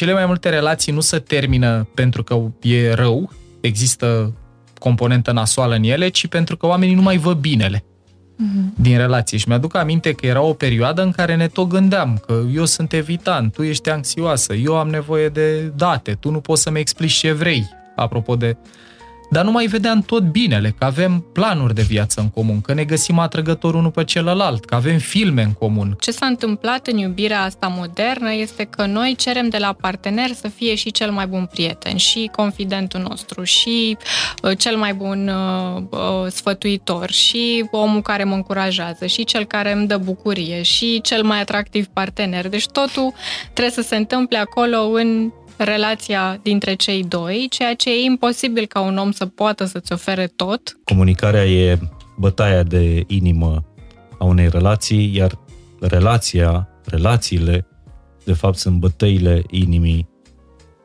cele mai multe relații nu se termină pentru că e rău, există componentă nasoală în ele, ci pentru că oamenii nu mai văd binele uh-huh. din relație. Și mi-aduc aminte că era o perioadă în care ne tot gândeam că eu sunt evitant, tu ești anxioasă, eu am nevoie de date, tu nu poți să-mi explici ce vrei, apropo de dar nu mai vedeam tot binele, că avem planuri de viață în comun, că ne găsim atrăgător unul pe celălalt, că avem filme în comun. Ce s-a întâmplat în iubirea asta modernă este că noi cerem de la partener să fie și cel mai bun prieten, și confidentul nostru, și uh, cel mai bun uh, uh, sfătuitor, și omul care mă încurajează, și cel care îmi dă bucurie, și cel mai atractiv partener. Deci totul trebuie să se întâmple acolo în relația dintre cei doi, ceea ce e imposibil ca un om să poată să-ți ofere tot. Comunicarea e bătaia de inimă a unei relații, iar relația, relațiile, de fapt, sunt bătăile inimii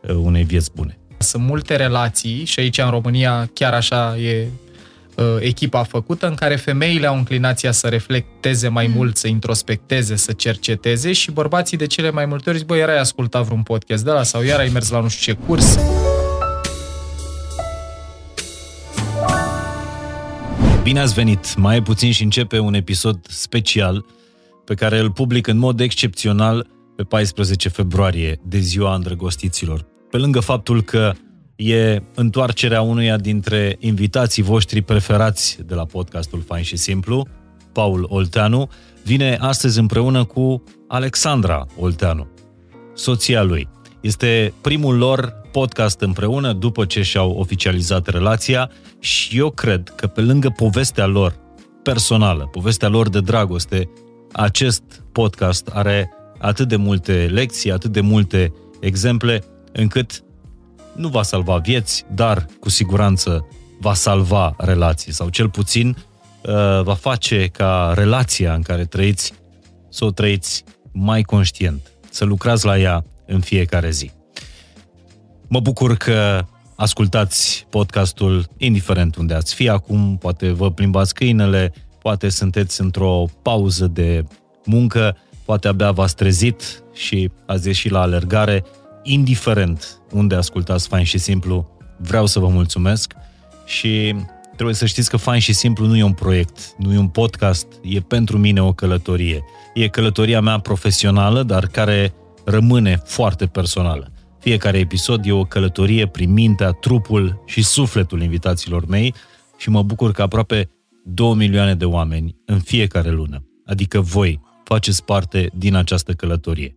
uh, unei vieți bune. Sunt multe relații și aici în România chiar așa e Uh, echipa făcută în care femeile au înclinația să reflecteze mai mm. mult, să introspecteze, să cerceteze și bărbații de cele mai multe ori zic, băi, iar ai ascultat vreun podcast de la sau iar ai mers la nu știu ce curs. Bine ați venit! Mai e puțin și începe un episod special pe care îl public în mod excepțional pe 14 februarie, de ziua îndrăgostiților. Pe lângă faptul că e întoarcerea unuia dintre invitații voștri preferați de la podcastul Fain și Simplu, Paul Olteanu, vine astăzi împreună cu Alexandra Olteanu, soția lui. Este primul lor podcast împreună după ce și-au oficializat relația și eu cred că pe lângă povestea lor personală, povestea lor de dragoste, acest podcast are atât de multe lecții, atât de multe exemple, încât nu va salva vieți, dar cu siguranță va salva relații sau cel puțin uh, va face ca relația în care trăiți să o trăiți mai conștient, să lucrați la ea în fiecare zi. Mă bucur că ascultați podcastul indiferent unde ați fi acum, poate vă plimbați câinele, poate sunteți într-o pauză de muncă, poate abia v-ați trezit și ați ieșit la alergare, indiferent unde ascultați Fain și Simplu, vreau să vă mulțumesc și trebuie să știți că Fain și Simplu nu e un proiect, nu e un podcast, e pentru mine o călătorie. E călătoria mea profesională, dar care rămâne foarte personală. Fiecare episod e o călătorie prin mintea, trupul și sufletul invitaților mei și mă bucur că aproape 2 milioane de oameni în fiecare lună, adică voi, faceți parte din această călătorie.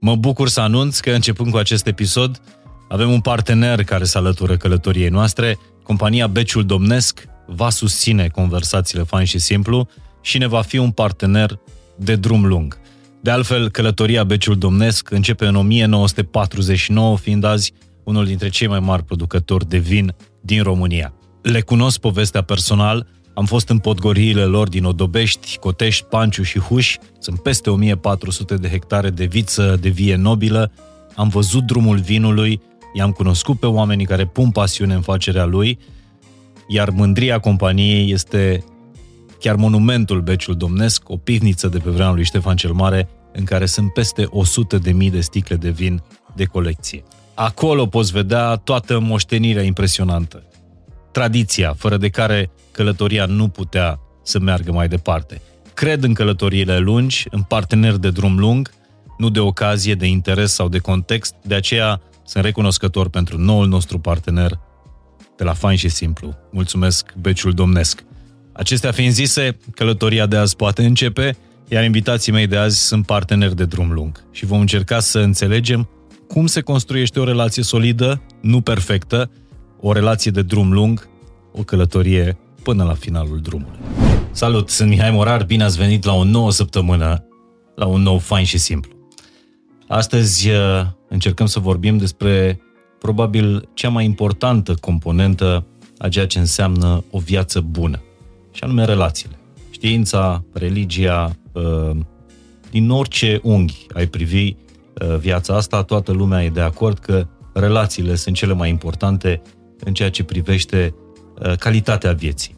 Mă bucur să anunț că începând cu acest episod avem un partener care se alătură călătoriei noastre. Compania Beciul Domnesc va susține conversațiile fain și simplu și ne va fi un partener de drum lung. De altfel, călătoria Beciul Domnesc începe în 1949, fiind azi unul dintre cei mai mari producători de vin din România. Le cunosc povestea personal, am fost în podgoriile lor din Odobești, Cotești, Panciu și Huș. Sunt peste 1400 de hectare de viță de vie nobilă. Am văzut drumul vinului, i-am cunoscut pe oamenii care pun pasiune în facerea lui, iar mândria companiei este chiar monumentul Beciul Domnesc, o pivniță de pe vremea lui Ștefan cel Mare, în care sunt peste 100 de mii de sticle de vin de colecție. Acolo poți vedea toată moștenirea impresionantă. Tradiția, fără de care călătoria nu putea să meargă mai departe. Cred în călătoriile lungi, în parteneri de drum lung, nu de ocazie, de interes sau de context, de aceea sunt recunoscător pentru noul nostru partener de la Fain și Simplu. Mulțumesc, Beciul Domnesc. Acestea fiind zise, călătoria de azi poate începe, iar invitații mei de azi sunt parteneri de drum lung și vom încerca să înțelegem cum se construiește o relație solidă, nu perfectă, o relație de drum lung, o călătorie până la finalul drumului. Salut, sunt Mihai Morar, bine ați venit la o nouă săptămână, la un nou fain și simplu. Astăzi uh, încercăm să vorbim despre probabil cea mai importantă componentă a ceea ce înseamnă o viață bună, și anume relațiile. Știința, religia, uh, din orice unghi ai privi uh, viața asta, toată lumea e de acord că relațiile sunt cele mai importante în ceea ce privește calitatea vieții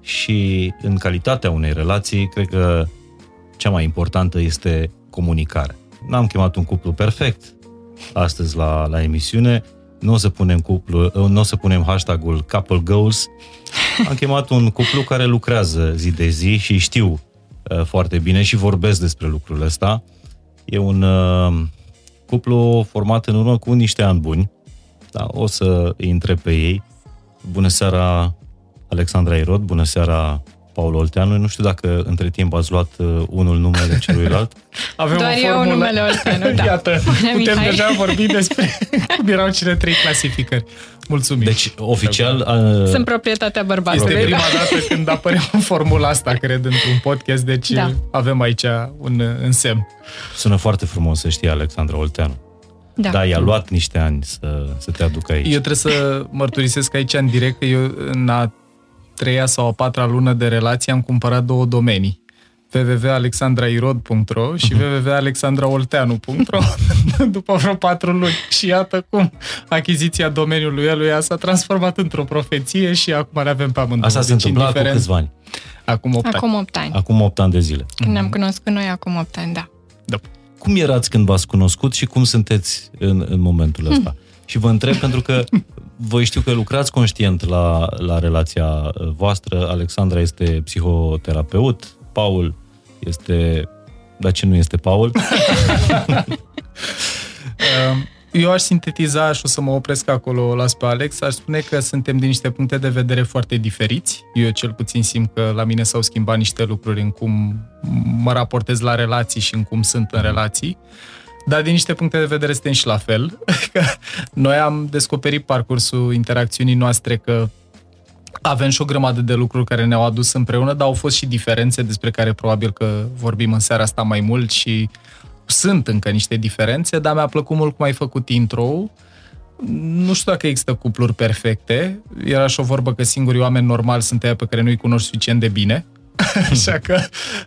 și în calitatea unei relații, cred că cea mai importantă este comunicarea. N-am chemat un cuplu perfect, astăzi la, la emisiune. Nu o să punem cuplu, nu o să punem hashtagul couple goals. Am chemat un cuplu care lucrează zi de zi și știu uh, foarte bine și vorbesc despre lucrul ăsta. E un uh, cuplu format în urmă cu niște ani buni. Da, o să îi întreb pe ei. Bună seara, Alexandra Irod, bună seara, Paul Olteanu. Nu știu dacă între timp ați luat uh, unul numele celuilalt. Avem Doar o eu numele Olteanu, da. Iată, putem Mihai. deja vorbi despre cum erau cele trei clasificări. Mulțumim. Deci, oficial... Uh... Sunt proprietatea bărbatului. Este prima da. dată când apare în formula asta, cred, într-un podcast, deci da. avem aici un însemn. Sună foarte frumos să știi, Alexandra Olteanu. Da. da, i-a luat niște ani să, să te aducă aici. Eu trebuie să mărturisesc aici în direct că eu în a treia sau a patra lună de relație am cumpărat două domenii www.alexandrairod.ro și uh-huh. www.alexandraolteanu.ro după vreo patru luni. Și iată cum achiziția domeniului lui s-a transformat într-o profeție și acum le avem pe amândouă. Asta se deci, întâmplă acum câțiva ani? Acum 8 acum 8 ani. Acum 8 ani de zile. Când ne-am cunoscut noi acum 8 ani, da. da. Cum erați când v-ați cunoscut și cum sunteți în, în momentul hm. ăsta? Hmm. Și vă întreb pentru că voi știu că lucrați conștient la, la relația uh, voastră. Alexandra este psihoterapeut, Paul este... Dar ce nu este Paul? Um, eu aș sintetiza și o să mă opresc acolo, las pe Alex, aș spune că suntem din niște puncte de vedere foarte diferiți. Eu cel puțin simt că la mine s-au schimbat niște lucruri în cum mă raportez la relații și în cum sunt în relații. Dar din niște puncte de vedere suntem și la fel. Că noi am descoperit parcursul interacțiunii noastre că avem și o grămadă de lucruri care ne-au adus împreună, dar au fost și diferențe despre care probabil că vorbim în seara asta mai mult și sunt încă niște diferențe, dar mi-a plăcut mult cum ai făcut intro nu știu dacă există cupluri perfecte. Era și o vorbă că singurii oameni normali sunt aia pe care nu-i cunoști suficient de bine. Așa că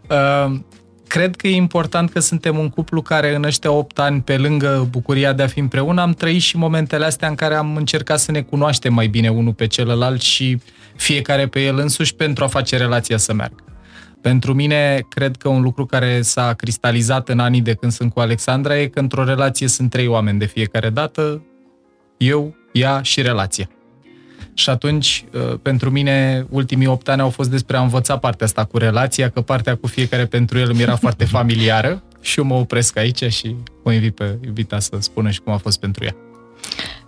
uh, cred că e important că suntem un cuplu care în ăștia 8 ani, pe lângă bucuria de a fi împreună, am trăit și momentele astea în care am încercat să ne cunoaștem mai bine unul pe celălalt și fiecare pe el însuși pentru a face relația să meargă. Pentru mine, cred că un lucru care s-a cristalizat în anii de când sunt cu Alexandra e că într-o relație sunt trei oameni de fiecare dată, eu, ea și relația. Și atunci, uh, pentru mine, ultimii opt ani au fost despre a învăța partea asta cu relația, că partea cu fiecare pentru el mi era foarte familiară și eu mă opresc aici și o invit pe iubita să spună și cum a fost pentru ea.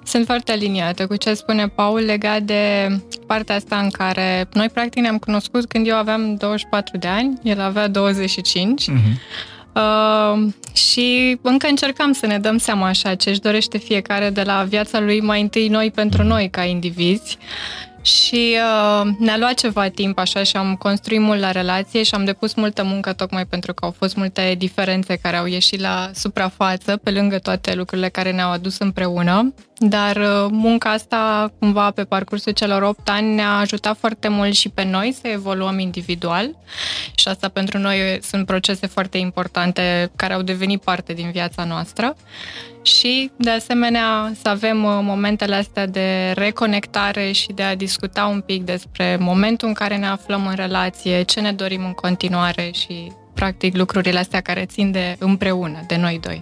Sunt foarte aliniată cu ce spune Paul legat de partea asta în care noi practic ne-am cunoscut când eu aveam 24 de ani, el avea 25. Uh-huh. Uh, și încă încercam să ne dăm seama așa ce își dorește fiecare de la viața lui mai întâi noi pentru noi ca indivizi și uh, ne-a luat ceva timp așa și am construit mult la relație și am depus multă muncă tocmai pentru că au fost multe diferențe care au ieșit la suprafață pe lângă toate lucrurile care ne-au adus împreună. Dar uh, munca asta cumva pe parcursul celor 8 ani ne-a ajutat foarte mult și pe noi să evoluăm individual și asta pentru noi sunt procese foarte importante care au devenit parte din viața noastră și, de asemenea, să avem uh, momentele astea de reconectare și de a discuta un pic despre momentul în care ne aflăm în relație, ce ne dorim în continuare și, practic, lucrurile astea care țin de împreună, de noi doi.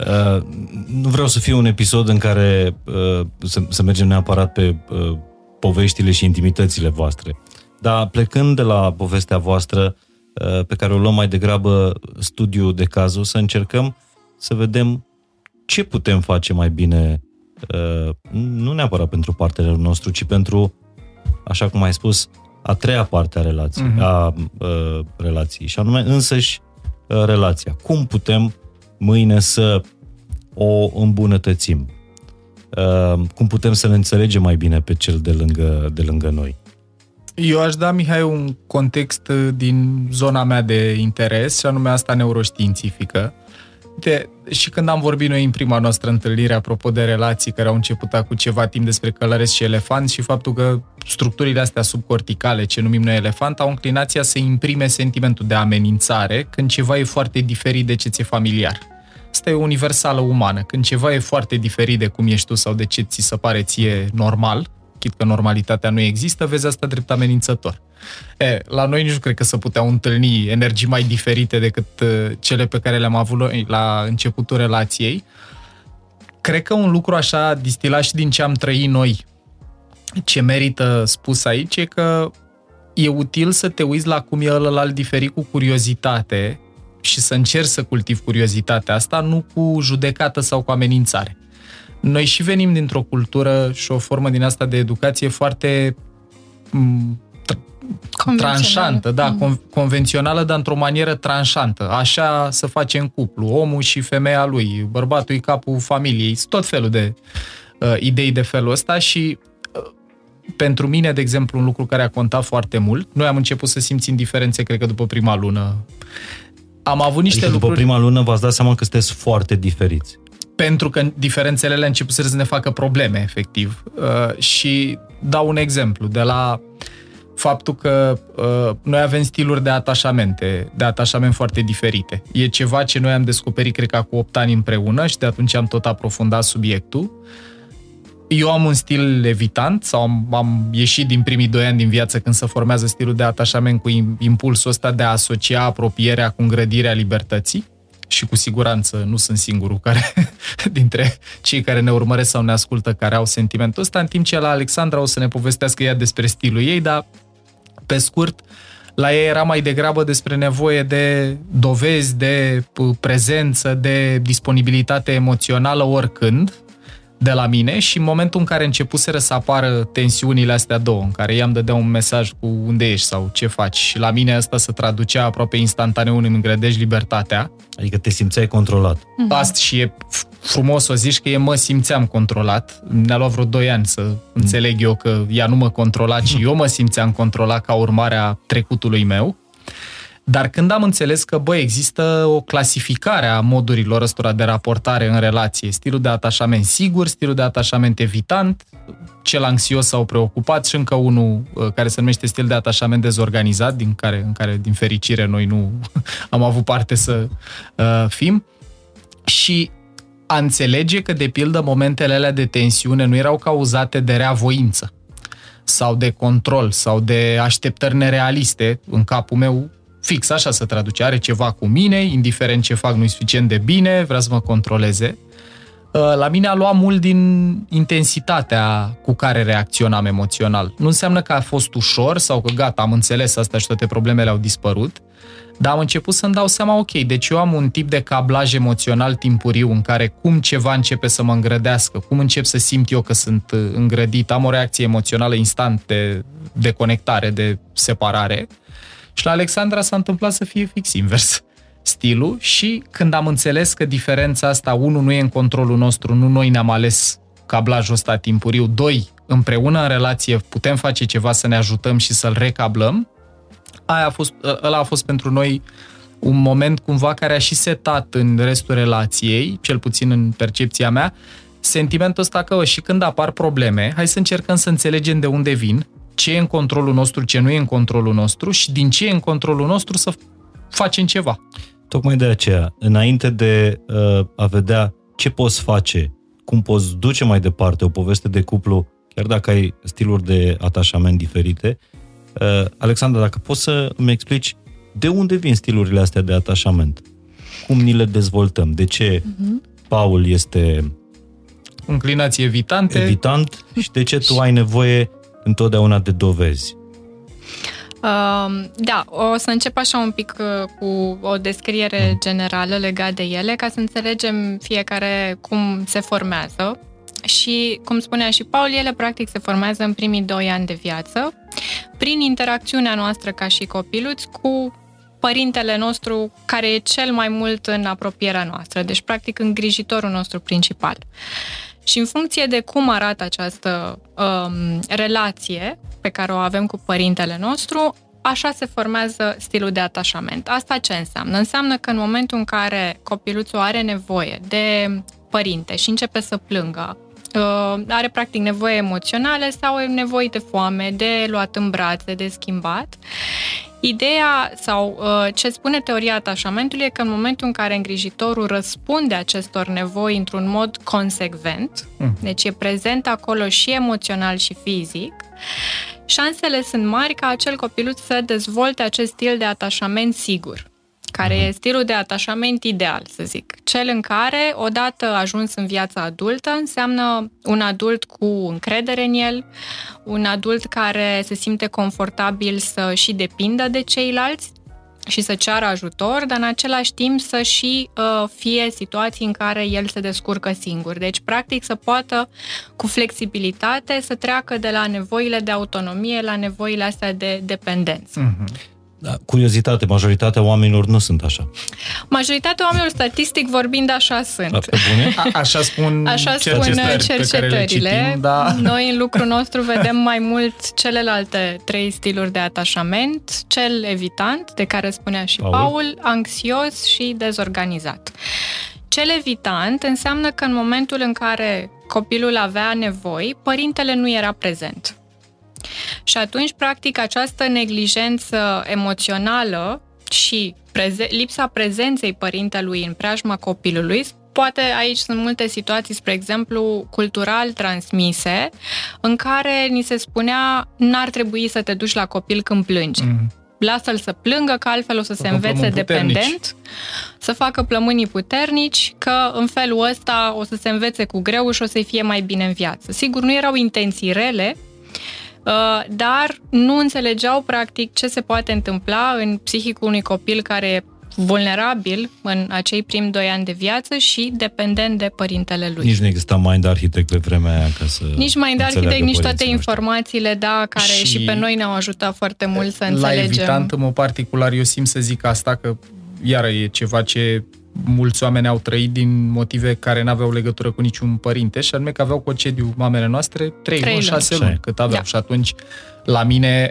Uh, nu vreau să fie un episod în care uh, să, să mergem neapărat pe uh, poveștile și intimitățile voastre. Dar plecând de la povestea voastră, uh, pe care o luăm mai degrabă studiu de cazul, să încercăm să vedem ce putem face mai bine, uh, nu neapărat pentru partenerul nostru, ci pentru, așa cum ai spus, a treia parte a relației, uh-huh. a uh, relației, și anume însăși uh, relația. Cum putem mâine să o îmbunătățim? Cum putem să ne înțelegem mai bine pe cel de lângă, de lângă noi? Eu aș da, Mihai, un context din zona mea de interes, și anume asta neuroștiințifică. De, și când am vorbit noi în prima noastră întâlnire, apropo de relații care au început cu ceva timp despre călăresc și elefant și faptul că structurile astea subcorticale, ce numim noi elefant, au înclinația să imprime sentimentul de amenințare când ceva e foarte diferit de ce ți-e familiar. Asta e universală umană. Când ceva e foarte diferit de cum ești tu sau de ce ți se pare ție normal, chit că normalitatea nu există, vezi asta drept amenințător. E, la noi nici nu cred că să puteau întâlni energii mai diferite decât uh, cele pe care le-am avut la începutul relației. cred că un lucru așa distilat și din ce am trăit noi, ce merită spus aici, e că e util să te uiți la cum e ălălalt diferit cu curiozitate și să încerci să cultivi curiozitatea asta, nu cu judecată sau cu amenințare. Noi și venim dintr-o cultură și o formă din asta de educație foarte tranșantă, da, mm. convențională, dar într-o manieră tranșantă. Așa să facem cuplu, omul și femeia lui, bărbatul e capul familiei, tot felul de uh, idei de felul ăsta și uh, pentru mine, de exemplu, un lucru care a contat foarte mult, noi am început să simțim diferențe, cred că după prima lună. Am avut niște adică lucruri... după prima lună v-ați dat seama că sunteți foarte diferiți. Pentru că diferențele le început să ne facă probleme, efectiv. Uh, și dau un exemplu. De la faptul că uh, noi avem stiluri de atașamente, de atașament foarte diferite. E ceva ce noi am descoperit, cred că, cu 8 ani împreună și de atunci am tot aprofundat subiectul. Eu am un stil evitant sau am, am ieșit din primii doi ani din viață când se formează stilul de atașament cu impulsul ăsta de a asocia apropierea cu îngrădirea libertății? Și cu siguranță nu sunt singurul care, dintre cei care ne urmăresc sau ne ascultă, care au sentimentul ăsta, în timp ce la Alexandra o să ne povestească ea despre stilul ei, dar pe scurt, la ei era mai degrabă despre nevoie de dovezi, de prezență, de disponibilitate emoțională oricând, de la mine și în momentul în care începuseră să apară tensiunile astea două, în care i-am dădea un mesaj cu unde ești sau ce faci și la mine asta se traducea aproape instantaneu în îmi îngrădești libertatea. Adică te simțeai controlat. Mm-hmm. Asta și e frumos să zici că e mă simțeam controlat. Ne-a luat vreo 2 ani să mm. înțeleg eu că ea nu mă controla, ci eu mă simțeam controlat ca urmare a trecutului meu. Dar când am înțeles că, bă, există o clasificare a modurilor ăstora de raportare în relație, stilul de atașament sigur, stilul de atașament evitant, cel anxios sau preocupat și încă unul uh, care se numește stil de atașament dezorganizat, din care, în care, din fericire, noi nu am avut parte să uh, fim. Și a înțelege că, de pildă, momentele alea de tensiune nu erau cauzate de reavoință sau de control sau de așteptări nerealiste în capul meu fix așa se traduce, are ceva cu mine, indiferent ce fac nu-i suficient de bine, vrea să mă controleze. Uh, la mine a luat mult din intensitatea cu care reacționam emoțional. Nu înseamnă că a fost ușor sau că gata, am înțeles asta și toate problemele au dispărut, dar am început să-mi dau seama, ok, deci eu am un tip de cablaj emoțional timpuriu în care cum ceva începe să mă îngrădească, cum încep să simt eu că sunt uh, îngrădit, am o reacție emoțională instant de, de conectare, de separare și la Alexandra s-a întâmplat să fie fix invers stilul și când am înțeles că diferența asta, unul, nu e în controlul nostru, nu noi ne-am ales cablajul ăsta timpuriu, doi, împreună în relație putem face ceva să ne ajutăm și să-l recablăm, aia a fost, ăla a fost pentru noi un moment cumva care a și setat în restul relației, cel puțin în percepția mea, sentimentul ăsta că și când apar probleme, hai să încercăm să înțelegem de unde vin, ce e în controlul nostru, ce nu e în controlul nostru și din ce e în controlul nostru să facem ceva. Tocmai de aceea, înainte de uh, a vedea ce poți face, cum poți duce mai departe o poveste de cuplu, chiar dacă ai stiluri de atașament diferite, uh, Alexandra, dacă poți să îmi explici de unde vin stilurile astea de atașament? Cum ni le dezvoltăm? De ce uh-huh. Paul este înclinații evitante. Evitant și de ce tu ai nevoie întotdeauna de dovezi. Uh, da, o să încep așa un pic uh, cu o descriere mm. generală legată de ele, ca să înțelegem fiecare cum se formează. Și, cum spunea și Paul, ele practic se formează în primii doi ani de viață, prin interacțiunea noastră ca și copiluți cu părintele nostru care e cel mai mult în apropierea noastră, deci practic îngrijitorul nostru principal. Și în funcție de cum arată această um, relație pe care o avem cu părintele nostru, așa se formează stilul de atașament. Asta ce înseamnă? Înseamnă că în momentul în care copiluțul are nevoie de părinte și începe să plângă, uh, are practic nevoie emoționale sau nevoie de foame, de luat în brațe, de schimbat, Ideea sau uh, ce spune teoria atașamentului e că în momentul în care îngrijitorul răspunde acestor nevoi într-un mod consecvent, mm. deci e prezent acolo și emoțional și fizic, șansele sunt mari ca acel copiluț să dezvolte acest stil de atașament sigur. Care uh-huh. e stilul de atașament ideal, să zic. Cel în care, odată ajuns în viața adultă, înseamnă un adult cu încredere în el, un adult care se simte confortabil să și depindă de ceilalți, și să ceară ajutor, dar în același timp să și uh, fie situații în care el se descurcă singur. Deci, practic, să poată cu flexibilitate să treacă de la nevoile de autonomie la nevoile astea de dependență. Mm-hmm. Da, curiozitate, majoritatea oamenilor nu sunt așa. Majoritatea oamenilor, statistic vorbind, așa sunt. A, așa spun, așa spun cercetările. Citim, da. Noi în lucrul nostru vedem mai mult celelalte trei stiluri de atașament, cel evitant, de care spunea și Paul, Paul anxios și dezorganizat. Cel evitant înseamnă că în momentul în care copilul avea nevoi, părintele nu era prezent. Și atunci, practic, această neglijență emoțională și preze- lipsa prezenței părintelui în preajma copilului poate aici sunt multe situații, spre exemplu, cultural transmise, în care ni se spunea n-ar trebui să te duci la copil când plângi. Mm. Lasă-l să plângă, că altfel o să se învețe dependent, să facă plămânii puternici, că în felul ăsta o să se învețe cu greu și o să-i fie mai bine în viață. Sigur, nu erau intenții rele, Uh, dar nu înțelegeau practic ce se poate întâmpla în psihicul unui copil care e vulnerabil în acei primi doi ani de viață și dependent de părintele lui. Nici nu exista Mind Architect pe vremea aia ca să Nici Mind Architect, nici toate informațiile, da, care și, și pe noi ne-au ajutat foarte mult să înțelegem. La evitant, în mod particular, eu simt să zic asta, că iară e ceva ce mulți oameni au trăit din motive care nu aveau legătură cu niciun părinte și anume că aveau concediu mamele noastre 3 luni, 6 luni, cât aveau. Da. Și atunci, la mine,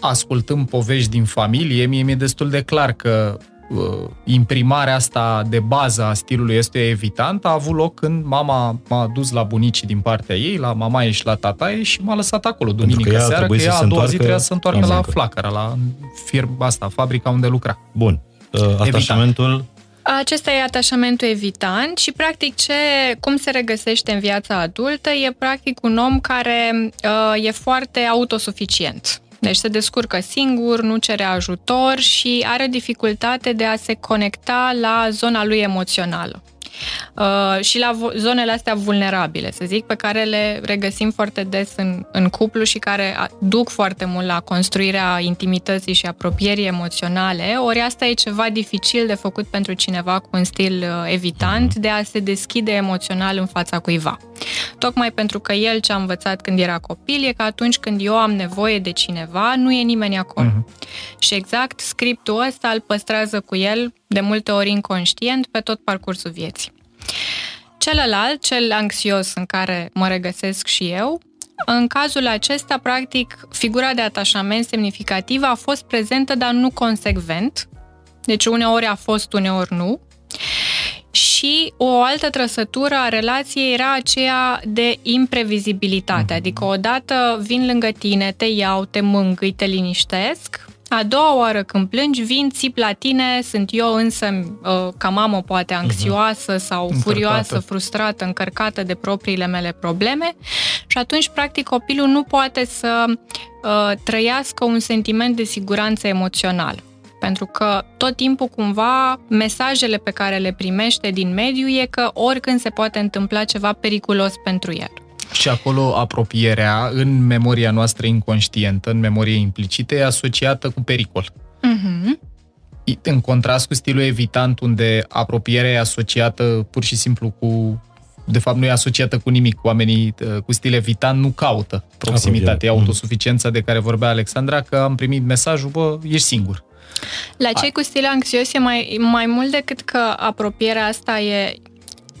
ascultând povești din familie, mie mi-e destul de clar că uh, imprimarea asta de bază a stilului este evitant a avut loc când mama m-a dus la bunicii din partea ei, la mama ei și la tata ei și m-a lăsat acolo duminică că seara, că ea a doua zi trebuia să se întoarcă la flacăra, la firma asta, fabrica unde lucra. Bun. Uh, atașamentul acesta e atașamentul evitant și, practic, ce, cum se regăsește în viața adultă e, practic, un om care uh, e foarte autosuficient. Deci se descurcă singur, nu cere ajutor și are dificultate de a se conecta la zona lui emoțională. Uh, și la zonele astea vulnerabile, să zic, pe care le regăsim foarte des în, în cuplu și care duc foarte mult la construirea intimității și apropierii emoționale, ori asta e ceva dificil de făcut pentru cineva cu un stil uh, evitant de a se deschide emoțional în fața cuiva. Tocmai pentru că el ce a învățat când era copil e că atunci când eu am nevoie de cineva, nu e nimeni acolo. Uh-huh. Și exact scriptul ăsta îl păstrează cu el de multe ori inconștient pe tot parcursul vieții. Celălalt, cel anxios în care mă regăsesc și eu, în cazul acesta, practic, figura de atașament semnificativă a fost prezentă, dar nu consecvent. Deci uneori a fost, uneori nu. Și o altă trăsătură a relației era aceea de imprevizibilitate, adică odată vin lângă tine, te iau, te mângâi, te liniștesc, a doua oară când plângi, vin, țip la tine, sunt eu însă uh, ca mamă poate mhm. anxioasă sau încărcată. furioasă, frustrată, încărcată de propriile mele probleme și atunci, practic, copilul nu poate să uh, trăiască un sentiment de siguranță emoțională. Pentru că tot timpul cumva mesajele pe care le primește din mediu e că oricând se poate întâmpla ceva periculos pentru el. Și acolo apropierea în memoria noastră inconștientă, în memorie implicită, e asociată cu pericol. Uh-huh. În contrast cu stilul evitant, unde apropierea e asociată pur și simplu cu de fapt nu e asociată cu nimic. Oamenii uh, cu stil evitant nu caută proximitate, mm. autosuficiența de care vorbea Alexandra, că am primit mesajul, bă, ești singur. La cei cu stil anxios e mai, mai mult decât că apropierea asta e,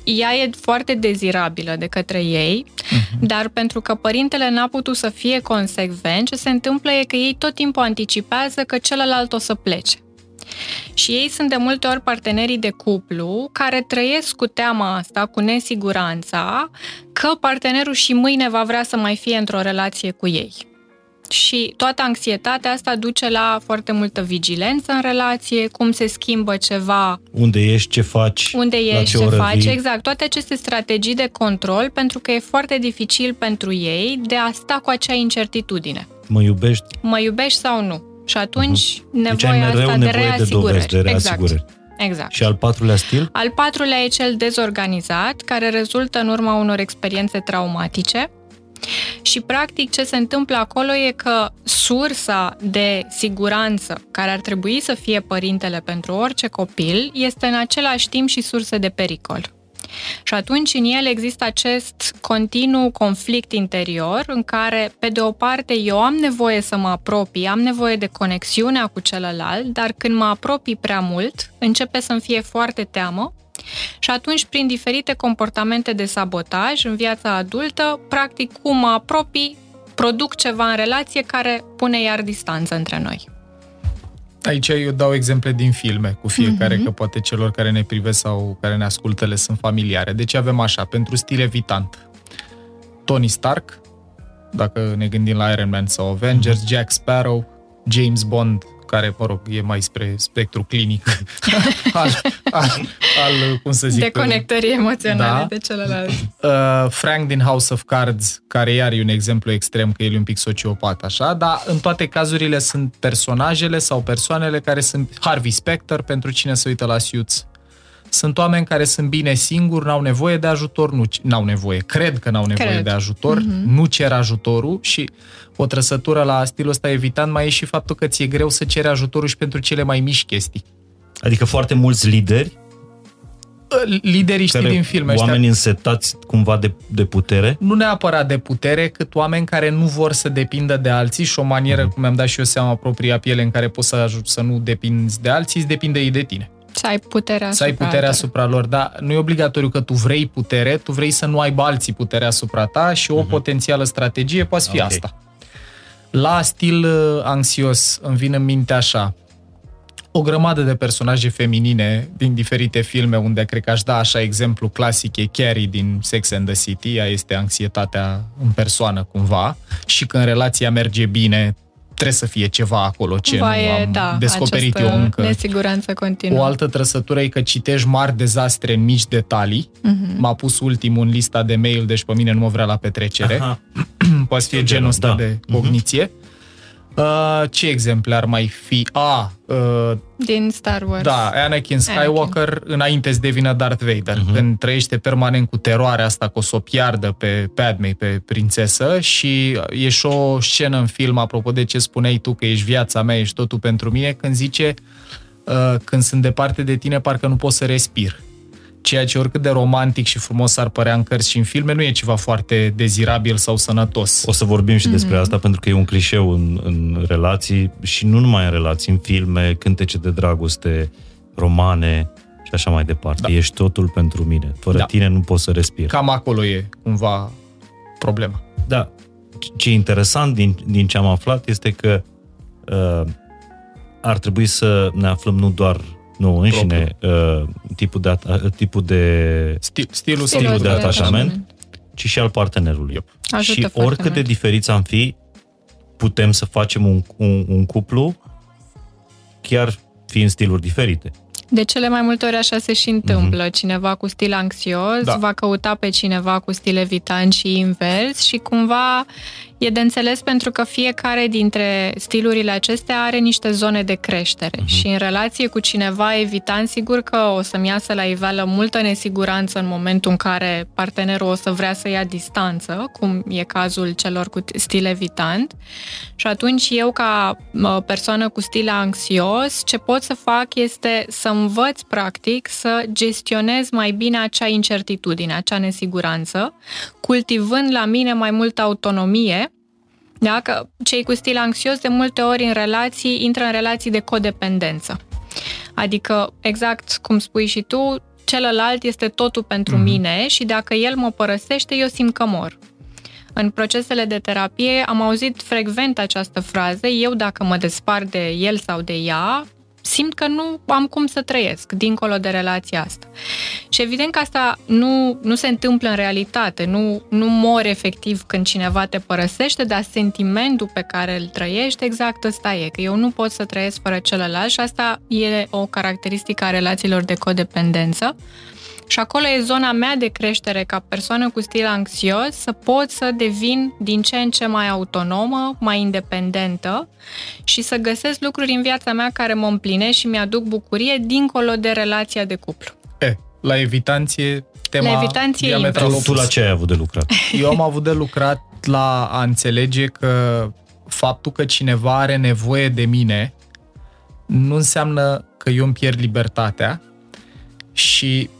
ea e foarte dezirabilă de către ei, uh-huh. dar pentru că părintele n-a putut să fie consecvent, ce se întâmplă e că ei tot timpul anticipează că celălalt o să plece. Și ei sunt de multe ori partenerii de cuplu care trăiesc cu teama asta, cu nesiguranța, că partenerul și mâine va vrea să mai fie într-o relație cu ei și toată anxietatea asta duce la foarte multă vigilență în relație, cum se schimbă ceva. Unde ești, ce faci, Unde ești, ce, ce faci, vii. exact. Toate aceste strategii de control, pentru că e foarte dificil pentru ei de a sta cu acea incertitudine. Mă iubești? Mă iubești sau nu? Și atunci uh-huh. nevoia deci ai asta de reasigurări. De, dovezi, de reasigurări. Exact. Exact. Și al patrulea stil? Al patrulea e cel dezorganizat, care rezultă în urma unor experiențe traumatice. Și, practic, ce se întâmplă acolo e că sursa de siguranță, care ar trebui să fie părintele pentru orice copil, este în același timp și sursă de pericol. Și atunci în el există acest continuu conflict interior în care, pe de o parte, eu am nevoie să mă apropii, am nevoie de conexiunea cu celălalt, dar când mă apropii prea mult, începe să-mi fie foarte teamă și atunci, prin diferite comportamente de sabotaj în viața adultă, practic, cum mă apropii, produc ceva în relație care pune iar distanță între noi. Aici eu dau exemple din filme cu fiecare, mm-hmm. că poate celor care ne privesc sau care ne ascultă le sunt familiare. Deci avem așa, pentru stil evitant, Tony Stark, dacă ne gândim la Iron Man sau Avengers, mm-hmm. Jack Sparrow, James Bond, care, mă rog, e mai spre spectru clinic al, al, al, cum să zic... Deconectării emoționale da? de celălalt. Uh, Frank din House of Cards, care iar e un exemplu extrem, că el e un pic sociopat, așa, dar în toate cazurile sunt personajele sau persoanele care sunt Harvey Specter, pentru cine se uită la Suits, sunt oameni care sunt bine singuri, n-au nevoie de ajutor, nu n-au nevoie, cred că n-au nevoie cred. de ajutor, mm-hmm. nu cer ajutorul și o trăsătură la stilul ăsta evitant mai e și faptul că ți-e greu să ceri ajutorul și pentru cele mai mici chestii. Adică foarte mulți lideri ă, liderii știi din filme. Oameni ăștia, însetați cumva de, de putere? Nu neapărat de putere, cât oameni care nu vor să depindă de alții și o manieră, mm-hmm. cum mi-am dat și eu seama, propria piele în care poți să ajut să nu depinzi de alții, îți depinde ei de tine. Să ai puterea Să ai puterea altora. asupra lor, dar nu e obligatoriu că tu vrei putere, tu vrei să nu aibă alții puterea asupra ta și o uh-huh. potențială strategie poate fi okay. asta. La stil uh, anxios îmi vine în minte așa, o grămadă de personaje feminine din diferite filme unde cred că aș da așa exemplu clasic e Carrie din Sex and the City, ea este anxietatea în persoană cumva și când relația merge bine trebuie să fie ceva acolo ce Va nu am da, descoperit eu încă. nesiguranță continuă. O altă trăsătură e că citești mari dezastre în mici detalii. Uh-huh. M-a pus ultimul în lista de mail, deci pe mine nu mă vrea la petrecere. Poate fi genul ăsta da. de mhm. cogniție. Uh-huh. Uh, ce exemple ar mai fi? A, uh, din Star Wars. Da, Anakin Skywalker Anakin. înainte să devină Darth Vader, uh-huh. când trăiește permanent cu teroarea asta că o să o piardă pe Padme, pe prințesă și e și o scenă în film, apropo de ce spuneai tu, că ești viața mea, ești totul pentru mine, când zice uh, când sunt departe de tine, parcă nu pot să respir ceea ce oricât de romantic și frumos ar părea în cărți și în filme, nu e ceva foarte dezirabil sau sănătos. O să vorbim și despre mm-hmm. asta, pentru că e un clișeu în, în relații și nu numai în relații, în filme, cântece de dragoste, romane și așa mai departe. Da. Ești totul pentru mine. Fără da. tine nu pot să respir. Cam acolo e cumva problema. Da. Ce e interesant din, din ce am aflat este că uh, ar trebui să ne aflăm nu doar nu înșine uh, tipul de, uh, tipul de Stil, stilul, stilul de, de atașament, ci și al partenerului. Yep. Ajută și oricât de diferiți am fi, putem să facem un, un, un cuplu chiar fiind stiluri diferite. De cele mai multe ori așa se și întâmplă. Mm-hmm. Cineva cu stil anxios da. va căuta pe cineva cu stil evitant și invers și cumva E de înțeles pentru că fiecare dintre stilurile acestea are niște zone de creștere uh-huh. și în relație cu cineva evitant, sigur că o să-mi iasă la iveală multă nesiguranță în momentul în care partenerul o să vrea să ia distanță, cum e cazul celor cu stil evitant. Și atunci eu, ca persoană cu stil anxios, ce pot să fac este să învăț, practic, să gestionez mai bine acea incertitudine, acea nesiguranță, cultivând la mine mai multă autonomie da? Că cei cu stil anxios de multe ori în relații intră în relații de codependență. Adică, exact cum spui și tu, celălalt este totul pentru mm-hmm. mine și dacă el mă părăsește, eu simt că mor. În procesele de terapie am auzit frecvent această frază, eu dacă mă despart de el sau de ea, simt că nu am cum să trăiesc dincolo de relația asta. Și evident că asta nu, nu se întâmplă în realitate, nu, nu mor efectiv când cineva te părăsește, dar sentimentul pe care îl trăiești exact ăsta e, că eu nu pot să trăiesc fără celălalt și asta e o caracteristică a relațiilor de codependență Și acolo e zona mea de creștere ca persoană cu stil anxios, să pot să devin din ce în ce mai autonomă, mai independentă și să găsesc lucruri în viața mea care mă împlinesc și mi-aduc bucurie dincolo de relația de cuplu. E, la evitanție, tema La evitanție diametral invers. Tu opus. la ce ai avut de lucrat? Eu am avut de lucrat la a înțelege că faptul că cineva are nevoie de mine nu înseamnă că eu îmi pierd libertatea și te-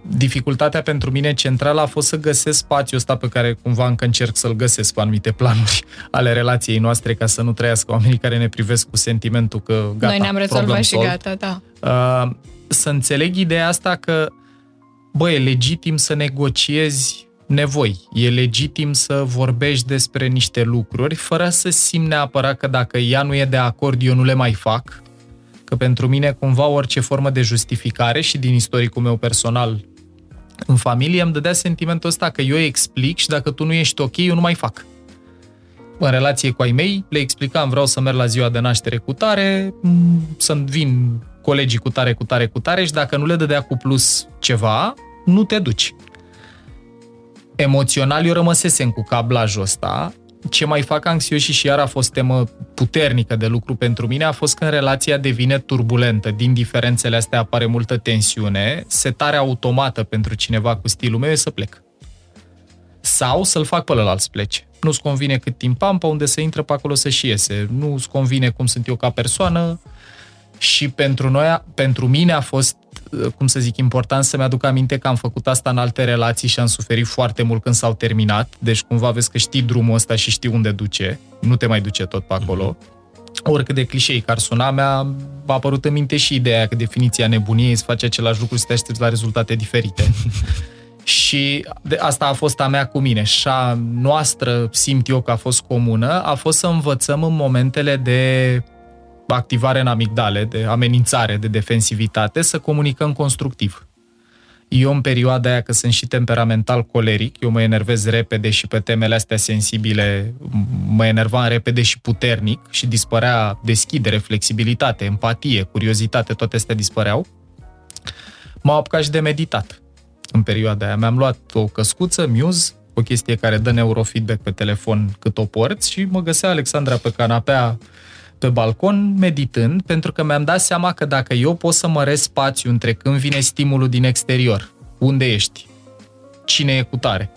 dificultatea pentru mine centrală a fost să găsesc spațiul ăsta pe care cumva încă încerc să-l găsesc pe anumite planuri ale relației noastre ca să nu trăiască oamenii care ne privesc cu sentimentul că gata, Noi ne-am rezolvat problem și solved. gata, da. Uh, să înțeleg ideea asta că, bă, e legitim să negociezi nevoi, e legitim să vorbești despre niște lucruri fără să simt neapărat că dacă ea nu e de acord, eu nu le mai fac, că pentru mine cumva orice formă de justificare și din istoricul meu personal în familie îmi dădea sentimentul ăsta că eu explic și dacă tu nu ești ok, eu nu mai fac. În relație cu ai mei, le explicam, vreau să merg la ziua de naștere cu tare, m, să-mi vin colegii cu tare, cu tare, cu tare și dacă nu le dădea cu plus ceva, nu te duci. Emoțional eu rămăsesem cu cablajul ăsta. Ce mai fac anxioși și iar a fost temă puternică de lucru pentru mine a fost când relația devine turbulentă. Din diferențele astea apare multă tensiune. Setarea automată pentru cineva cu stilul meu e să plec. Sau să-l fac pe ălălalt să plece. Nu-ți convine cât timp am, pe unde să intră, pe acolo să și iese. Nu-ți convine cum sunt eu ca persoană, și pentru noi, pentru mine a fost, cum să zic, important să-mi aduc aminte că am făcut asta în alte relații și am suferit foarte mult când s-au terminat. Deci cumva vezi că știi drumul ăsta și știi unde duce. Nu te mai duce tot pe acolo. Oricât de clișei care suna, mea a apărut în minte și ideea că definiția nebuniei să face același lucru să te aștepți la rezultate diferite. și de, asta a fost a mea cu mine. Și a noastră, simt eu că a fost comună, a fost să învățăm în momentele de activare în amigdale, de amenințare, de defensivitate, să comunicăm constructiv. Eu în perioada aia, că sunt și temperamental coleric, eu mă enervez repede și pe temele astea sensibile mă enervam repede și puternic și dispărea deschidere, flexibilitate, empatie, curiozitate, toate astea dispăreau. M-am apucat și de meditat în perioada aia. Mi-am luat o căscuță, Muse, o chestie care dă neurofeedback pe telefon cât o porți și mă găsea Alexandra pe canapea pe balcon meditând, pentru că mi-am dat seama că dacă eu pot să măresc spațiu între când vine stimulul din exterior, unde ești, cine e cu tare,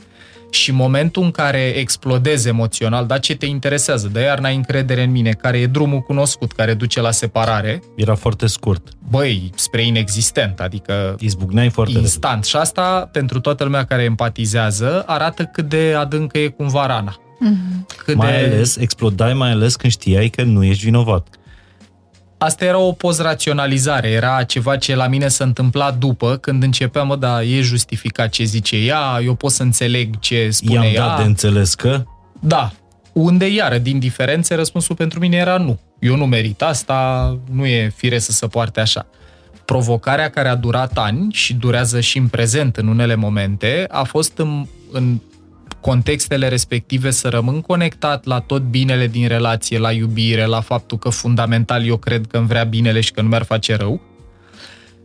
și momentul în care explodezi emoțional, da, ce te interesează, de iar n-ai încredere în mine, care e drumul cunoscut, care duce la separare, Era foarte scurt. băi, spre inexistent, adică Izbucneai foarte instant. Și asta, pentru toată lumea care empatizează, arată cât de adâncă e cumva rana. Cât Mai de... ales, explodai mai ales când știai că nu ești vinovat. Asta era o post-raționalizare, era ceva ce la mine se întâmpla după, când începeam, mă, da, e justificat ce zice ea, eu pot să înțeleg ce spune I-am ea. dat de înțeles că Da. Unde, iară, din diferențe, răspunsul pentru mine era nu. Eu nu merit asta, nu e fire să se poarte așa. Provocarea care a durat ani și durează și în prezent în unele momente a fost în, în contextele respective să rămân conectat la tot binele din relație, la iubire, la faptul că fundamental eu cred că îmi vrea binele și că nu mi-ar face rău,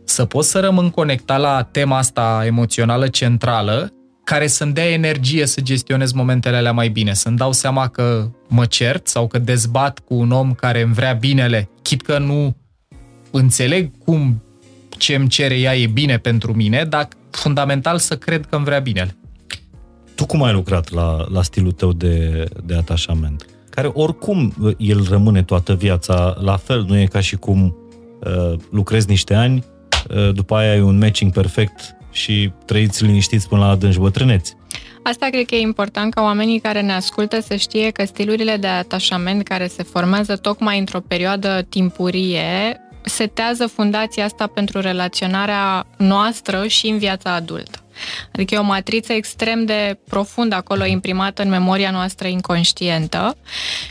să pot să rămân conectat la tema asta emoțională centrală, care să-mi dea energie să gestionez momentele alea mai bine, să-mi dau seama că mă cert sau că dezbat cu un om care îmi vrea binele, chit că nu înțeleg cum ce îmi cere ea e bine pentru mine, dar fundamental să cred că îmi vrea binele. Tu cum ai lucrat la, la stilul tău de, de atașament? Care oricum uh, el rămâne toată viața la fel, nu e ca și cum uh, lucrezi niște ani, uh, după aia ai un matching perfect și trăiți liniștiți până la adânci bătrâneți. Asta cred că e important ca oamenii care ne ascultă să știe că stilurile de atașament care se formează tocmai într-o perioadă timpurie setează fundația asta pentru relaționarea noastră și în viața adultă. Adică e o matriță extrem de profundă acolo imprimată în memoria noastră inconștientă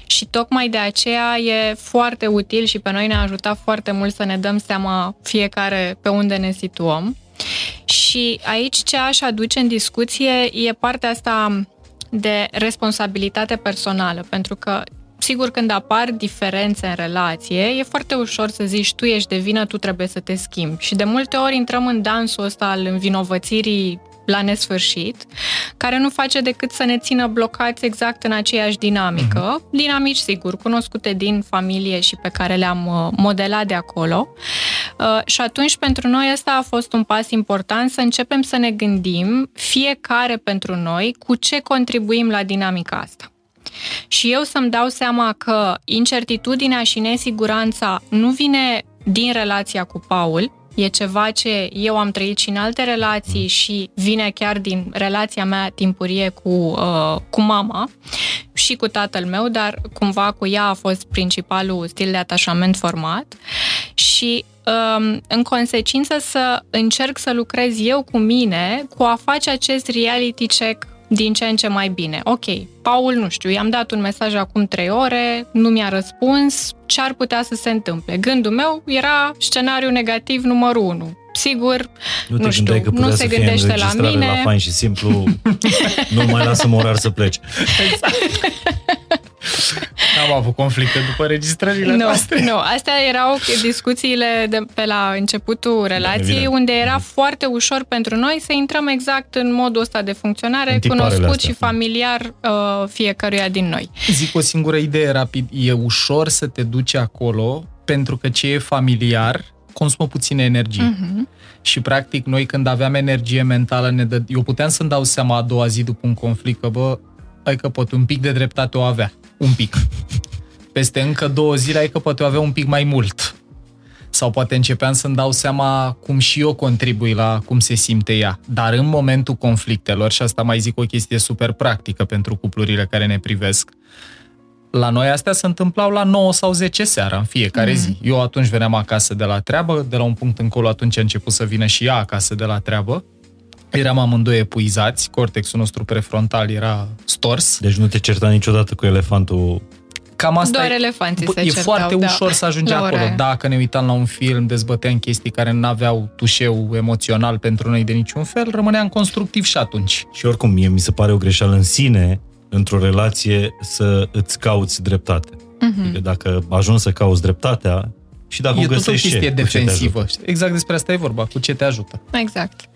și tocmai de aceea e foarte util și pe noi ne-a ajutat foarte mult să ne dăm seama fiecare pe unde ne situăm. Și aici ce aș aduce în discuție e partea asta de responsabilitate personală, pentru că sigur, când apar diferențe în relație, e foarte ușor să zici tu ești de vină, tu trebuie să te schimbi. Și de multe ori intrăm în dansul ăsta al învinovățirii la nesfârșit, care nu face decât să ne țină blocați exact în aceeași dinamică. Mm-hmm. Dinamici, sigur, cunoscute din familie și pe care le-am uh, modelat de acolo. Uh, și atunci, pentru noi, ăsta a fost un pas important să începem să ne gândim fiecare pentru noi cu ce contribuim la dinamica asta. Și eu să-mi dau seama că incertitudinea și nesiguranța nu vine din relația cu Paul, e ceva ce eu am trăit și în alte relații și vine chiar din relația mea timpurie cu, uh, cu mama și cu tatăl meu, dar cumva cu ea a fost principalul stil de atașament format. Și um, în consecință să încerc să lucrez eu cu mine cu a face acest reality check din ce în ce mai bine. Ok, Paul, nu știu, i-am dat un mesaj acum trei ore, nu mi-a răspuns, ce ar putea să se întâmple? Gândul meu era scenariu negativ numărul 1. Sigur, nu, nu știu, că nu se gândește la mine. la fain și simplu, nu mai lasă orar să pleci. Exact. N-am avut conflicte după registrările nu, noastre. Nu, astea erau discuțiile de pe la începutul relației, da, unde era foarte ușor pentru noi să intrăm exact în modul ăsta de funcționare, cunoscut astea. și familiar uh, fiecăruia din noi. Zic o singură idee rapid. E ușor să te duci acolo pentru că ce e familiar consumă puțină energie. Uh-huh. Și practic noi când aveam energie mentală, ne dă... eu puteam să-mi dau seama a doua zi după un conflict că bă, ai că pot un pic de dreptate o avea. Un pic. Peste încă două zile ai că poate o avea un pic mai mult. Sau poate începeam să-mi dau seama cum și eu contribui la cum se simte ea. Dar în momentul conflictelor, și asta mai zic o chestie super practică pentru cuplurile care ne privesc, la noi astea se întâmplau la 9 sau 10 seara în fiecare mm. zi. Eu atunci veneam acasă de la treabă, de la un punct încolo atunci a început să vină și ea acasă de la treabă Eram amândoi epuizați, cortexul nostru prefrontal era stors. Deci nu te certa niciodată cu elefantul Cam asta Doar e, elefanții se E certau, foarte da. ușor să ajungi acolo. Dacă ne uitam la un film, dezbăteam chestii care nu aveau tușeu emoțional pentru noi de niciun fel, rămâneam constructiv și atunci. Și oricum, mie mi se pare o greșeală în sine, într-o relație, să îți cauți dreptate. Uh-huh. Adică dacă ajungi să cauți dreptatea, și dacă e o găsești tot o chestie defensivă. Exact despre asta e vorba, cu ce te ajută. Exact.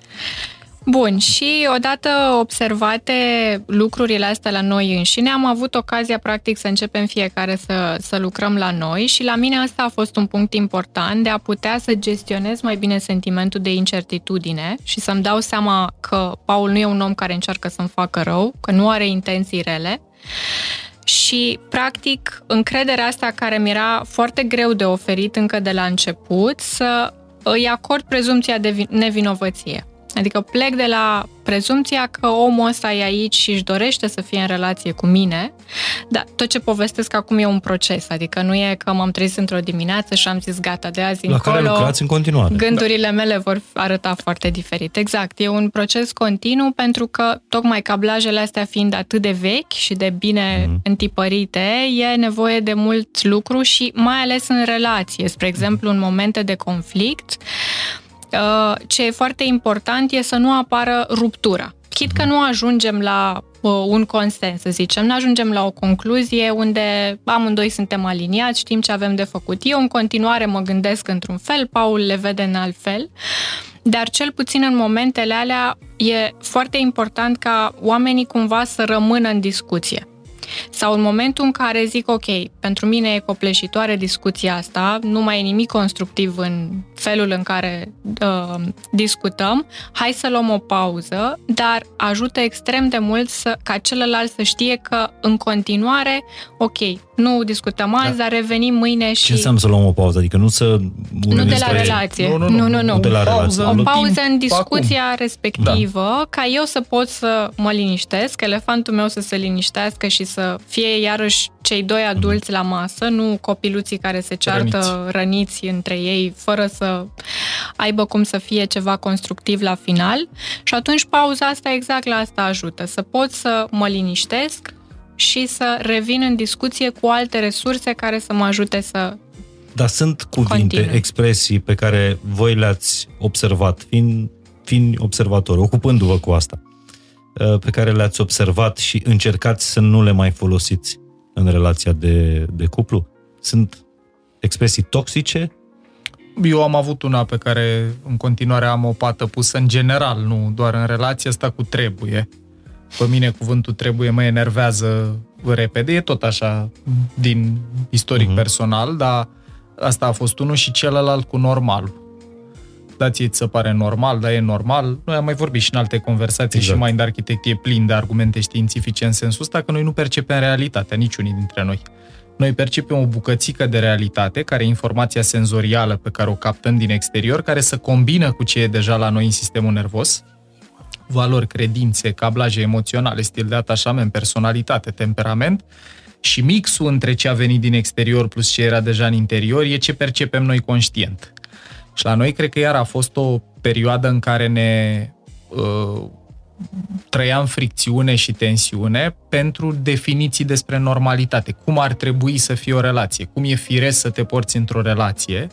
Bun, și odată observate lucrurile astea la noi înșine, am avut ocazia practic să începem fiecare să, să lucrăm la noi și la mine asta a fost un punct important de a putea să gestionez mai bine sentimentul de incertitudine și să-mi dau seama că Paul nu e un om care încearcă să-mi facă rău, că nu are intenții rele și, practic, încrederea asta care mi era foarte greu de oferit încă de la început, să îi acord prezumția de nevinovăție. Adică plec de la prezumția că omul ăsta e aici și își dorește să fie în relație cu mine, dar tot ce povestesc acum e un proces, adică nu e că m-am trezit într-o dimineață și am zis gata, de azi la încolo, care lucrați în continuare. gândurile da. mele vor arăta foarte diferit. Exact, e un proces continuu pentru că tocmai cablajele astea fiind atât de vechi și de bine mm-hmm. întipărite, e nevoie de mult lucru și mai ales în relație, spre exemplu în momente de conflict, Uh, ce e foarte important e să nu apară ruptura. Chit că nu ajungem la uh, un consens, să zicem, nu ajungem la o concluzie unde amândoi suntem aliniați, știm ce avem de făcut. Eu în continuare mă gândesc într-un fel, Paul le vede în alt fel, dar cel puțin în momentele alea e foarte important ca oamenii cumva să rămână în discuție. Sau în momentul în care zic, ok, pentru mine e copleșitoare discuția asta, nu mai e nimic constructiv în felul în care uh, discutăm, hai să luăm o pauză, dar ajută extrem de mult să, ca celălalt să știe că în continuare, ok, nu discutăm azi, da. dar revenim mâine și... Ce înseamnă să luăm o pauză? Adică nu să... Nu de la relație. Nu, nu, nu. nu, nu, nu. de la pauză, O pauză în discuția acum. respectivă, da. ca eu să pot să mă liniștesc, elefantul meu să se liniștească și să fie iarăși cei doi adulți mm. la masă, nu copiluții care se ceartă răniți. răniți între ei, fără să aibă cum să fie ceva constructiv la final. Și atunci pauza asta exact la asta ajută, să pot să mă liniștesc, și să revin în discuție cu alte resurse care să mă ajute să Dar sunt cuvinte, continui. expresii pe care voi le-ați observat, fiind, fiind observator, ocupându vă cu asta, uh, pe care le-ați observat și încercați să nu le mai folosiți în relația de, de cuplu? Sunt expresii toxice? Eu am avut una pe care în continuare am o pată pusă în general, nu doar în relația asta cu trebuie. Pe mine cuvântul trebuie mă enervează repede, e tot așa din istoric uh-huh. personal, dar asta a fost unul și celălalt cu normal. Da, ție ți se pare normal, dar e normal. Noi am mai vorbit și în alte conversații exact. și mai în arhitect e plin de argumente științifice în sensul ăsta că noi nu percepem realitatea, niciunii dintre noi. Noi percepem o bucățică de realitate, care e informația senzorială pe care o captăm din exterior, care se combină cu ce e deja la noi în sistemul nervos, valori, credințe, cablaje emoționale, stil de atașament, personalitate, temperament, și mixul între ce a venit din exterior plus ce era deja în interior e ce percepem noi conștient. Și la noi cred că iar a fost o perioadă în care ne uh, trăiam fricțiune și tensiune pentru definiții despre normalitate. Cum ar trebui să fie o relație? Cum e firesc să te porți într-o relație?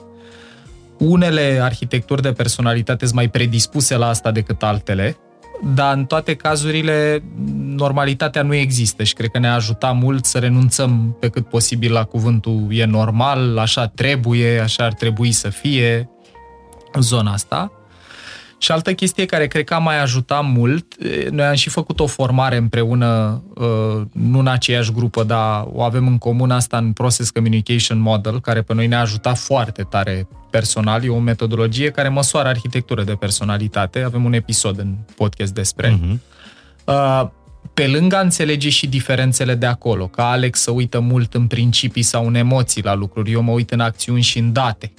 Unele arhitecturi de personalitate sunt mai predispuse la asta decât altele, dar în toate cazurile normalitatea nu există și cred că ne-a ajutat mult să renunțăm pe cât posibil la cuvântul e normal, așa trebuie, așa ar trebui să fie în zona asta. Și altă chestie care cred că a mai ajutat mult, noi am și făcut o formare împreună, nu în aceeași grupă, dar o avem în comun asta în Process Communication Model, care pe noi ne-a ajutat foarte tare personal. E o metodologie care măsoară arhitectură de personalitate. Avem un episod în podcast despre. Uh-huh. Pe lângă a înțelege și diferențele de acolo, ca Alex să uită mult în principii sau în emoții la lucruri, eu mă uit în acțiuni și în date.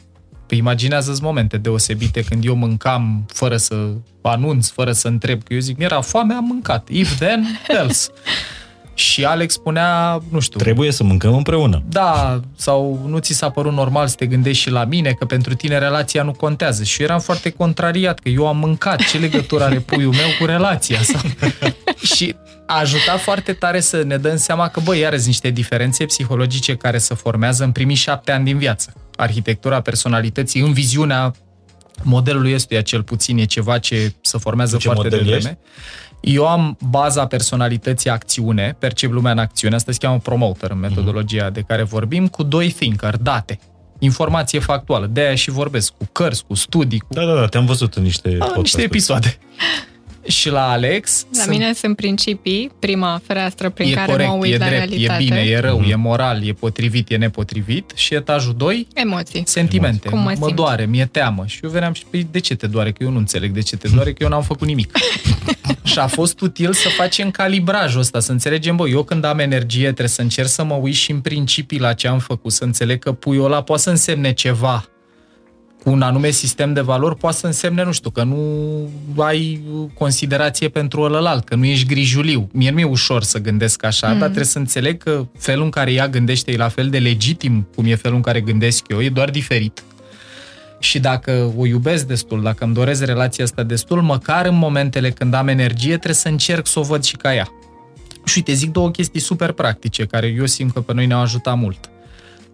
Păi imaginează-ți momente deosebite când eu mâncam fără să anunț, fără să întreb, că eu zic, mi-era foame, am mâncat. If then, else. Și Alex spunea, nu știu... Trebuie să mâncăm împreună. Da, sau nu ți s-a părut normal să te gândești și la mine, că pentru tine relația nu contează. Și eu eram foarte contrariat, că eu am mâncat. Ce legătură are puiul meu cu relația? Sau... și a ajutat foarte tare să ne dăm seama că, băi, iarăși niște diferențe psihologice care se formează în primii șapte ani din viață. Arhitectura personalității în viziunea modelului ăstuia cel puțin e ceva ce se formează ce foarte devreme. Ești? Eu am baza personalității acțiune, percep lumea în acțiune, asta se cheamă promoter în metodologia uh-huh. de care vorbim, cu doi thinker, date. Informație factuală. De aia și vorbesc cu cărți, cu studii. Cu... Da, da, da, te-am văzut în niște A, niște episoade. Și la Alex... La sunt... mine sunt principii, prima fereastră prin e care corect, mă uit e la drept, realitate. E bine, e rău, mm-hmm. e moral, e potrivit, e nepotrivit. Și etajul 2... Emoții. Sentimente. Cum mă, mă doare, mi-e teamă. Și eu veneam și, păi, de ce te doare? Că eu nu înțeleg de ce te doare, că eu n-am făcut nimic. și a fost util să facem calibrajul ăsta, să înțelegem, bă, eu când am energie trebuie să încerc să mă uit și în principii la ce am făcut, să înțeleg că puiul ăla poate să însemne ceva cu un anume sistem de valori poate să însemne, nu știu, că nu ai considerație pentru ălălalt, că nu ești grijuliu. Mie nu e ușor să gândesc așa, mm. dar trebuie să înțeleg că felul în care ea gândește e la fel de legitim cum e felul în care gândesc eu, e doar diferit. Și dacă o iubesc destul, dacă îmi doresc relația asta destul, măcar în momentele când am energie, trebuie să încerc să o văd și ca ea. Și uite, zic două chestii super practice, care eu simt că pe noi ne-au ajutat mult.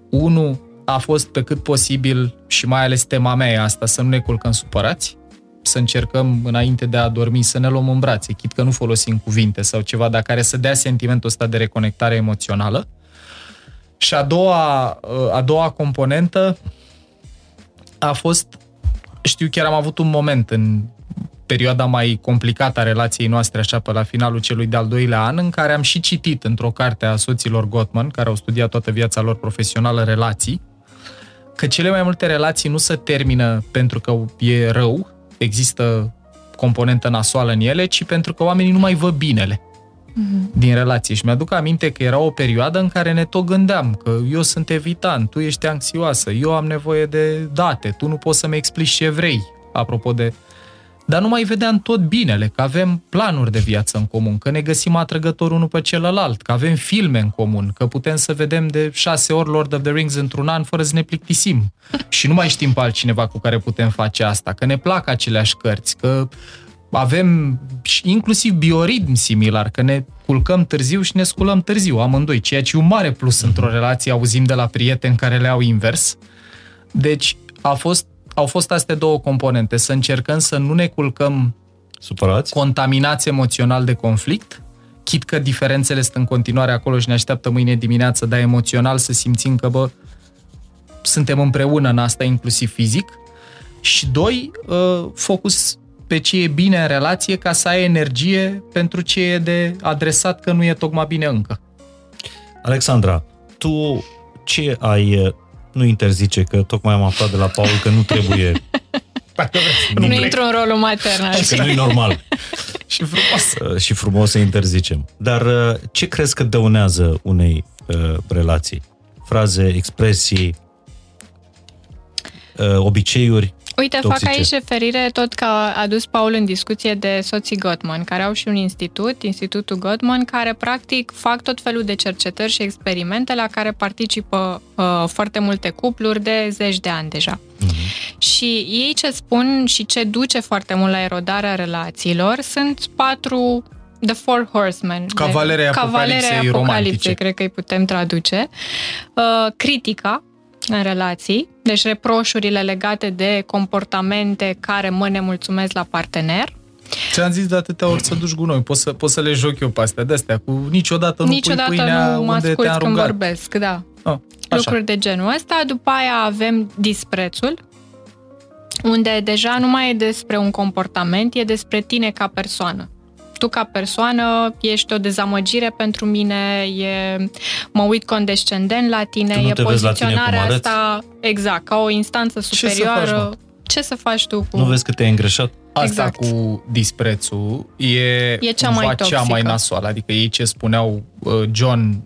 Unu, a fost pe cât posibil și mai ales tema mea e asta, să nu ne culcăm supărați, să încercăm înainte de a dormi să ne luăm în brațe, chit că nu folosim cuvinte sau ceva, dar care să dea sentimentul ăsta de reconectare emoțională. Și a doua, a doua componentă a fost, știu, chiar am avut un moment în perioada mai complicată a relației noastre, așa pe la finalul celui de-al doilea an, în care am și citit într-o carte a soților Gottman, care au studiat toată viața lor profesională relații, că cele mai multe relații nu se termină pentru că e rău, există componentă nasoală în ele, ci pentru că oamenii nu mai văd binele mm-hmm. din relație. Și mi-aduc aminte că era o perioadă în care ne tot gândeam că eu sunt evitant, tu ești anxioasă, eu am nevoie de date, tu nu poți să-mi explici ce vrei, apropo de dar nu mai vedeam tot binele, că avem planuri de viață în comun, că ne găsim atrăgător unul pe celălalt, că avem filme în comun, că putem să vedem de șase ori Lord of the Rings într-un an fără să ne plictisim. Și nu mai știm pe altcineva cu care putem face asta, că ne plac aceleași cărți, că avem inclusiv bioritm similar, că ne culcăm târziu și ne sculăm târziu, amândoi, ceea ce e un mare plus într-o relație, auzim de la prieteni care le au invers. Deci a fost au fost astea două componente. Să încercăm să nu ne culcăm Supărați? contaminați emoțional de conflict chit că diferențele sunt în continuare acolo și ne așteaptă mâine dimineață, dar emoțional să simțim că, bă, suntem împreună în asta, inclusiv fizic. Și doi, uh, focus pe ce e bine în relație ca să ai energie pentru ce e de adresat că nu e tocmai bine încă. Alexandra, tu ce ai, nu interzice că tocmai am aflat de la Paul că nu trebuie nu, nu intru în rolul matern. Și că nu e normal. și frumos. Și frumos să interzicem. Dar ce crezi că dăunează unei uh, relații? Fraze, expresii, uh, obiceiuri? Uite, toxice. fac aici referire tot că a adus Paul în discuție de soții Gottman, care au și un institut, Institutul Gottman, care practic fac tot felul de cercetări și experimente la care participă uh, foarte multe cupluri de zeci de ani deja. Uh-huh. Și ei ce spun și ce duce foarte mult la erodarea relațiilor sunt patru The Four Horsemen. Cavalerii Apocalipsei romantice. cred că îi putem traduce. Uh, critica, în relații, deci reproșurile legate de comportamente care mă nemulțumesc la partener. Ți-am zis de atâtea ori să duci gunoi, poți să, poți să le joc eu pe astea, de astea, cu niciodată nu niciodată pui pâinea nu mă unde te-am când rugat. vorbesc, da. Ah, Lucruri de genul ăsta, după aia avem disprețul, unde deja nu mai e despre un comportament, e despre tine ca persoană tu ca persoană ești o dezamăgire pentru mine, e, mă uit condescendent la tine, tu nu e la poziționarea tine asta, exact, ca o instanță superioară. Ce să faci, ce să faci tu cu... Nu vezi că te-ai îngreșat? Asta Exact. cu disprețul e, E cea cumva mai cea toxică. mai nasoală. Adică ei ce spuneau, uh, John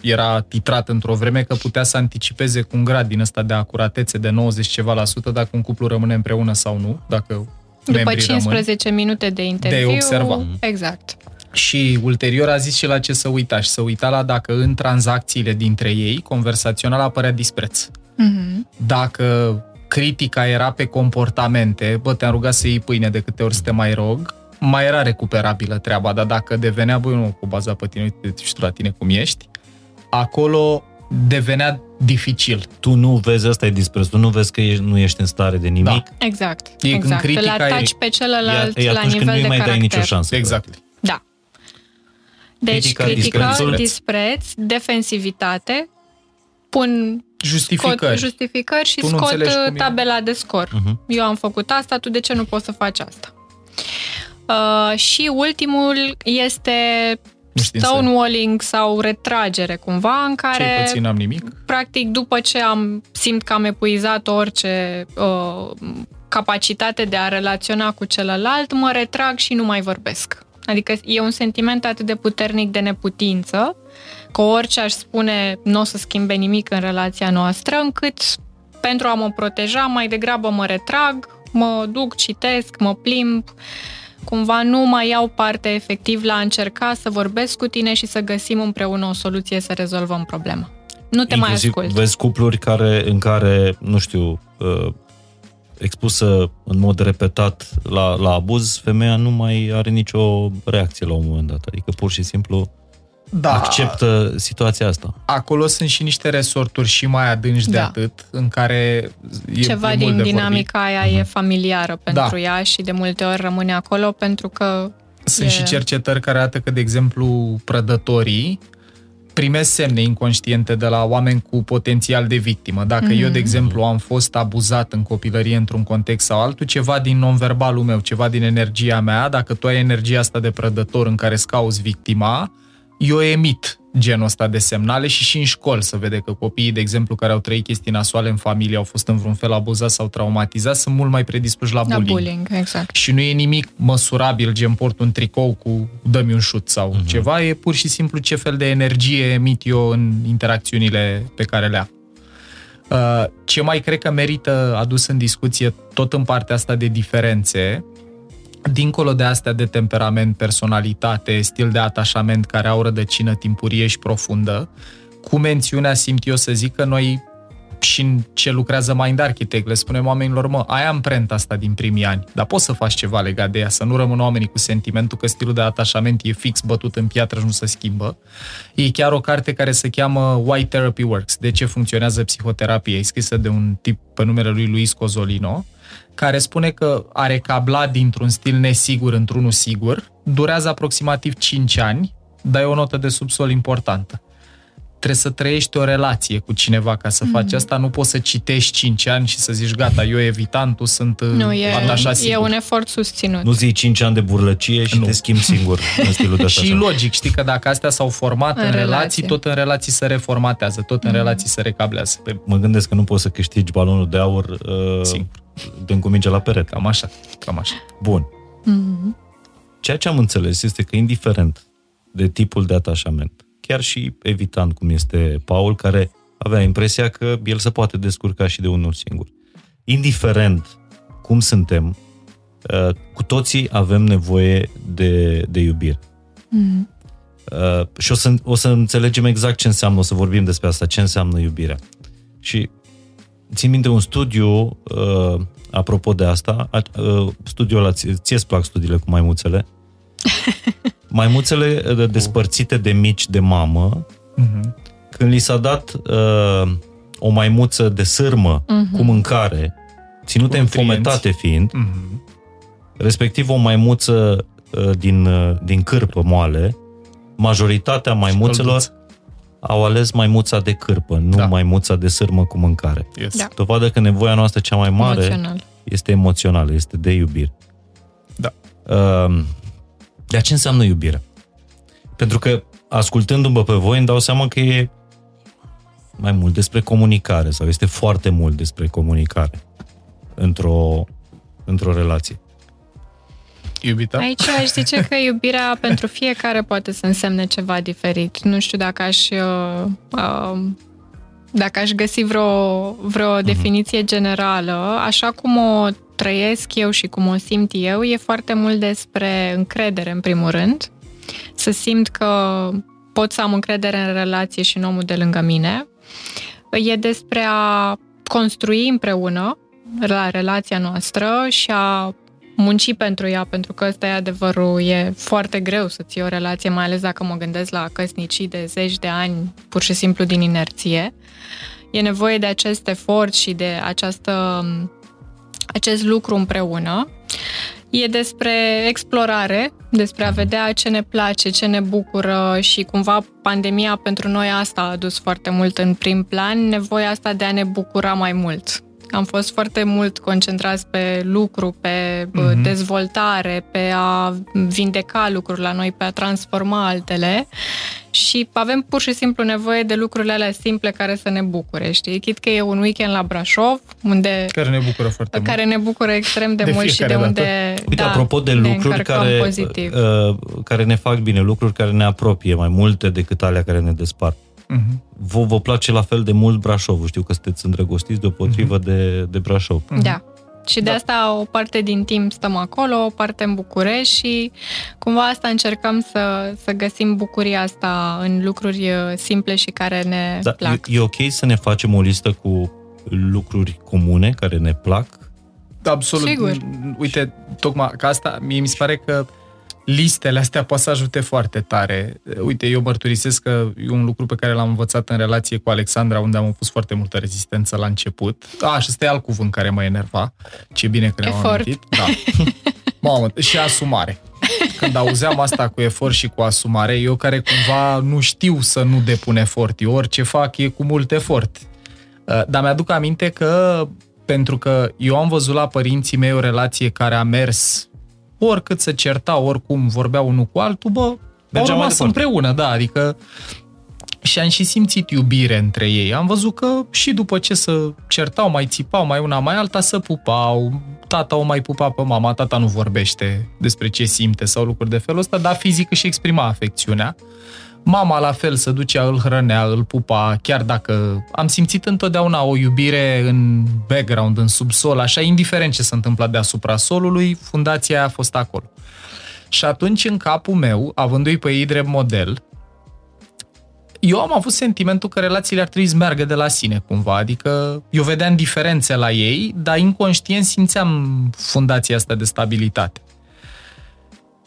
era titrat într-o vreme că putea să anticipeze cu un grad din ăsta de acuratețe de 90 ceva la sută dacă un cuplu rămâne împreună sau nu, dacă După membrii 15 minute de interviu, observat. exact. Și ulterior a zis și la ce să uita și să uita la dacă în tranzacțiile dintre ei conversațional apărea dispreț. Mm-hmm. Dacă critica era pe comportamente, bă, te-am rugat să iei pâine de câte ori să te mai rog, mai era recuperabilă treaba, dar dacă devenea, băi, nu, cu baza pe tine, uite și tu la tine cum ești, acolo devenea dificil. Tu nu vezi, asta e dispreț, tu nu vezi că ești, nu ești în stare de nimic. Da. Exact. E când exact. Îl critica e- ataci pe celălalt e, e la atunci nivel când nu-i de mai caracter. dai nicio șansă. Exact. Da. Deci Critica, critică, dispreț. dispreț, defensivitate, pun Justificări. scot justificări și Tu nu scot înțelegi uh, cum e. tabela de scor. Mhm. Eu am făcut asta, tu de ce nu poți să faci asta? Uh, și ultimul este Nu știm să- stonewalling sau retragere cumva, în Ce care puțin n-am nimic. practic după ce am simt că am epuizat orice uh, capacitate de a relaționa cu celălalt, mă retrag și nu mai vorbesc. Adică e un sentiment atât de puternic de neputință, că orice aș spune nu o să schimbe nimic în relația noastră, încât pentru a mă proteja, mai degrabă mă retrag, mă duc, citesc, mă plimb, cumva nu mai iau parte efectiv la a încerca să vorbesc cu tine și să găsim împreună o soluție să rezolvăm problema. Nu te mai Inclusiv ascult. vezi cupluri care, în care, nu știu, uh, expusă în mod repetat la, la abuz, femeia nu mai are nicio reacție la un moment dat. Adică pur și simplu Da. acceptă situația asta. Acolo sunt și niște resorturi și mai adânci de Da. atât, în care e, Ceva e mult din de dinamica aia e familiară pentru Da. ea și de multe ori rămâne acolo pentru că Sunt E- și cercetări care arată că, de exemplu, prădătorii primesc semne inconștiente de la oameni cu potențial de victimă. Dacă mm-hmm. eu, de exemplu, am fost abuzat în copilărie într-un context sau altul, ceva din non-verbalul meu, ceva din energia mea, dacă tu ai energia asta de prădător în care îți cauți victima, eu emit genul ăsta de semnale și și în școli să vede că copiii, de exemplu, care au trăit chestii nasoale în familie, au fost în vreun fel abuzați sau traumatizați, sunt mult mai predispuși la la bullying. bullying, exact. Și nu e nimic măsurabil, gen port un tricou cu dă-mi un șut sau uh-huh. ceva, e pur și simplu ce fel de energie emit eu în interacțiunile pe care le am. Uh, Ce mai cred că merită adus în discuție tot în partea asta de diferențe, dincolo de astea de temperament, personalitate, stil de atașament care au rădăcină timpurie și profundă, cu mențiunea simt eu să zic că noi și în ce lucrează Mind Architect, le spunem oamenilor, mă, ai amprenta asta din primii ani, dar poți să faci ceva legat de ea, să nu rămână oamenii cu sentimentul că stilul de atașament e fix bătut în piatră și nu se schimbă. E chiar o carte care se cheamă Why Therapy Works, de ce funcționează psihoterapia, e scrisă de un tip pe numele lui Luis Cozolino, care spune că a recabla dintr-un stil nesigur într-unul sigur durează aproximativ 5 ani dai o notă de subsol importantă. Trebuie să trăiești o relație cu cineva ca să faci asta. Nu poți să citești 5 ani și să zici, gata, eu evitant, tu sunt Nu, e, atașat e sigur. un efort susținut. Nu zi 5 ani de burlăcie și Nu. te schimbi singur în stilul de Și logic, știi că dacă astea s-au format în, În în relații, relație. tot în relații se reformatează, tot în relații se recablează. Pe Mă gândesc că nu poți să câștigi balonul de aur uh, Singur. dând cu mingea la perete. Cam așa, cam așa. Bun. Mhm. Ceea ce am înțeles este că indiferent de tipul de atașament, chiar și evitant cum este Paul, care avea impresia că el se poate descurca și de unul singur. Indiferent cum suntem, uh, cu toții avem nevoie de, de iubire. Mhm. Uh, și o să, o să înțelegem exact ce înseamnă, o să vorbim despre asta, ce înseamnă iubirea. Și țin minte un studiu, uh, apropo de asta, a- uh, studiul ăla, ție îți plac studiile cu maimuțele? Maimuțele uh, despărțite de mici de mamă, Mhm. când li s-a dat uh, o maimuță de sârmă cu mâncare, ținute Cu înfometate fiind, Mhm. respectiv o maimuță uh, din, uh, din cârpă moale, majoritatea maimuțelor călduță. au ales maimuța de cârpă, nu Da. maimuța de sârmă cu mâncare. Yes. Da. Dovadă că nevoia noastră cea mai mare Emoțional. este emoțională, este de iubire. Da. Uh, Dar ce înseamnă iubire? Pentru că, ascultându-mă pe voi, îmi dau seama că e mai mult despre comunicare sau este foarte mult despre comunicare într-o, într-o relație. Iubita? Aici aș zice că iubirea pentru fiecare poate să însemne ceva diferit. Nu știu dacă aș, uh, uh, dacă aș găsi vreo, vreo definiție generală. Așa cum o trăiesc eu și cum o simt eu, e foarte mult despre încredere, în primul rând. Să simt că pot să am încredere în relație și în omul de lângă mine. E despre a construi împreună la relația noastră și a munci pentru ea, pentru că ăsta e adevărul, e foarte greu să ții o relație, mai ales dacă mă gândesc la căsnicii de zeci de ani, pur și simplu din inerție. E nevoie de acest efort și de această, acest lucru împreună. E despre explorare, despre a vedea ce ne place, ce ne bucură și cumva pandemia pentru noi asta a adus foarte mult în prim plan, nevoia asta de a ne bucura mai mult. Am fost foarte mult concentrați pe lucru, pe mm-hmm. dezvoltare, pe a vindeca lucruri la noi, pe a transforma altele și avem pur și simplu nevoie de lucrurile alea simple care să ne bucure, știi? Chit că e un weekend la Brașov, unde Care ne bucură foarte mult. care ne bucură extrem de, De mult și de fiecare unde Uite, da, apropo de ne lucruri încărcăm care, pozitiv. uh, care ne fac bine, lucruri care ne apropie mai multe decât alea care ne despart. Mhm. Vă, vă place la fel de mult Brașovul. Știu că sunteți îndrăgostiți deopotrivă Mhm. de, de Brașov. Da. Și de asta o parte din timp stăm acolo, o parte în București și cumva asta încercăm să, să găsim bucuria asta în lucruri uh, simple și care ne Da, plac. e, e ok să ne facem o listă cu lucruri comune care ne plac? Absolut. Sigur. Uite, tocmai ca asta, mie mi se pare că listele astea poate să ajute foarte tare. Uite, eu mărturisesc că e un lucru pe care l-am învățat în relație cu Alexandra, unde am pus foarte multă rezistență la început. A, și ăsta e alt cuvânt care mă enerva. Ce bine că ne-am Efort. amintit. Da. Mamă, și asumare. Când auzeam asta cu efort și cu asumare, eu care cumva nu știu să nu depun efort, eu orice fac e cu mult efort. Uh, Dar mi-aduc aminte că pentru că eu am văzut la părinții mei o relație care a mers oricât se certau, oricum vorbeau unul cu altul, bă, au mai rămas departe. împreună, da, adică și am și simțit iubire între ei. Am văzut că și după ce să certau, mai țipau, mai una, mai alta, să pupau. Tata o mai pupa pe mama, tata nu vorbește despre ce simte sau lucruri de felul ăsta, dar fizic își exprima afecțiunea. Mama la fel se ducea, îl hrănea, îl pupa, chiar dacă am simțit întotdeauna o iubire în background, în subsol, așa, indiferent ce se întâmpla deasupra solului, fundația aia a fost acolo. Și atunci, în capul meu, avându-i pe ei drept model, eu am avut sentimentul că relațiile ar trebui să meargă de la sine, cumva. Adică eu vedeam diferențe la ei, dar inconștient simțeam fundația asta de stabilitate.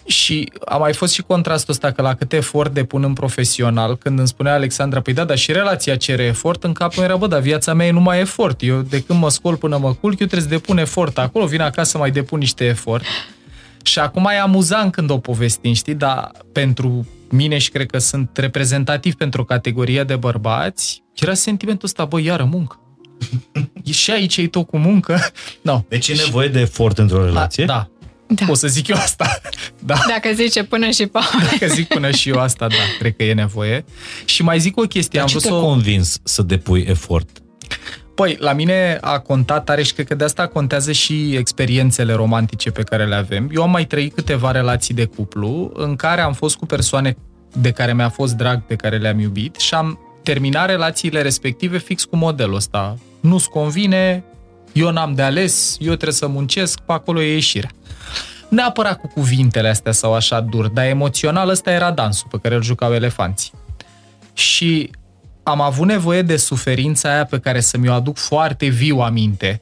Și a mai fost și contrastul ăsta că la cât efort depun în profesional, când îmi spunea Alexandra, păi da, dar și relația cere efort, în capul meu era, bă, dar viața mea e numai efort. Eu, de când mă scol până mă culc, eu trebuie să depun efort acolo, vin acasă, mai depun niște efort. Și acum e amuzant când o povestim, știi, dar pentru mine și cred că sunt reprezentativ pentru o categorie de bărbați, era sentimentul ăsta, bă, iară muncă. și aici e tot cu muncă. No. Deci e nevoie de efort într-o relație? Da, da. O să zic eu asta. Da. Dacă zice până și pa. Dacă zic până și eu asta, da, cred că e nevoie. Și mai zic o chestie. Dar am ce te-a convins să depui efort? Păi, la mine a contat tare și cred că de asta contează și experiențele romantice pe care le avem. Eu am mai trăit câteva relații de cuplu în care am fost cu persoane de care mi-a fost drag, pe care le-am iubit și am terminat relațiile respective fix cu modelul ăsta. Nu-ți convine, eu n-am de ales, eu trebuie să muncesc, pe acolo e ieșirea. Neapărat cu cuvintele astea sau așa dur, dar emoțional ăsta era dansul pe care îl jucau elefanții. Și am avut nevoie de suferința aia pe care să mi-o aduc foarte viu aminte.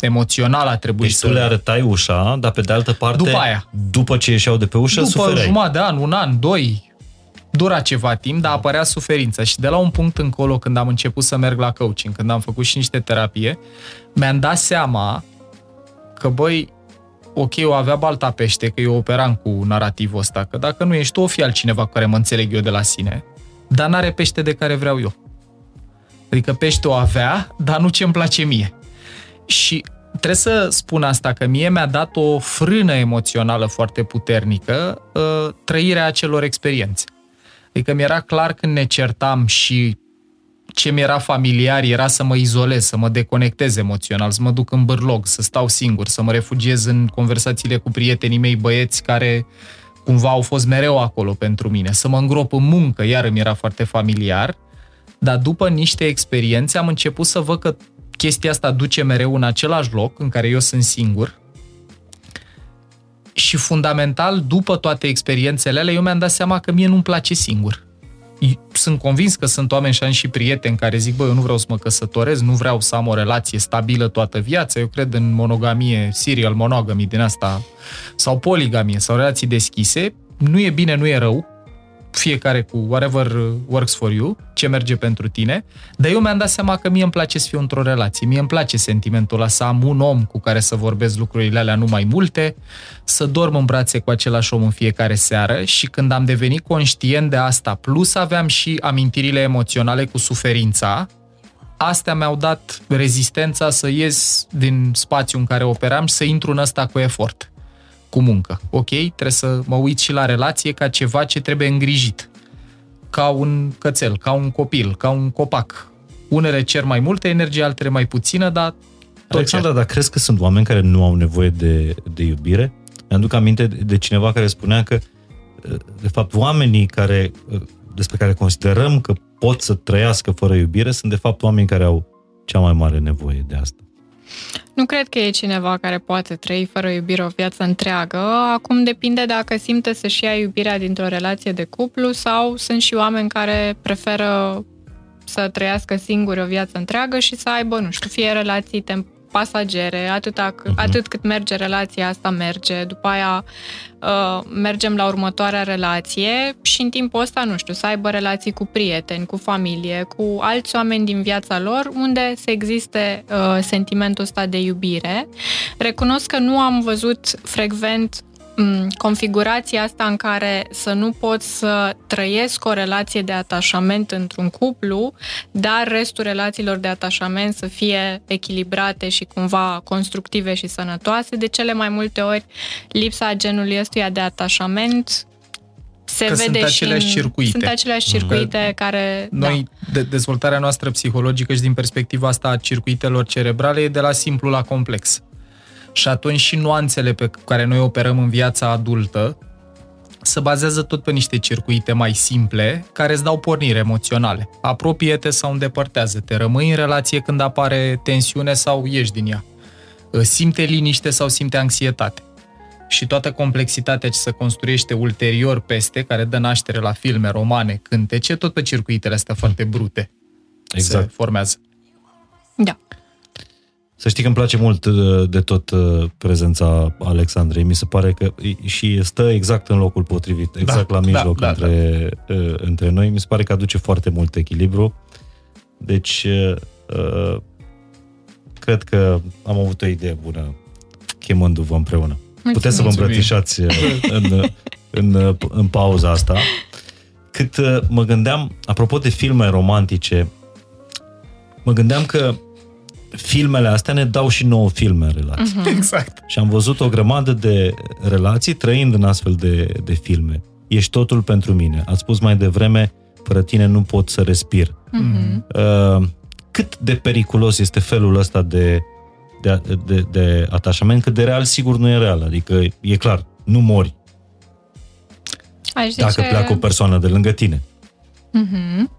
Emoțional a trebuit deci să... tu le arătai ușa, dar pe de altă parte, după, aia. după ce ieșeau de pe ușă, după suferai. jumătate de an, un an, doi, dura ceva timp, dar apărea suferința. Și de la un punct încolo, când am început să merg la coaching, când am făcut și niște terapie, mi-am dat seama că, băi, ok, eu avea balta pește, că eu operam cu narativul ăsta, că dacă nu ești tu, o fi altcineva cu care mă înțeleg eu de la sine, dar n-are pește de care vreau eu. Adică pește o avea, dar nu ce-mi place mie. Și trebuie să spun asta, că mie mi-a dat o frână emoțională foarte puternică uh, trăirea acelor experiențe. Adică mi-era clar când ne certam și ce mi era familiar era să mă izolez, să mă deconectez emoțional, să mă duc în bârlog, să stau singur, să mă refugiez în conversațiile cu prietenii mei băieți care cumva au fost mereu acolo pentru mine, să mă îngrop în muncă, iar îmi era foarte familiar, dar după niște experiențe am început să văd că chestia asta duce mereu în același loc în care eu sunt singur și fundamental, după toate experiențele alea, eu mi-am dat seama că mie nu-mi place singur. Sunt convins că sunt oameni și am și prieteni care zic, bă, eu nu vreau să mă căsătorez, nu vreau să am o relație stabilă toată viața, eu cred în monogamie, serial monogamy din asta, sau poligamie, sau relații deschise, nu e bine, nu e rău, fiecare cu whatever works for you, ce merge pentru tine, dar eu mi-am dat seama că mie îmi place să fiu într-o relație, mie îmi place sentimentul ăla, să am un om cu care să vorbesc lucrurile alea nu mai multe, să dorm în brațe cu același om în fiecare seară și când am devenit conștient de asta, plus aveam și amintirile emoționale cu suferința, astea mi-au dat rezistența să ies din spațiul în care operam și să intru în ăsta cu efort cu muncă. Ok? Trebuie să mă uit și la relație ca ceva ce trebuie îngrijit. Ca un cățel, ca un copil, ca un copac. Unele cer mai multă energie, altele mai puțină, dar tot Alexandra, dar crezi că sunt oameni care nu au nevoie de, de iubire? Mi-aduc aminte de cineva care spunea că, de fapt, oamenii care, despre care considerăm că pot să trăiască fără iubire sunt, de fapt, oameni care au cea mai mare nevoie de asta. Nu cred că e cineva care poate trăi fără iubire o viață întreagă. Acum depinde dacă simte să-și ia iubirea dintr-o relație de cuplu sau sunt și oameni care preferă să trăiască singuri o viață întreagă și să aibă, nu știu, fie relații temp- pasagere, atâta, uh-huh. atât cât merge relația asta merge, după aia uh, mergem la următoarea relație și în timpul ăsta, nu știu, să aibă relații cu prieteni, cu familie, cu alți oameni din viața lor, unde să existe uh, sentimentul ăsta de iubire. Recunosc că nu am văzut frecvent configurația asta în care să nu pot să trăiesc o relație de atașament într-un cuplu, dar restul relațiilor de atașament să fie echilibrate și cumva constructive și sănătoase. De cele mai multe ori, lipsa genului ăstuia de atașament se că vede sunt și aceleași în, circuite. Sunt aceleași circuite mm. care... Noi, da. de, dezvoltarea noastră psihologică și din perspectiva asta a circuitelor cerebrale e de la simplu la complex. Și atunci și nuanțele pe care noi operăm în viața adultă se bazează tot pe niște circuite mai simple care îți dau pornire emoționale. Apropie-te sau îndepărtează-te, rămâi în relație când apare tensiune sau ieși din ea. Simte liniște sau simte anxietate. Și toată complexitatea ce se construiește ulterior peste, care dă naștere la filme, romane, cântece, tot pe circuitele astea foarte brute exact. se formează. Da. Să știi că îmi place mult uh, de tot uh, prezența Alexandrei. Mi se pare că și stă exact în locul potrivit, da, exact da, la mijloc da, între, da. între noi. Mi se pare că aduce foarte mult echilibru. Deci, cred că am avut o idee bună chemându-vă împreună. Mulțumim. Puteți să vă îmbrățișați în, în, în pauza asta. cât uh, mă gândeam, apropo de filme romantice, mă gândeam că filmele astea ne dau și nouă filme în relații. Uh-huh. Exact. Și am văzut o grămadă de relații trăind în astfel de, de filme. Ești totul pentru mine. Ați spus mai devreme, fără tine nu pot să respir. Uh-huh. Uh, cât de periculos este felul ăsta de, de, de, de atașament, cât de real sigur nu e real. Adică e clar, nu mori Aș zice... dacă pleacă o persoană de lângă tine. Uh-huh.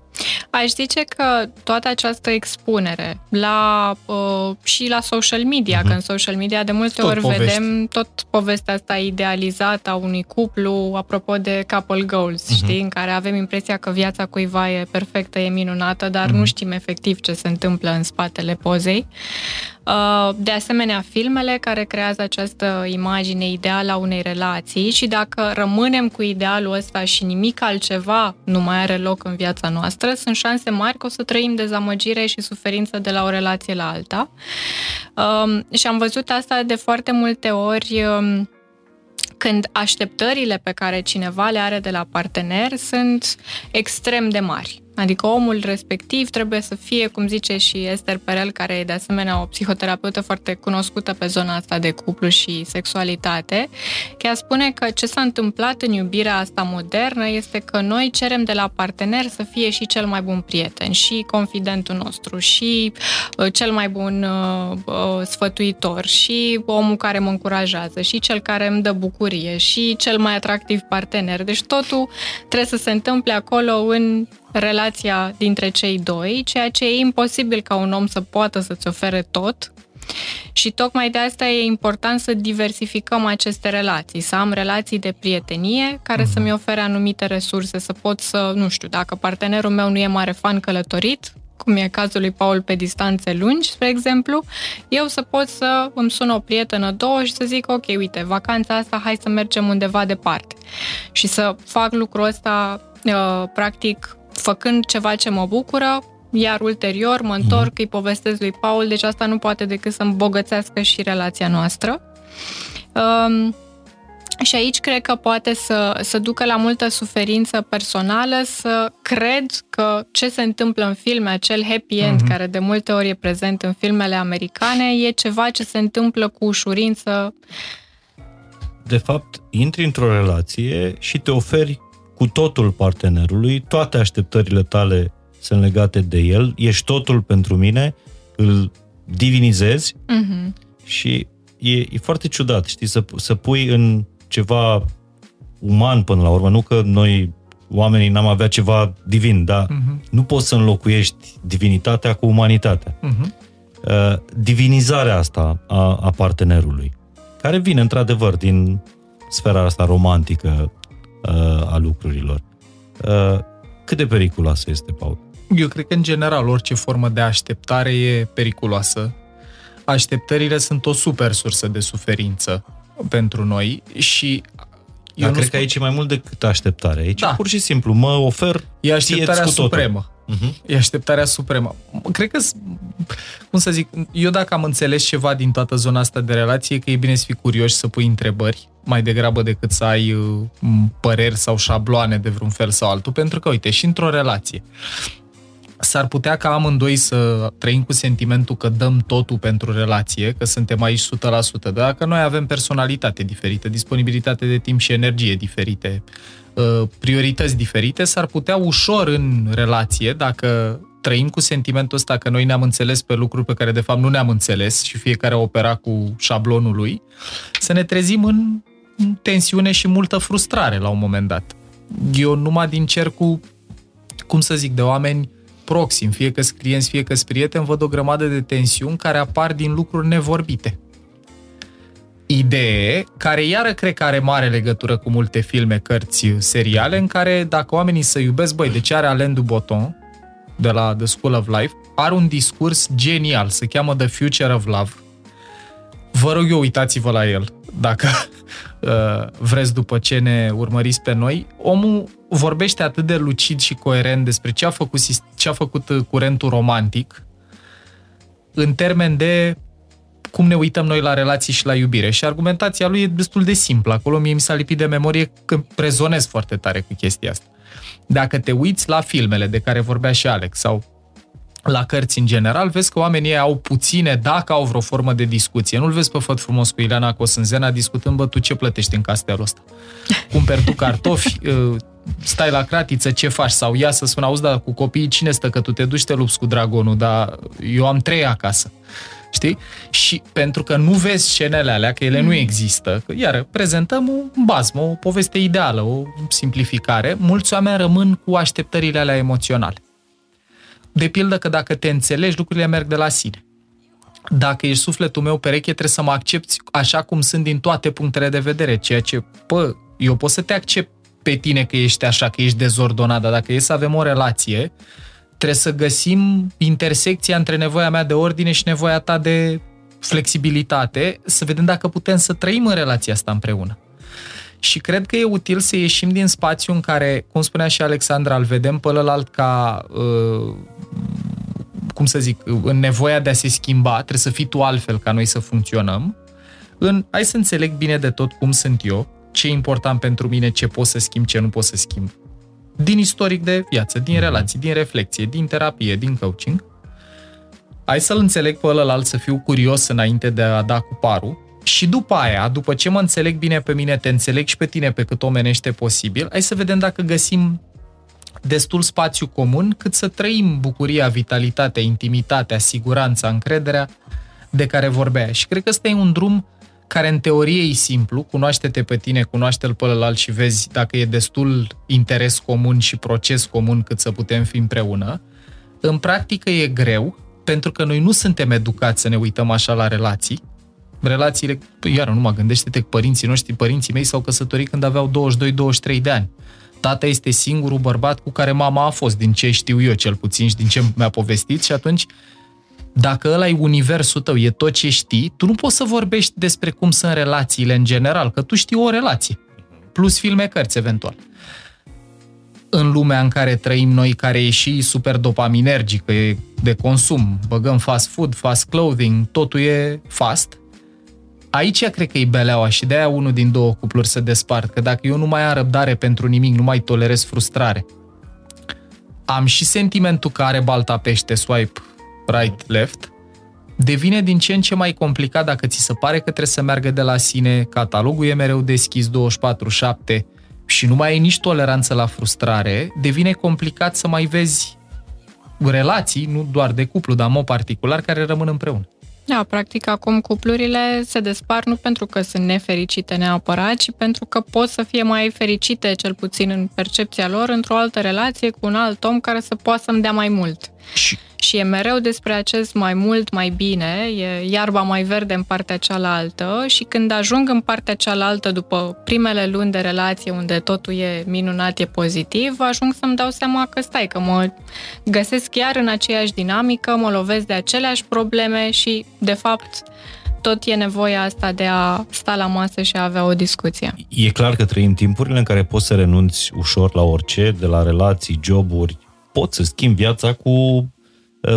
Aș zice că toată această expunere la, uh, și la social media, uh-huh. că în social media de multe tot ori povești. vedem tot povestea asta idealizată a unui cuplu, apropo de couple goals, uh-huh. știi, în care avem impresia că viața cuiva e perfectă, e minunată, dar uh-huh. nu știm efectiv ce se întâmplă în spatele pozei. Uh, de asemenea, filmele care creează această imagine ideală a unei relații și dacă rămânem cu idealul ăsta și nimic altceva nu mai are loc în viața noastră, sunt șanse mari că o să trăim dezamăgire și suferință de la o relație la alta. Um, și am văzut asta de foarte multe ori um, când așteptările pe care cineva le are de la partener sunt extrem de mari. Adică omul respectiv trebuie să fie, cum zice și Esther Perel, care e de asemenea o psihoterapeută foarte cunoscută pe zona asta de cuplu și sexualitate, chiar spune că ce s-a întâmplat în iubirea asta modernă este că noi cerem de la partener să fie și cel mai bun prieten, și confidentul nostru, și uh, cel mai bun uh, uh, sfătuitor, și omul care mă încurajează, și cel care îmi dă bucurie, și cel mai atractiv partener. Deci totul trebuie să se întâmple acolo în relația dintre cei doi, ceea ce e imposibil ca un om să poată să-ți ofere tot. Și tocmai de asta e important să diversificăm aceste relații, să am relații de prietenie care uh-huh. să-mi ofere anumite resurse, să pot să, nu știu, dacă partenerul meu nu e mare fan călătorit, cum e cazul lui Paul pe distanțe lungi, spre exemplu, eu să pot să îmi sun o prietenă, două și să zic, ok, uite, vacanța asta, hai să mergem undeva departe. Și să fac lucrul ăsta, uh, practic, făcând ceva ce mă bucură, iar ulterior mă întorc, mm-hmm. îi povestesc lui Paul, deci asta nu poate decât să îmbogățească și relația noastră. Um, și aici cred că poate să, să ducă la multă suferință personală, să cred că ce se întâmplă în filme, acel happy end mm-hmm. care de multe ori e prezent în filmele americane, e ceva ce se întâmplă cu ușurință. De fapt, intri într-o relație și te oferi cu totul partenerului, toate așteptările tale sunt legate de el, ești totul pentru mine, îl divinizezi uh-huh. și e, e foarte ciudat, știi, să, să pui în ceva uman până la urmă, nu că noi oamenii n-am avea ceva divin, dar uh-huh. nu poți să înlocuiești divinitatea cu umanitatea. Uh-huh. Uh, divinizarea asta a, a partenerului, care vine într-adevăr din sfera asta romantică, uh, a lucrurilor. Uh, cât de periculoasă este, Paul? Eu cred că, în general, orice formă de așteptare e periculoasă. Așteptările sunt o super sursă de suferință pentru noi și eu Dar cred spun... că aici e mai mult decât așteptare. Aici da. pur și simplu mă ofer E așteptarea cu supremă. Uh-huh. E așteptarea supremă. Cred că, cum să zic, eu dacă am înțeles ceva din toată zona asta de relație, că e bine să fii curios să pui întrebări mai degrabă decât să ai uh, păreri sau șabloane de vreun fel sau altul, pentru că, uite, și într-o relație s-ar putea ca amândoi să trăim cu sentimentul că dăm totul pentru relație, că suntem aici 100%, dar dacă noi avem personalitate diferită, disponibilitate de timp și energie diferite, uh, priorități diferite, s-ar putea ușor în relație, dacă trăim cu sentimentul ăsta că noi ne-am înțeles pe lucruri pe care de fapt nu ne-am înțeles și fiecare opera cu șablonul lui, să ne trezim în tensiune și multă frustrare la un moment dat. Eu numai din cercul, cum să zic, de oameni proxim, fie că sunt clienți, fie că sunt prieteni, văd o grămadă de tensiuni care apar din lucruri nevorbite. Idee care iară cred că are mare legătură cu multe filme, cărți, seriale, în care dacă oamenii să iubesc, băi, de ce are Alain Duboton, de la The School of Life, are un discurs genial, se cheamă The Future of Love. Vă rog eu, uitați-vă la el, dacă uh, vreți după ce ne urmăriți pe noi. Omul vorbește atât de lucid și coerent despre ce a făcut, ce a făcut uh, curentul romantic în termen de cum ne uităm noi la relații și la iubire. Și argumentația lui e destul de simplă. Acolo mie mi s-a lipit de memorie că rezonez foarte tare cu chestia asta. Dacă te uiți la filmele de care vorbea și Alex sau la cărți în general, vezi că oamenii au puține, dacă au vreo formă de discuție. Nu-l vezi pe făt frumos cu Ileana Cosânzena discutând, bă, tu ce plătești în castelul ăsta? Cumperi tu cartofi, uh, stai la cratiță, ce faci? Sau ia să spun, auzi, da, cu copiii cine stă? Că tu te duci, te lupți cu dragonul, dar eu am trei acasă. Știi? Și pentru că nu vezi scenele alea, că ele mm. nu există, că, iar prezentăm un bazmă, o poveste ideală, o simplificare, mulți oameni rămân cu așteptările alea emoționale. De pildă că dacă te înțelegi, lucrurile merg de la sine. Dacă ești sufletul meu pereche, trebuie să mă accepti așa cum sunt din toate punctele de vedere, ceea ce, pă, eu pot să te accept pe tine că ești așa, că ești dezordonat, dar dacă e să avem o relație, trebuie să găsim intersecția între nevoia mea de ordine și nevoia ta de flexibilitate, să vedem dacă putem să trăim în relația asta împreună. Și cred că e util să ieșim din spațiu în care, cum spunea și Alexandra, îl vedem pe ălalt ca, uh, cum să zic, în nevoia de a se schimba, trebuie să fii tu altfel ca noi să funcționăm, în, hai să înțeleg bine de tot cum sunt eu, ce e important pentru mine, ce pot să schimb, ce nu pot să schimb. Din istoric de viață, din relații, din reflexie, din terapie, din coaching. Hai să-l înțeleg pe ălălalt, să fiu curios înainte de a da cu parul și după aia, după ce mă înțeleg bine pe mine, te înțeleg și pe tine pe cât omenește posibil, hai să vedem dacă găsim destul spațiu comun cât să trăim bucuria, vitalitatea, intimitatea, siguranța, încrederea de care vorbea. Și cred că ăsta e un drum care în teorie e simplu, cunoaște-te pe tine, cunoaște-l pe ălalt și vezi dacă e destul interes comun și proces comun cât să putem fi împreună. În practică e greu, pentru că noi nu suntem educați să ne uităm așa la relații, relațiile, păi, iară, nu mă gândește-te că părinții noștri, părinții mei s-au căsătorit când aveau 22-23 de ani. Tata este singurul bărbat cu care mama a fost, din ce știu eu cel puțin și din ce mi-a povestit și atunci dacă ăla e universul tău, e tot ce știi, tu nu poți să vorbești despre cum sunt relațiile în general, că tu știi o relație, plus filme, cărți eventual. În lumea în care trăim noi, care e și super dopaminergică, e de consum, băgăm fast food, fast clothing, totul e fast, aici cred că e beleaua și de-aia unul din două cupluri se despart, că dacă eu nu mai am răbdare pentru nimic, nu mai tolerez frustrare, am și sentimentul că are balta pește, swipe right-left, devine din ce în ce mai complicat dacă ți se pare că trebuie să meargă de la sine, catalogul e mereu deschis 24-7 și nu mai ai nici toleranță la frustrare, devine complicat să mai vezi relații, nu doar de cuplu, dar în mod particular, care rămân împreună. Da, practic acum cuplurile se despar nu pentru că sunt nefericite neapărat, ci pentru că pot să fie mai fericite, cel puțin în percepția lor, într-o altă relație cu un alt om care să poată să-mi dea mai mult. Și și e mereu despre acest mai mult, mai bine, e iarba mai verde în partea cealaltă și când ajung în partea cealaltă după primele luni de relație unde totul e minunat, e pozitiv, ajung să-mi dau seama că stai, că mă găsesc chiar în aceeași dinamică, mă lovesc de aceleași probleme și, de fapt, tot e nevoia asta de a sta la masă și a avea o discuție. E clar că trăim timpurile în care poți să renunți ușor la orice, de la relații, joburi, poți să schimbi viața cu Uh,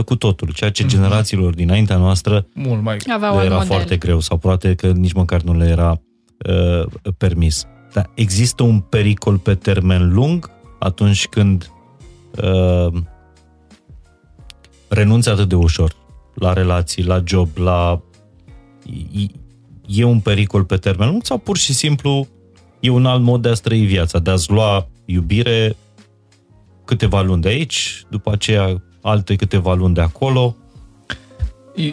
cu totul, ceea ce mhm. generațiilor dinaintea noastră Mult mai Aveau era foarte greu sau poate că nici măcar nu le era uh, permis. Dar există un pericol pe termen lung atunci când uh, renunți atât de ușor la relații, la job, la... E un pericol pe termen lung sau pur și simplu e un alt mod de a trăi viața, de a-ți lua iubire câteva luni de aici, după aceea alte câteva luni de acolo.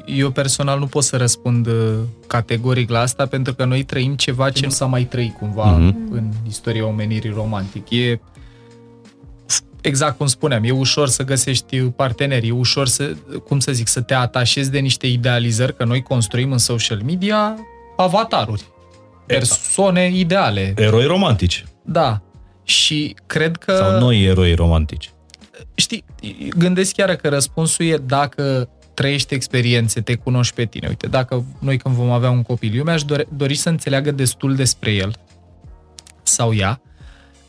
Eu personal nu pot să răspund uh, categoric la asta pentru că noi trăim ceva ce nu s-a mai trăit cumva mm-hmm. în istoria omenirii romantic. E exact cum spuneam, e ușor să găsești parteneri, e ușor să, cum să zic, să te atașezi de niște idealizări, că noi construim în social media avataruri, persoane ideale. Eroi romantici. Da. Și cred că... Sau noi eroi romantici știi, gândesc chiar că răspunsul e dacă trăiești experiențe, te cunoști pe tine. Uite, dacă noi când vom avea un copil, eu mi-aș dori, dori să înțeleagă destul despre el sau ea,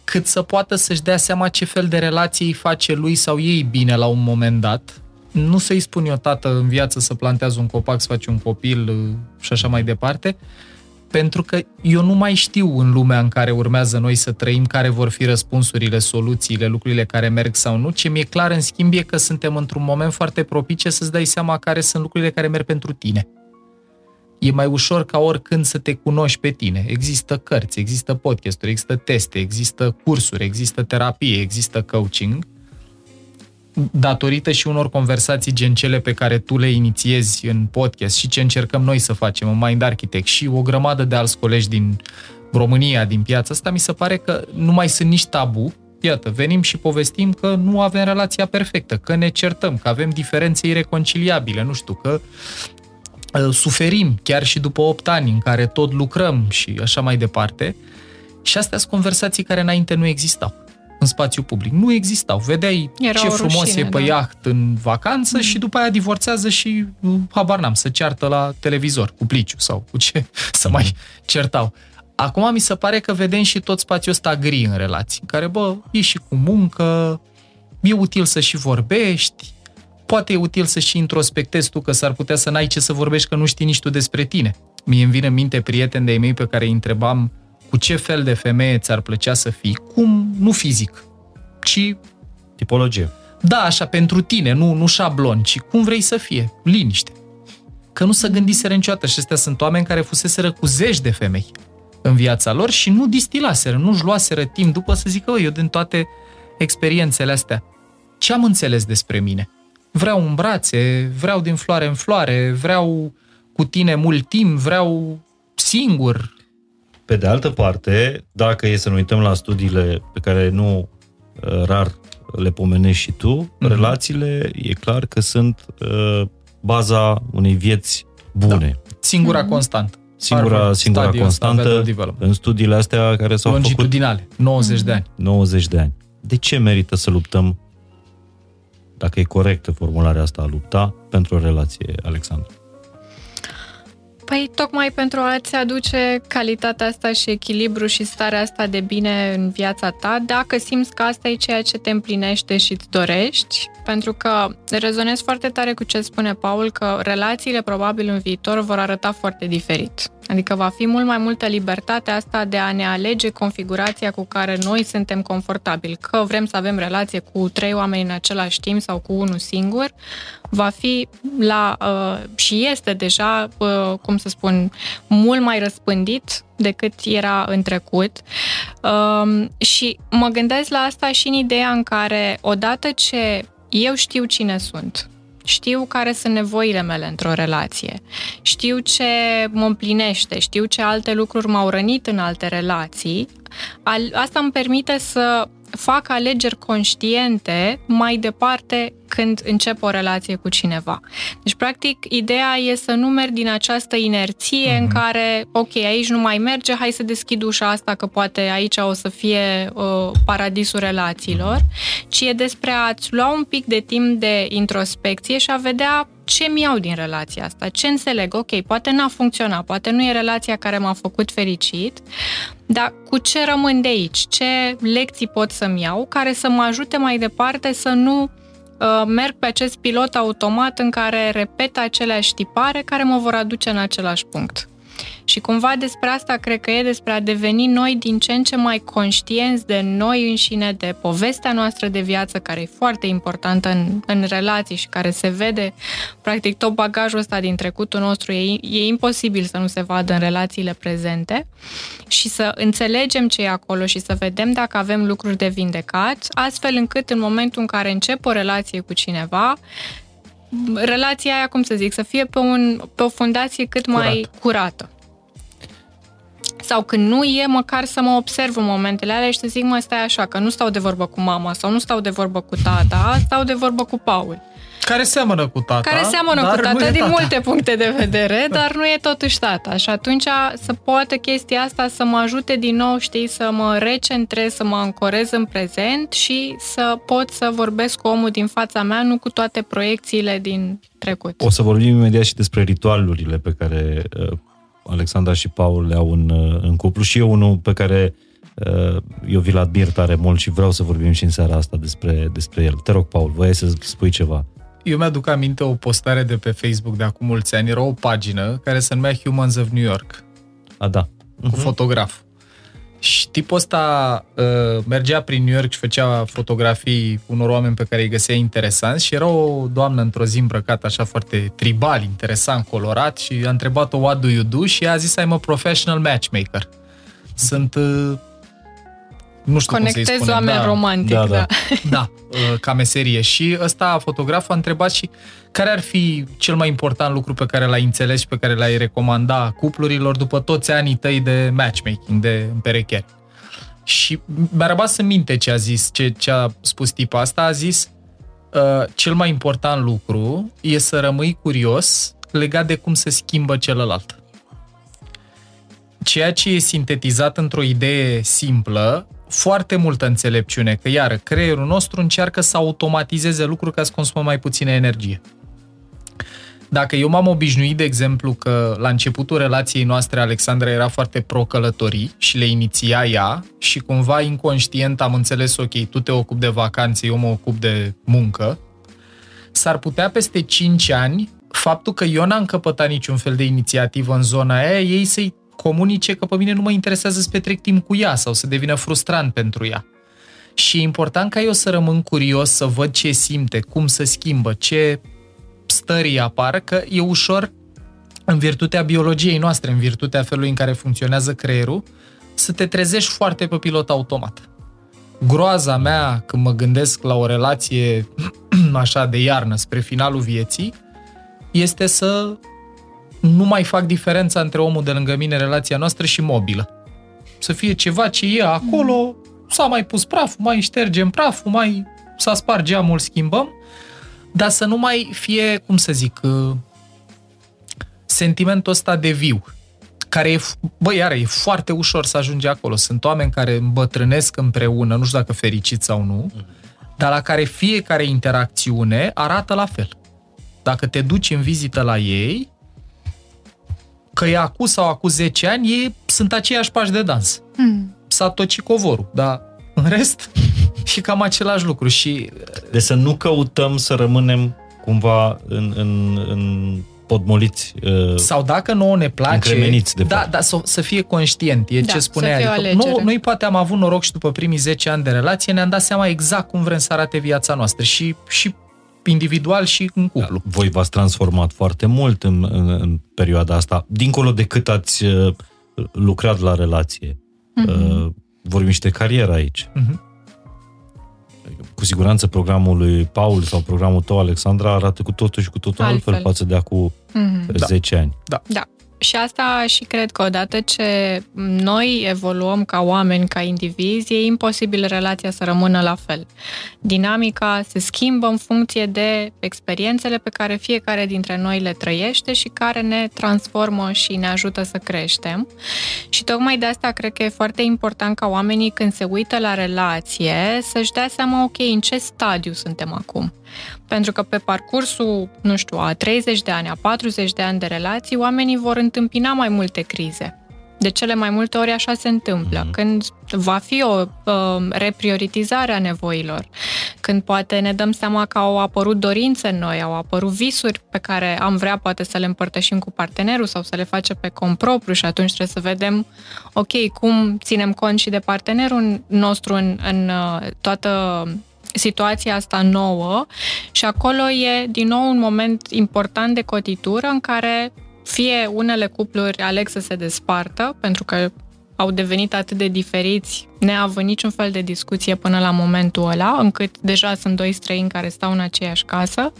cât să poată să-și dea seama ce fel de relație îi face lui sau ei bine la un moment dat. Nu să-i spun eu, tată, în viață să plantează un copac, să faci un copil uh, și așa mai departe, pentru că eu nu mai știu în lumea în care urmează noi să trăim care vor fi răspunsurile, soluțiile, lucrurile care merg sau nu. Ce mi-e clar, în schimb, e că suntem într-un moment foarte propice să-ți dai seama care sunt lucrurile care merg pentru tine. E mai ușor ca oricând să te cunoști pe tine. Există cărți, există podcasturi, există teste, există cursuri, există terapie, există coaching – datorită și unor conversații gen cele pe care tu le inițiezi în podcast și ce încercăm noi să facem în Mind Architect și o grămadă de alți colegi din România, din piața asta, mi se pare că nu mai sunt nici tabu. Iată, venim și povestim că nu avem relația perfectă, că ne certăm, că avem diferențe ireconciliabile, nu știu, că uh, suferim chiar și după 8 ani în care tot lucrăm și așa mai departe. Și astea sunt conversații care înainte nu existau în spațiu public. Nu existau. Vedeai Era ce frumos rușine, e pe da. iaht în vacanță mm. și după aia divorțează și habar n-am, să ceartă la televizor cu pliciu sau cu ce să mai certau. Acum mi se pare că vedem și tot spațiul ăsta gri în relații, în care, bă, e și cu muncă, e util să și vorbești, poate e util să și introspectezi tu, că s-ar putea să n-ai ce să vorbești, că nu știi nici tu despre tine. Mie îmi vine în minte prieteni de-ai mei pe care îi întrebam cu ce fel de femeie ți-ar plăcea să fii, cum, nu fizic, ci... Tipologie. Da, așa, pentru tine, nu, nu șablon, ci cum vrei să fie, liniște. Că nu se gândiseră niciodată și astea sunt oameni care fuseseră cu zeci de femei în viața lor și nu distilaseră, nu-și luaseră timp după să zică, eu din toate experiențele astea, ce am înțeles despre mine? Vreau în brațe, vreau din floare în floare, vreau cu tine mult timp, vreau singur, pe de altă parte, dacă e să ne uităm la studiile pe care nu uh, rar le pomenești și tu, mm-hmm. relațiile e clar că sunt uh, baza unei vieți bune. Da. Singura mm-hmm. constantă. Singura, singura constantă în studiile astea care s-au Longitudinale, făcut... 90 mm-hmm. de ani. 90 de ani. De ce merită să luptăm, dacă e corectă formularea asta, a lupta pentru o relație, Alexandru? Păi tocmai pentru a-ți aduce calitatea asta și echilibru și starea asta de bine în viața ta, dacă simți că asta e ceea ce te împlinește și îți dorești, pentru că rezonez foarte tare cu ce spune Paul, că relațiile probabil în viitor vor arăta foarte diferit. Adică va fi mult mai multă libertate asta de a ne alege configurația cu care noi suntem confortabili. Că vrem să avem relație cu trei oameni în același timp sau cu unul singur, va fi la uh, și este deja, uh, cum să spun, mult mai răspândit decât era în trecut. Uh, și mă gândesc la asta și în ideea în care odată ce eu știu cine sunt, știu care sunt nevoile mele într-o relație, știu ce mă împlinește, știu ce alte lucruri m-au rănit în alte relații. Asta îmi permite să fac alegeri conștiente mai departe când încep o relație cu cineva. Deci, practic, ideea e să nu merg din această inerție mm-hmm. în mhm. care, ok, aici nu mai merge, hai să deschid ușa asta, că poate aici o să fie uh, paradisul relațiilor, mm-hmm. ci e despre a-ți lua un pic de timp de introspecție și a vedea ce mi iau din relația asta, ce înțeleg, ok, poate n-a funcționat, poate nu e relația care m-a făcut fericit, dar cu ce rămân de aici, ce lecții pot să-mi iau care să mă ajute mai departe să nu uh, merg pe acest pilot automat în care repet aceleași tipare care mă vor aduce în același punct. Și cumva despre asta cred că e despre a deveni noi din ce în ce mai conștienți de noi înșine, de povestea noastră de viață, care e foarte importantă în, în relații și care se vede, practic tot bagajul ăsta din trecutul nostru. E, e imposibil să nu se vadă în relațiile prezente. Și să înțelegem ce e acolo și să vedem dacă avem lucruri de vindecat, astfel încât în momentul în care încep o relație cu cineva, relația aia, cum să zic, să fie pe, un, pe o fundație cât Curat. mai curată sau când nu e, măcar să mă observ în momentele alea și să zic, mă, stai așa, că nu stau de vorbă cu mama sau nu stau de vorbă cu tata, stau de vorbă cu Paul. Care seamănă cu tata. Care seamănă cu tata din tata. multe puncte de vedere, dar nu e totuși tata. Și atunci să poată chestia asta să mă ajute din nou, știi, să mă recentrez, să mă ancorez în prezent și să pot să vorbesc cu omul din fața mea, nu cu toate proiecțiile din trecut. O să vorbim imediat și despre ritualurile pe care uh, Alexandra și Paul le au în, uh, în cuplu și eu unul pe care uh, eu vi-l admir tare mult și vreau să vorbim și în seara asta despre, despre el. Te rog, Paul, voiai să spui ceva. Eu mi-aduc aminte o postare de pe Facebook de acum mulți ani. Era o pagină care se numea Humans of New York. A, da. cu fotograf. Și tipul ăsta uh, mergea prin New York și făcea fotografii unor oameni pe care îi găsea interesanți și era o doamnă într-o zi îmbrăcată așa foarte tribal, interesant, colorat și a întrebat-o what do you do și a zis I'm a professional matchmaker. Sunt uh, nu știu cum Conectez să-i spunem. oameni da, romantic, Da, da. da. da, uh, ca meserie. Și ăsta, fotograful, a întrebat și care ar fi cel mai important lucru pe care l-ai înțeles și pe care l-ai recomanda cuplurilor după toți anii tăi de matchmaking, de împerecheari. Și mi-a rămas în minte ce a zis, ce, ce a spus tipul asta. A zis, uh, cel mai important lucru e să rămâi curios legat de cum se schimbă celălalt. Ceea ce e sintetizat într-o idee simplă, foarte multă înțelepciune, că iară, creierul nostru încearcă să automatizeze lucruri ca să consumă mai puțină energie. Dacă eu m-am obișnuit, de exemplu, că la începutul relației noastre Alexandra era foarte pro-călătorii și le iniția ea și cumva inconștient am înțeles, ok, tu te ocupi de vacanțe, eu mă ocup de muncă, s-ar putea peste 5 ani faptul că eu n-am căpătat niciun fel de inițiativă în zona aia, ei să-i comunice că pe mine nu mă interesează să petrec timp cu ea sau să devină frustrant pentru ea. Și e important ca eu să rămân curios, să văd ce simte, cum se schimbă, ce stării apar, că e ușor, în virtutea biologiei noastre, în virtutea felului în care funcționează creierul, să te trezești foarte pe pilot automat. Groaza mea când mă gândesc la o relație așa de iarnă spre finalul vieții este să nu mai fac diferența între omul de lângă mine, relația noastră și mobilă. Să fie ceva ce e acolo, s-a mai pus praful, mai ștergem praful, mai s-a spart geamul, schimbăm, dar să nu mai fie, cum să zic, uh, sentimentul ăsta de viu, care e, bă, iară, e foarte ușor să ajungi acolo. Sunt oameni care îmbătrânesc împreună, nu știu dacă fericiți sau nu, dar la care fiecare interacțiune arată la fel. Dacă te duci în vizită la ei, că e acum sau acum 10 ani, ei sunt aceiași pași de dans. Hmm. S-a tocit covorul, dar în rest și cam același lucru. Și Deci să nu căutăm să rămânem cumva în, în, în podmoliți. Uh, Sau dacă nouă ne place... Încremeniți, de da, fapt. da, să, să fie conștient, e Da, ce să spunea. fie o Adică, alegere. noi, noi poate am avut noroc și după primii 10 ani de relație ne-am dat seama exact cum vrem să arate viața noastră și, și individual și în cuplu. voi v-ați transformat foarte mult în, în, în perioada asta, dincolo de cât ați uh, lucrat la relație. Uh, vorbim și de carieră aici. Mhm. Cu siguranță programul lui Paul sau programul tău, Alexandra, arată cu totul și cu totul altfel, Altfel. față de acum Mhm. da. 10 ani. Da. Și asta și cred că odată ce noi evoluăm ca oameni, ca indivizi, e imposibil relația să rămână la fel. Dinamica se schimbă în funcție de experiențele pe care fiecare dintre noi le trăiește și care ne transformă și ne ajută să creștem. Și tocmai de asta cred că e foarte important ca oamenii când se uită la relație să-și dea seama, ok, în ce stadiu suntem acum. Pentru că pe parcursul, nu știu, a 30 de ani, a 40 de ani de relații, oamenii vor întâmpina mai multe crize. De cele mai multe ori așa se întâmplă. Mhm. Când va fi o uh, reprioritizare a nevoilor, când poate ne dăm seama că au apărut dorințe noi, au apărut visuri pe care am vrea poate să le împărtășim cu partenerul sau să le facem pe cont propriu și atunci trebuie să vedem, ok, cum ținem cont și de partenerul nostru în, în uh, toată situația asta nouă și acolo e din nou un moment important de cotitură în care fie unele cupluri aleg să se despartă pentru că au devenit atât de diferiți, neavând niciun fel de discuție până la momentul ăla, încât deja sunt doi străini care stau în aceeași casă,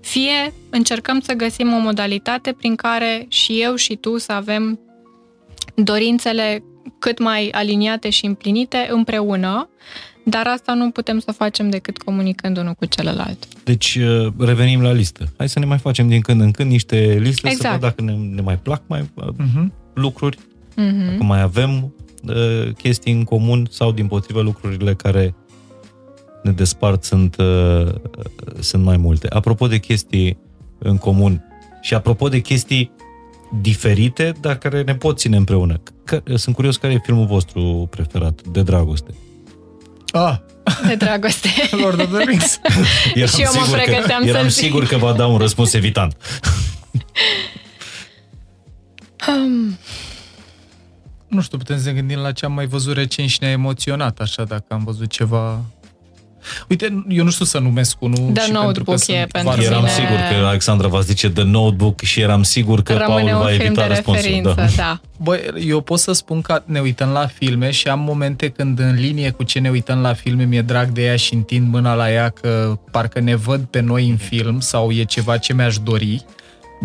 fie încercăm să găsim o modalitate prin care și eu și tu să avem dorințele cât mai aliniate și împlinite împreună, dar asta nu putem să facem decât comunicând unul cu celălalt. Deci uh, revenim la listă. Hai să ne mai facem din când în când niște liste Exact. să vedem dacă ne, ne mai plac mai uh, Mhm. lucruri, Mm-hmm. dacă mai avem uh, chestii în comun sau din potrivă lucrurile care ne despart sunt, uh, sunt mai multe. Apropo de chestii în comun și apropo de chestii diferite, dar care ne pot ține împreună. Că, sunt curios care e filmul vostru preferat de dragoste. Ah, De dragoste. Lord of the Rings. Eram Și eu mă sigur pregăteam că, eram să-l zic. sigur că va da un răspuns evitant. Um, Nu știu, putem să ne gândim la ce am mai văzut recent și ne-a emoționat, așa, dacă am văzut ceva... Uite, eu nu știu să numesc unul The și Notebook pentru că e sunt pentru varză- Eram mine- sigur că Alexandra va zice The Notebook și eram sigur că Rămâne Paul un va film evita de răspunsul. referință, Da. da. Băi, eu pot să spun că ne uităm la filme și am momente când în linie cu ce ne uităm la filme mi-e drag de ea și întind mâna la ea că parcă ne văd pe noi în film sau e ceva ce mi-aș dori,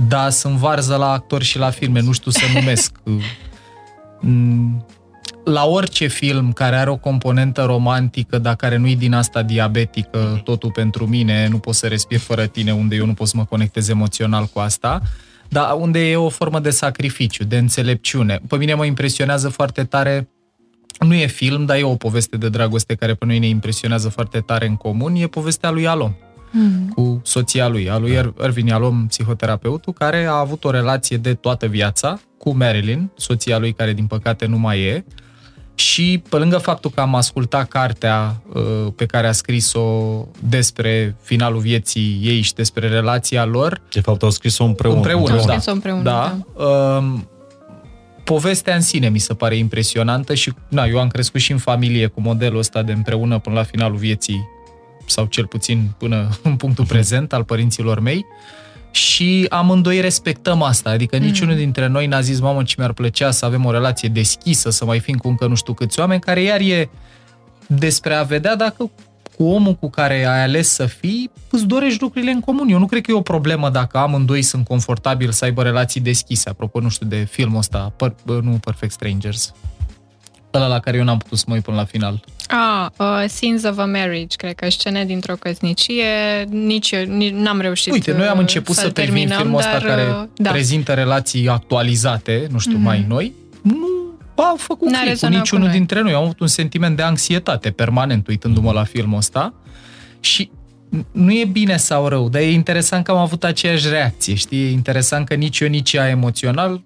dar sunt varză la actori și la filme, nu știu să numesc. Mm, la orice film care are o componentă romantică, dar care nu e din asta diabetică, totul pentru mine, nu pot să respir fără tine, unde eu nu pot să mă conectez emoțional cu asta, dar unde e o formă de sacrificiu, de înțelepciune. Pe mine mă impresionează foarte tare nu e film, dar e o poveste de dragoste care pe noi ne impresionează foarte tare în comun, e povestea lui Alom Mm. cu soția lui, a lui Ir- Irvin Yalom, psihoterapeutul, care a avut o relație de toată viața cu Marilyn, soția lui care din păcate nu mai e. Și pe lângă faptul că am ascultat cartea uh, pe care a scris-o despre finalul vieții ei și despre relația lor, De fapt, au scris-o împreună. Împreună, Am da. scris-o împreună, da, um, povestea în sine mi se pare impresionantă și na, eu am crescut și în familie cu modelul ăsta de împreună până la finalul vieții sau cel puțin până în punctul prezent al părinților mei și amândoi respectăm asta, adică niciunul dintre noi n-a zis, mamă, ce mi-ar plăcea să avem o relație deschisă, să mai fim cu încă nu știu câți oameni, care iar e despre a vedea dacă cu omul cu care ai ales să fii, îți dorești lucrurile în comun. Eu nu cred că e o problemă dacă amândoi sunt confortabili să aibă relații deschise. Apropo, nu știu, de filmul ăsta, per, nu Perfect Strangers. Ăla la care eu n-am putut să mă uit până la final. Ah, uh, Scenes of a Marriage, cred că scene dintr-o căsnicie, nici eu nici, n-am reușit Uite, noi am uh, început să, să-l privim terminăm, filmul ăsta dar, care uh, da. prezintă relații actualizate, nu știu, Mhm. mai noi. Nu a făcut N-a click cu rezonat cu niciunul noi. dintre noi. Am avut un sentiment de anxietate permanent uitându-mă la filmul ăsta și n- nu e bine sau rău, dar e interesant că am avut aceeași reacție, știi? E interesant că nici eu, nici ea emoțional,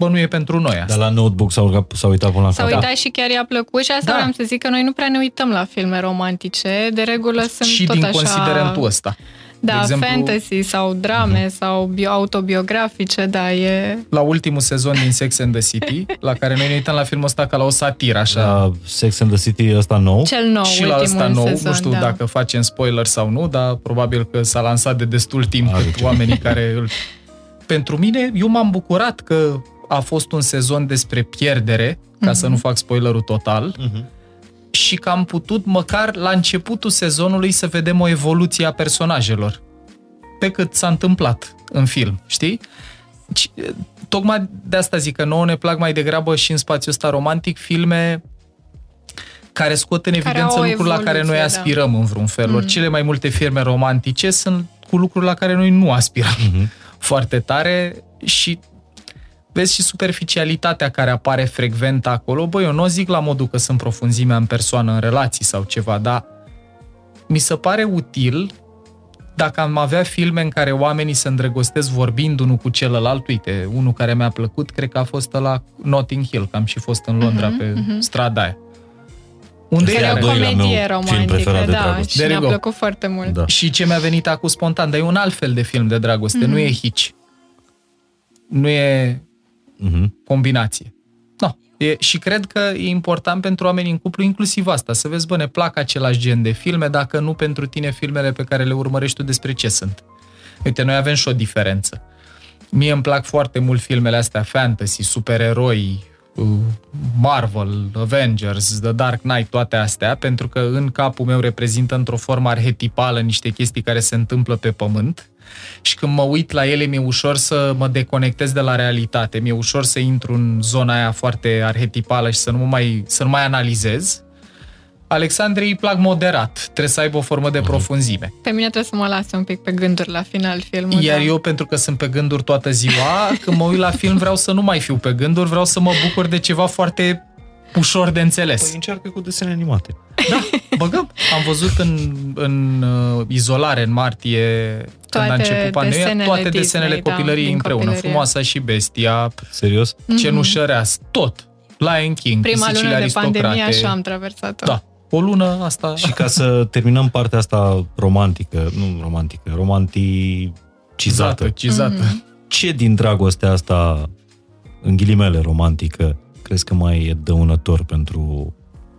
bă, nu e pentru noi asta. Dar la Notebook s-a, urcat, s-a uitat până la S-a capăt. uitat și chiar i-a plăcut și asta Da. vreau să zic că noi nu prea ne uităm la filme romantice, de regulă sunt și tot din așa... considerentul ăsta. Da, De exemplu- Mhm. fantasy sau drame sau bio, autobiografice, da, e... La ultimul sezon din Sex and the City, la care noi ne uităm la filmul ăsta ca la o satiră, așa. La Sex and the City ăsta nou. Cel nou, și la ultimul ăsta nou, sezon, nu știu da. dacă facem spoiler sau nu, dar probabil că s-a lansat de destul timp Are cât ce. oamenii care îl... Pentru mine, eu m-am bucurat că a fost un sezon despre pierdere, ca să nu fac spoilerul total, Mhm. și că am putut măcar la începutul sezonului să vedem o evoluție a personajelor. Pe cât s-a întâmplat în film, știi? Ci- Tocmai de asta zic că nouă ne plac mai degrabă și în spațiul ăsta romantic filme care scot în Care evidență au o lucruri la care noi evoluție, da. aspirăm în vreun fel. Mm. Cele mai multe filme romantice sunt cu lucruri la care noi nu aspirăm Mhm. foarte tare și vezi și superficialitatea care apare frecvent acolo. Băi, eu nu o zic la modul că sunt profunzimea în persoană, în relații sau ceva, dar mi se pare util dacă am avea filme în care oamenii se îndrăgostesc vorbind unul cu celălalt, uite, unul care mi-a plăcut, cred că a fost la Notting Hill, că am și fost în Londra Mhm, pe mhm. strada aia. Unde Care Care al e o doilea meu comedie film romantică, preferat de da, dragoste. și There mi-a you go. plăcut foarte mult. Da. Și ce mi-a venit acum spontan, dar e un alt fel de film de dragoste, nu e hitch. Nu e Mhm. combinație. No. E, și cred că e important pentru oamenii în cuplu inclusiv asta, să vezi, bă, ne plac același gen de filme, dacă nu pentru tine filmele pe care le urmărești tu despre ce sunt. Uite, noi avem și o diferență. Mie îmi plac foarte mult filmele astea fantasy, supereroi, uh, Marvel, Avengers, The Dark Knight, toate astea, pentru că în capul meu reprezintă într-o formă arhetipală niște chestii care se întâmplă pe pământ și când mă uit la ele mi-e ușor să mă deconectez de la realitate, mi-e ușor să intru în zona aia foarte arhetipală și să nu mă mai, să nu mai analizez. Alexandrei îi plac moderat, trebuie să aibă o formă de profunzime. Pe mine trebuie să mă lase un pic pe gânduri la final filmul. Iar da. eu, pentru că sunt pe gânduri toată ziua, când mă uit la film vreau să nu mai fiu pe gânduri, vreau să mă bucur de ceva foarte ușor de înțeles. Păi încearcă cu desene animate. Da, băgăm. Am văzut în, în uh, izolare, în martie, când a Toate început pandemia, desenele toate Disney, desenele da, copilăriei din împreună. copilărie. Frumoasa și Bestia, Serios? Cenușăreas, tot. Lion King, Prima Pisicile lună de aristocrate. pandemie așa am traversat-o. Da, o lună asta. Și ca să terminăm partea asta romantică, nu romantică, romanticizată. cizată. Mhm. Ce din dragostea asta, în ghilimele romantică, crezi că mai e dăunător pentru,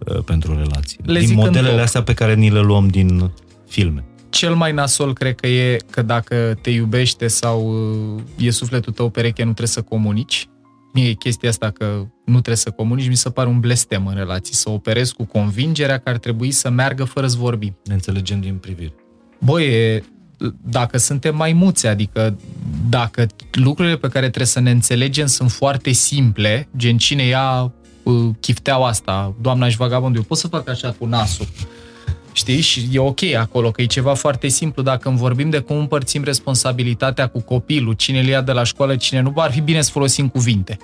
uh, pentru relații? Le din zic în modelele bloc. astea pe care ni le luăm din filme. Cel mai nasol cred că e că dacă te iubește sau uh, e sufletul tău pereche, nu trebuie să comunici. Mie chestia asta că nu trebuie să comunici, mi se pare un blestem în relații. Să operezi cu convingerea că ar trebui să meargă fără să vorbim. Ne înțelegem din priviri. Băi, e, dacă suntem mai muți, adică dacă lucrurile pe care trebuie să ne înțelegem sunt foarte simple, gen cine ia uh, chifteaua asta, doamna și vagabondul, eu pot să fac așa cu nasul. Știi? Și e ok acolo, că e ceva foarte simplu. Dacă îmi vorbim de cum împărțim responsabilitatea cu copilul, cine îl ia de la școală, cine nu, ar fi bine să folosim cuvinte.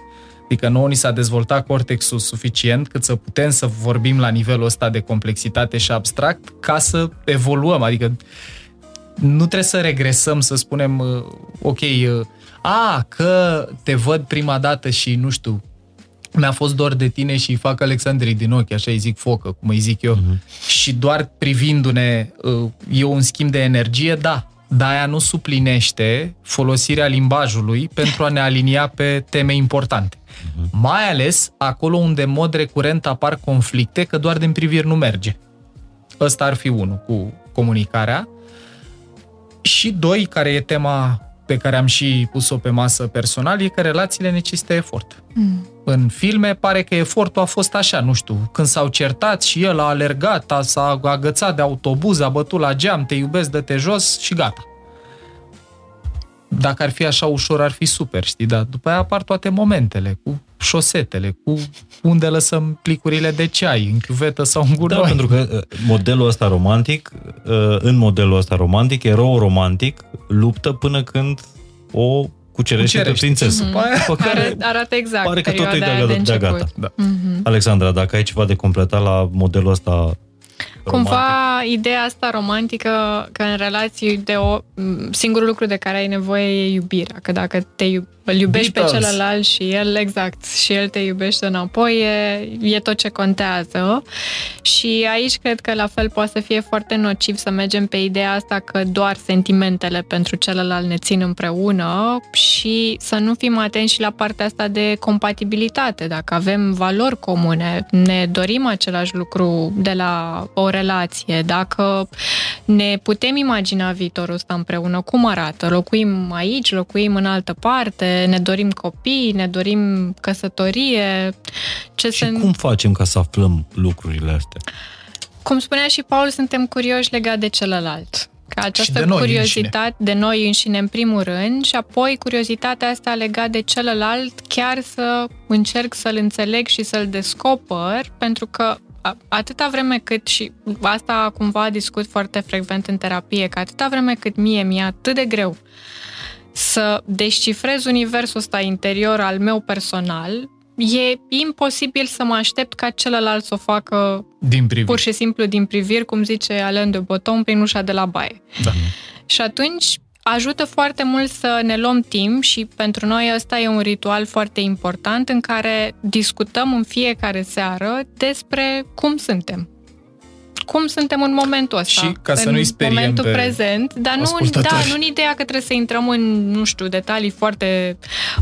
Adică nouă ni s-a dezvoltat cortexul suficient cât să putem să vorbim la nivelul ăsta de complexitate și abstract ca să evoluăm. Adică nu trebuie să regresăm, să spunem, uh, ok, uh, a, că te văd prima dată și nu știu, mi-a fost dor de tine și îi fac Alexandrii din ochi, așa îi zic focă, cum îi zic eu, uh-huh. și doar privindu-ne uh, e un schimb de energie, da, dar aia nu suplinește folosirea limbajului pentru a ne alinia pe teme importante. Uh-huh. Mai ales acolo unde în mod recurent apar conflicte, că doar din priviri nu merge. Ăsta ar fi unul cu comunicarea. Și doi, care e tema pe care am și pus-o pe masă personal, e că relațiile necesită efort. Mm. În filme pare că efortul a fost așa, nu știu, când s-au certat și el a alergat, a, s-a agățat de autobuz, a bătut la geam, te iubesc, dă-te jos și gata. Dacă ar fi așa ușor, ar fi super, știi? Dar după aia apar toate momentele, cu șosetele, cu unde lăsăm plicurile de ceai, în chiuvetă sau în gunoi. Da, pentru că uh, modelul ăsta romantic, uh, în modelul ăsta romantic, eroul romantic luptă până când o cucerește, Cucerește. pe prințesă. Mm-hmm. După care Care arată exact pare că totul e perioada de, aia de, de început. gata. Da. Mhm. Alexandra, dacă ai ceva de completat la modelul ăsta romantic. Cumva ideea asta romantică că în relații de o, singurul lucru de care ai nevoie e iubirea. Că dacă te iub, îl iubești Beatles. pe celălalt și el, exact, și el te iubește înapoi, e, e tot ce contează. Și aici cred că la fel poate să fie foarte nociv să mergem pe ideea asta că doar sentimentele pentru celălalt ne țin împreună și să nu fim atenți și la partea asta de compatibilitate. Dacă avem valori comune, ne dorim același lucru de la o relație, dacă ne putem imagina viitorul ăsta împreună, cum arată? Locuim aici, locuim în altă parte, ne dorim copii, ne dorim căsătorie. Ce Și se... cum facem ca să aflăm lucrurile astea? Cum spunea și Paul, suntem curioși legat de celălalt. Ca această de noi curiozitate de noi înșine în primul rând și apoi curiozitatea asta legat de celălalt chiar să încerc să-l înțeleg și să-l descoper pentru că a- atâta vreme cât și asta cumva discut foarte frecvent în terapie, că atâta vreme cât mie mi-e atât de greu să descifrez universul ăsta interior al meu personal, e imposibil să mă aștept ca celălalt să o facă Din priviri. pur și simplu din priviri, cum zice Alain de Botton, prin ușa de la baie. Da. Și atunci ajută foarte mult să ne luăm timp și pentru noi ăsta e un ritual foarte important în care discutăm în fiecare seară despre cum suntem. Cum suntem în momentul ăsta. Și ca să în nu-i speriem momentul pe prezent, dar nu, ascultători. da, nu în ideea că trebuie să intrăm în, nu știu, detalii foarte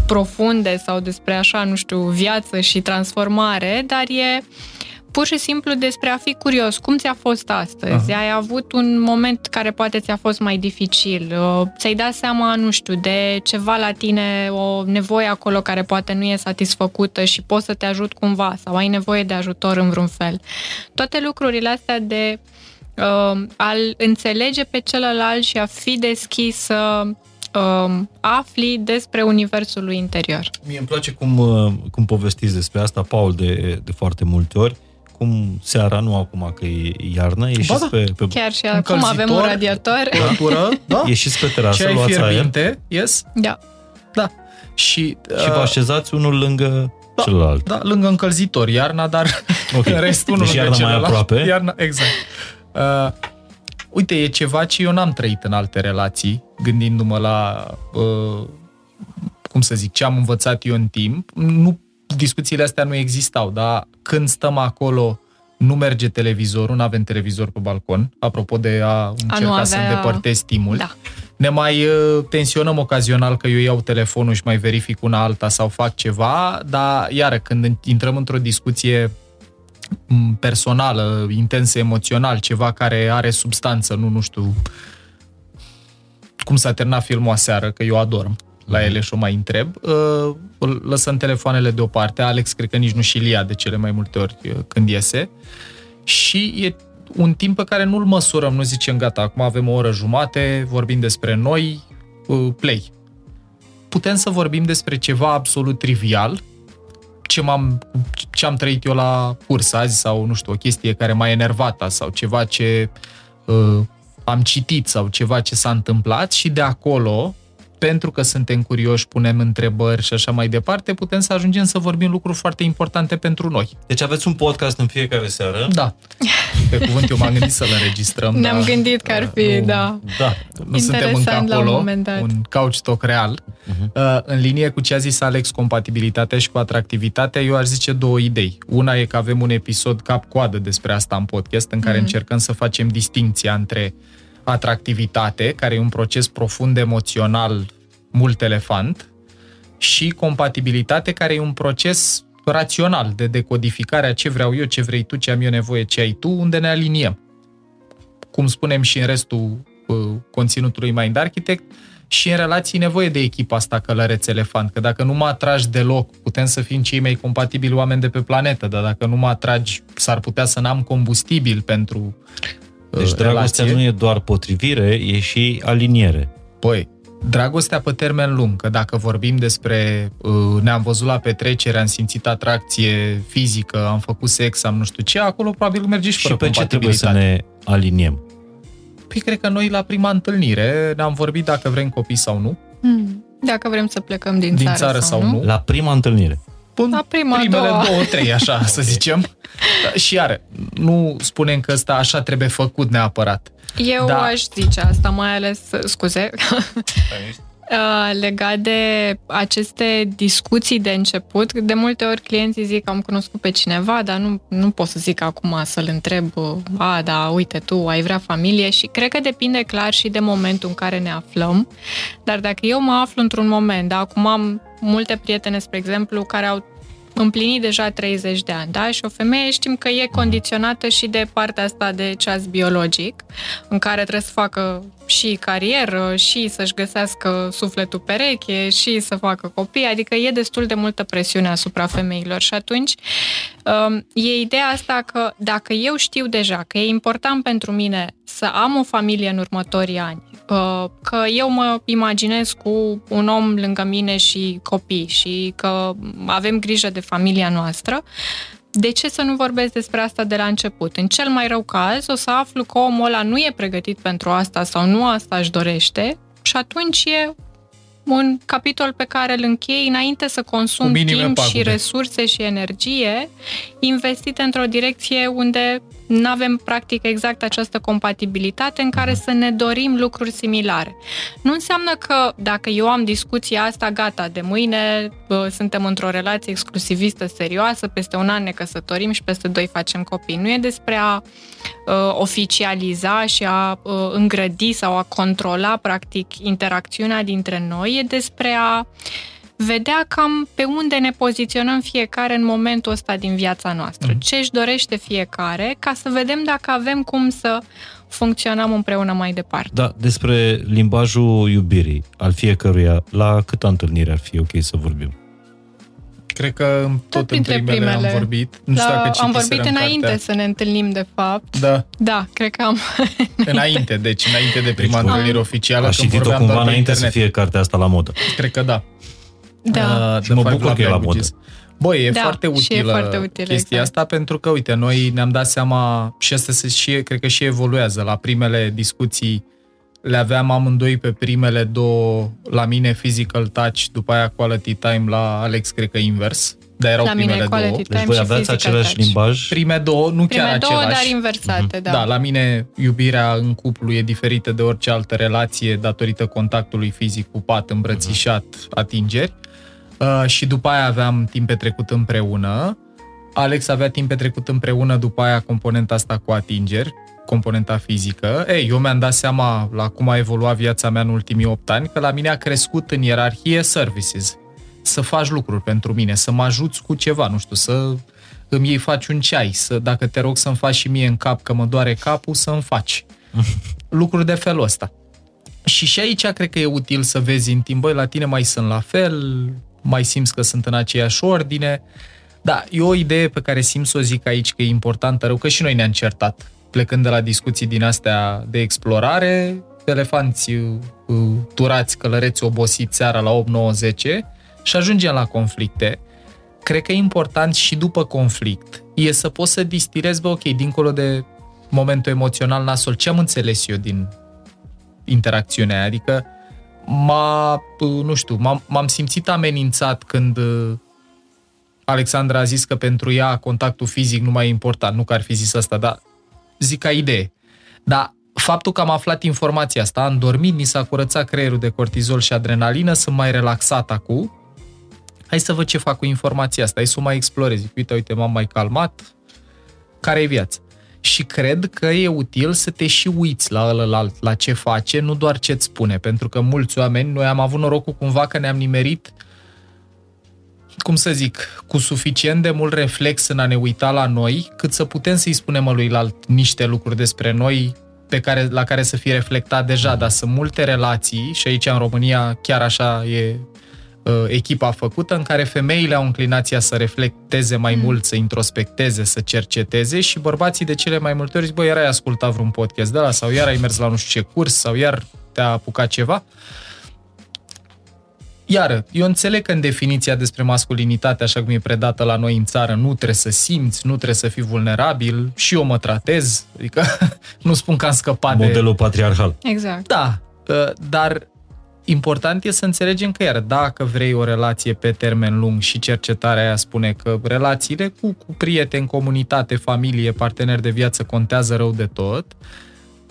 profunde sau despre așa, nu știu, viață și transformare, dar e pur și simplu despre a fi curios. Cum ți-a fost astăzi? Aha. Ai avut un moment care poate ți-a fost mai dificil? Uh, Ți-ai dat seama, nu știu, de ceva la tine, o nevoie acolo care poate nu e satisfăcută și poți să te ajut cumva sau ai nevoie de ajutor în vreun fel. Toate lucrurile astea de uh, a-l înțelege pe celălalt și a fi deschis să uh, afli despre universul lui interior. Mie îmi place cum, uh, cum povestiți despre asta, Paul, de, de foarte multe ori. Cum seara, nu acum că e iarnă, ieșiți da. pe, pe, Chiar și acum avem un Încălzitor. radiator. Curătură, da? ieșiți pe terasă, Ceai luați aer fierbinte, yes? Da. Da. Și, și vă așezați unul lângă Da. celălalt. Da, lângă încălzitor, iarna, dar Ok. în rest unul Deci lângă iarna mai celălalt. aproape. Iarna, exact. Uh, uite, e ceva ce eu n-am trăit în alte relații, gândindu-mă la, uh, cum să zic, ce am învățat eu în timp. Nu, discuțiile astea nu existau, dar când stăm acolo, nu merge televizorul, nu avem televizor pe balcon, apropo de a încerca să avea- îndepărtezi stimul. Da. Ne mai uh, tensionăm ocazional că eu iau telefonul și mai verific una alta sau fac ceva, dar iară, când intrăm într-o discuție m, personală, intensă emoțional, ceva care are substanță, nu, nu știu, cum s-a terminat filmul aseară, că eu adorm la ele și o mai întreb, uh, lăsăm telefoanele deoparte, Alex cred că nici nu și ia de cele mai multe ori uh, când iese. Și e un timp pe care nu-l măsurăm, nu zicem gata, acum avem o oră jumate, vorbim despre noi, uh, play. Putem să vorbim despre ceva absolut trivial, ce, m-am, ce am trăit eu la curs azi sau, nu știu, o chestie care m-a enervat sau ceva ce uh, am citit sau ceva ce s-a întâmplat și de acolo pentru că suntem curioși, punem întrebări și așa mai departe, putem să ajungem să vorbim lucruri foarte importante pentru noi. Deci aveți un podcast în fiecare seară? Da. Pe cuvânt eu m-am gândit să-l înregistrăm. Ne-am dar, gândit că ar fi, nu, da. Da, nu suntem încă acolo, la un, moment dat. un couch talk real. Uh-huh. În linie cu ce a zis Alex, compatibilitatea și cu atractivitatea, eu aș zice două idei. Una e că avem un episod cap-coadă despre asta în podcast, în care uh-huh. încercăm să facem distinția între atractivitate, care e un proces profund emoțional mult elefant, și compatibilitate, care e un proces rațional de decodificare a ce vreau eu, ce vrei tu, ce am eu nevoie, ce ai tu, unde ne aliniem. Cum spunem și în restul uh, conținutului Mind Architect, și în relații nevoie de echipa asta călăreț elefant, că dacă nu mă atragi deloc, putem să fim cei mai compatibili oameni de pe planetă, dar dacă nu mă atragi, s-ar putea să n-am combustibil pentru uh, Deci dragostea relație. nu e doar potrivire, e și aliniere. Păi, dragostea pe termen lung, că dacă vorbim despre uh, ne-am văzut la petrecere, am simțit atracție fizică, am făcut sex, am nu știu ce, acolo probabil merge și, Și fără pe ce trebuie să compatibilitate. ne aliniem? Păi cred că noi la prima întâlnire ne-am vorbit dacă vrem copii sau nu, Hmm. Dacă vrem să plecăm din, din țară sau nu. La prima întâlnire. Până La prima, a primele doua. două, trei, așa să zicem. Și iară, nu spunem că ăsta așa trebuie făcut neapărat. Eu Da. aș zice asta, mai ales, scuze, Uh, legat de aceste discuții de început, de multe ori clienții zic că am cunoscut pe cineva, dar nu, nu pot să zic acum să-l întreb, uh, a, da, uite, tu ai vrea familie? Și cred că depinde clar și de momentul în care ne aflăm, dar dacă eu mă aflu într-un moment, da, acum am multe prietene, spre exemplu, care au împlinit deja 30 de ani, da? Și o femeie știm că e condiționată și de partea asta de ceas biologic, în care trebuie să facă și carieră, și să-și găsească sufletul pereche, și să facă copii, adică e destul de multă presiune asupra femeilor și atunci um, e ideea asta că dacă eu știu deja că e important pentru mine să am o familie în următorii ani, uh, că eu mă imaginez cu un om lângă mine și copii și că avem grijă de familia noastră, de ce să nu vorbesc despre asta de la început? În cel mai rău caz, o să aflu că omul ăla nu e pregătit pentru asta sau nu asta își dorește și atunci e un capitol pe care îl închei înainte să consum Cu minime timp și pagube. resurse și energie investite într-o direcție unde nu avem practic exact această compatibilitate în care să ne dorim lucruri similare. Nu înseamnă că dacă eu am discuția asta, gata, de mâine bă, suntem într-o relație exclusivistă serioasă, peste un an ne căsătorim și peste doi facem copii. Nu e despre a uh, oficializa și a uh, îngrădi sau a controla practic interacțiunea dintre noi, e despre a vedea cam pe unde ne poziționăm fiecare în momentul ăsta din viața noastră. Mhm. Ce își dorește fiecare, ca să vedem dacă avem cum să funcționăm împreună mai departe. Da, despre limbajul iubirii al fiecăruia, la câtă întâlnire ar fi ok să vorbim? Cred că în- tot în printre primele, primele. am vorbit. Nu știu La- dacă am vorbit citiserăm înainte cartea. să ne întâlnim, de fapt. Da, Da, cred că am. înainte, deci înainte de prima Deci, întâlnire oficială. Aș când citit-o vorbeam cumva doar pe înainte să internet. fie cartea asta la modă. Cred că da. Da. Uh, Și The mă Five bucur Love că e la Languages. Băi, e Da, foarte și e utilă foarte utilă, chestia exact. asta pentru că, uite, noi ne-am dat seama și asta se și, cred că și evoluează. La primele discuții le aveam amândoi pe primele două, la mine physical touch, după aia quality time, la Alex cred că invers. Dar erau La mine primele două. quality Deci time voi și aveați physical același touch. limbaj? Prime două, nu Prime chiar două, același. dar inversate, da. Da, la mine iubirea în cuplu e diferită de orice altă relație datorită contactului fizic cu pat, îmbrățișat, atingeri. Uh, și după aia aveam timp petrecut împreună. Alex avea timp petrecut împreună, după aia componenta asta cu atingeri. componenta fizică. Ei, eu mi-am dat seama la cum a evoluat viața mea în ultimii 8 ani, că la mine a crescut în ierarhie services. Să faci lucruri pentru mine, să mă ajuți cu ceva, nu știu, să îmi iei faci un ceai, să dacă te rog să-mi faci și mie în cap că mă doare capul, să-mi faci. lucruri de felul ăsta. Și și aici cred că e util să vezi în timp, băi, la tine mai sunt la fel, mai simți că sunt în aceeași ordine. Da, e o idee pe care simt să o zic aici că e importantă rău, că și noi ne-am certat plecând de la discuții din astea de explorare, elefanți uh, turați, călăreți obosiți seara la 8, 9, 10 și ajungem la conflicte. Cred că e important și după conflict e să poți să distirezi, bă, ok, dincolo de momentul emoțional nasol, ce am înțeles eu din interacțiunea aia? Adică m-a, uh, nu știu, m-am, m-am simțit amenințat când uh, Alexandra a zis că pentru ea contactul fizic nu mai e important, nu că ar fi zis asta, dar zic ca idee. Dar faptul că am aflat informația asta, am dormit, mi s-a curățat creierul de cortizol și adrenalină, sunt mai relaxat acum, hai să văd ce fac cu informația asta, hai să o mai explorez. Zic, uite, uite, m-am mai calmat, care e viața? Și cred că e util să te și uiți la ălălalt, la ce face, nu doar ce-ți spune, pentru că mulți oameni, noi am avut norocul cumva că ne-am nimerit cum să zic, cu suficient de mult reflex în a ne uita la noi, cât să putem să-i spunem alt niște lucruri despre noi pe care, la care să fie reflectat deja, dar sunt multe relații și aici în România chiar așa e uh, echipa făcută în care femeile au înclinația să reflecteze mai mm. mult, să introspecteze, să cerceteze și bărbații de cele mai multe ori zic, băi, iar ai ascultat vreun podcast de la sau iar ai mers la nu știu ce curs sau iar te-a apucat ceva. Uh, Iar, eu înțeleg că în definiția despre masculinitate, așa cum e predată la noi în țară, nu trebuie să simți, nu trebuie să fii vulnerabil, și eu mă tratez, adică nu spun că am scăpat Modelul de... Modelul patriarhal. Exact. Da, ă, dar important e să înțelegem că, iar, dacă vrei o relație pe termen lung și cercetarea aia spune că relațiile cu, cu prieteni, comunitate, familie, parteneri de viață contează rău de tot,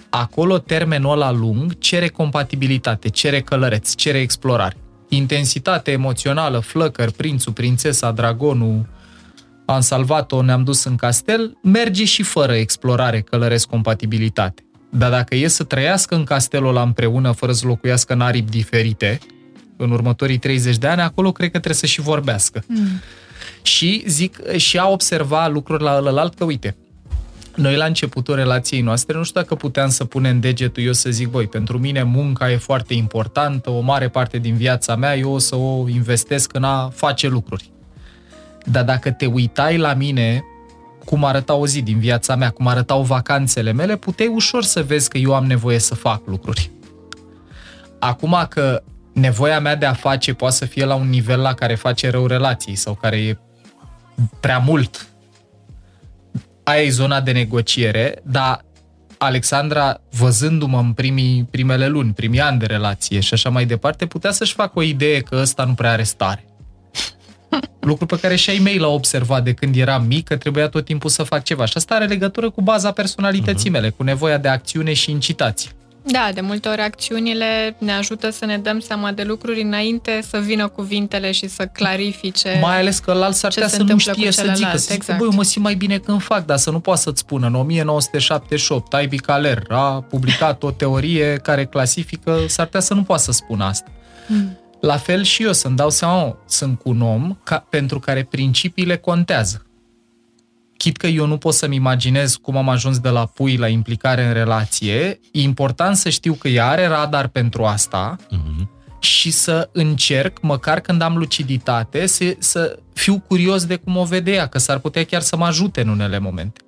acolo termenul ăla lung cere compatibilitate, cere călăreț, cere explorare intensitate emoțională, flăcări, prințul, prințesa, dragonul, am salvat-o, ne-am dus în castel, merge și fără explorare, călăresc compatibilitate. Dar dacă e să trăiască în castelul ăla împreună, fără să locuiască în aripi diferite, în următorii 30 de ani, acolo cred că trebuie să și vorbească. Mm. Și zic, și a observa lucruri la ălălalt, că uite, noi la începutul relației noastre, nu știu dacă puteam să punem degetul eu să zic, băi, pentru mine munca e foarte importantă, o mare parte din viața mea, eu o să o investesc în a face lucruri. Dar dacă te uitai la mine, cum arăta o zi din viața mea, cum arătau vacanțele mele, puteai ușor să vezi că eu am nevoie să fac lucruri. Acum că nevoia mea de a face poate să fie la un nivel la care face rău relații sau care e prea mult aia e zona de negociere, dar Alexandra, văzându-mă în primii, primele luni, primii ani de relație și așa mai departe, putea să-și facă o idee că ăsta nu prea are stare. Lucru pe care și ai mei l-a observat de când eram mic, că trebuia tot timpul să fac ceva. Și asta are legătură cu baza personalității uh-huh. mele, cu nevoia de acțiune și incitație. Da, de multe ori acțiunile ne ajută să ne dăm seama de lucruri înainte să vină cuvintele și să clarifice Mai ales că ălalt s-ar putea să nu știe să zică, să exact. băi, eu mă simt mai bine când fac, dar să nu poată să-ți spună. În 1978, Ivy Caler a publicat o teorie care clasifică, s-ar putea să nu poată să spună asta. Hmm. La fel și eu să-mi dau seama, sunt cu un om ca, pentru care principiile contează chit că eu nu pot să-mi imaginez cum am ajuns de la pui la implicare în relație, e important să știu că ea are radar pentru asta uh-huh. și să încerc, măcar când am luciditate, să, să fiu curios de cum o vede ea, că s-ar putea chiar să mă ajute în unele momente.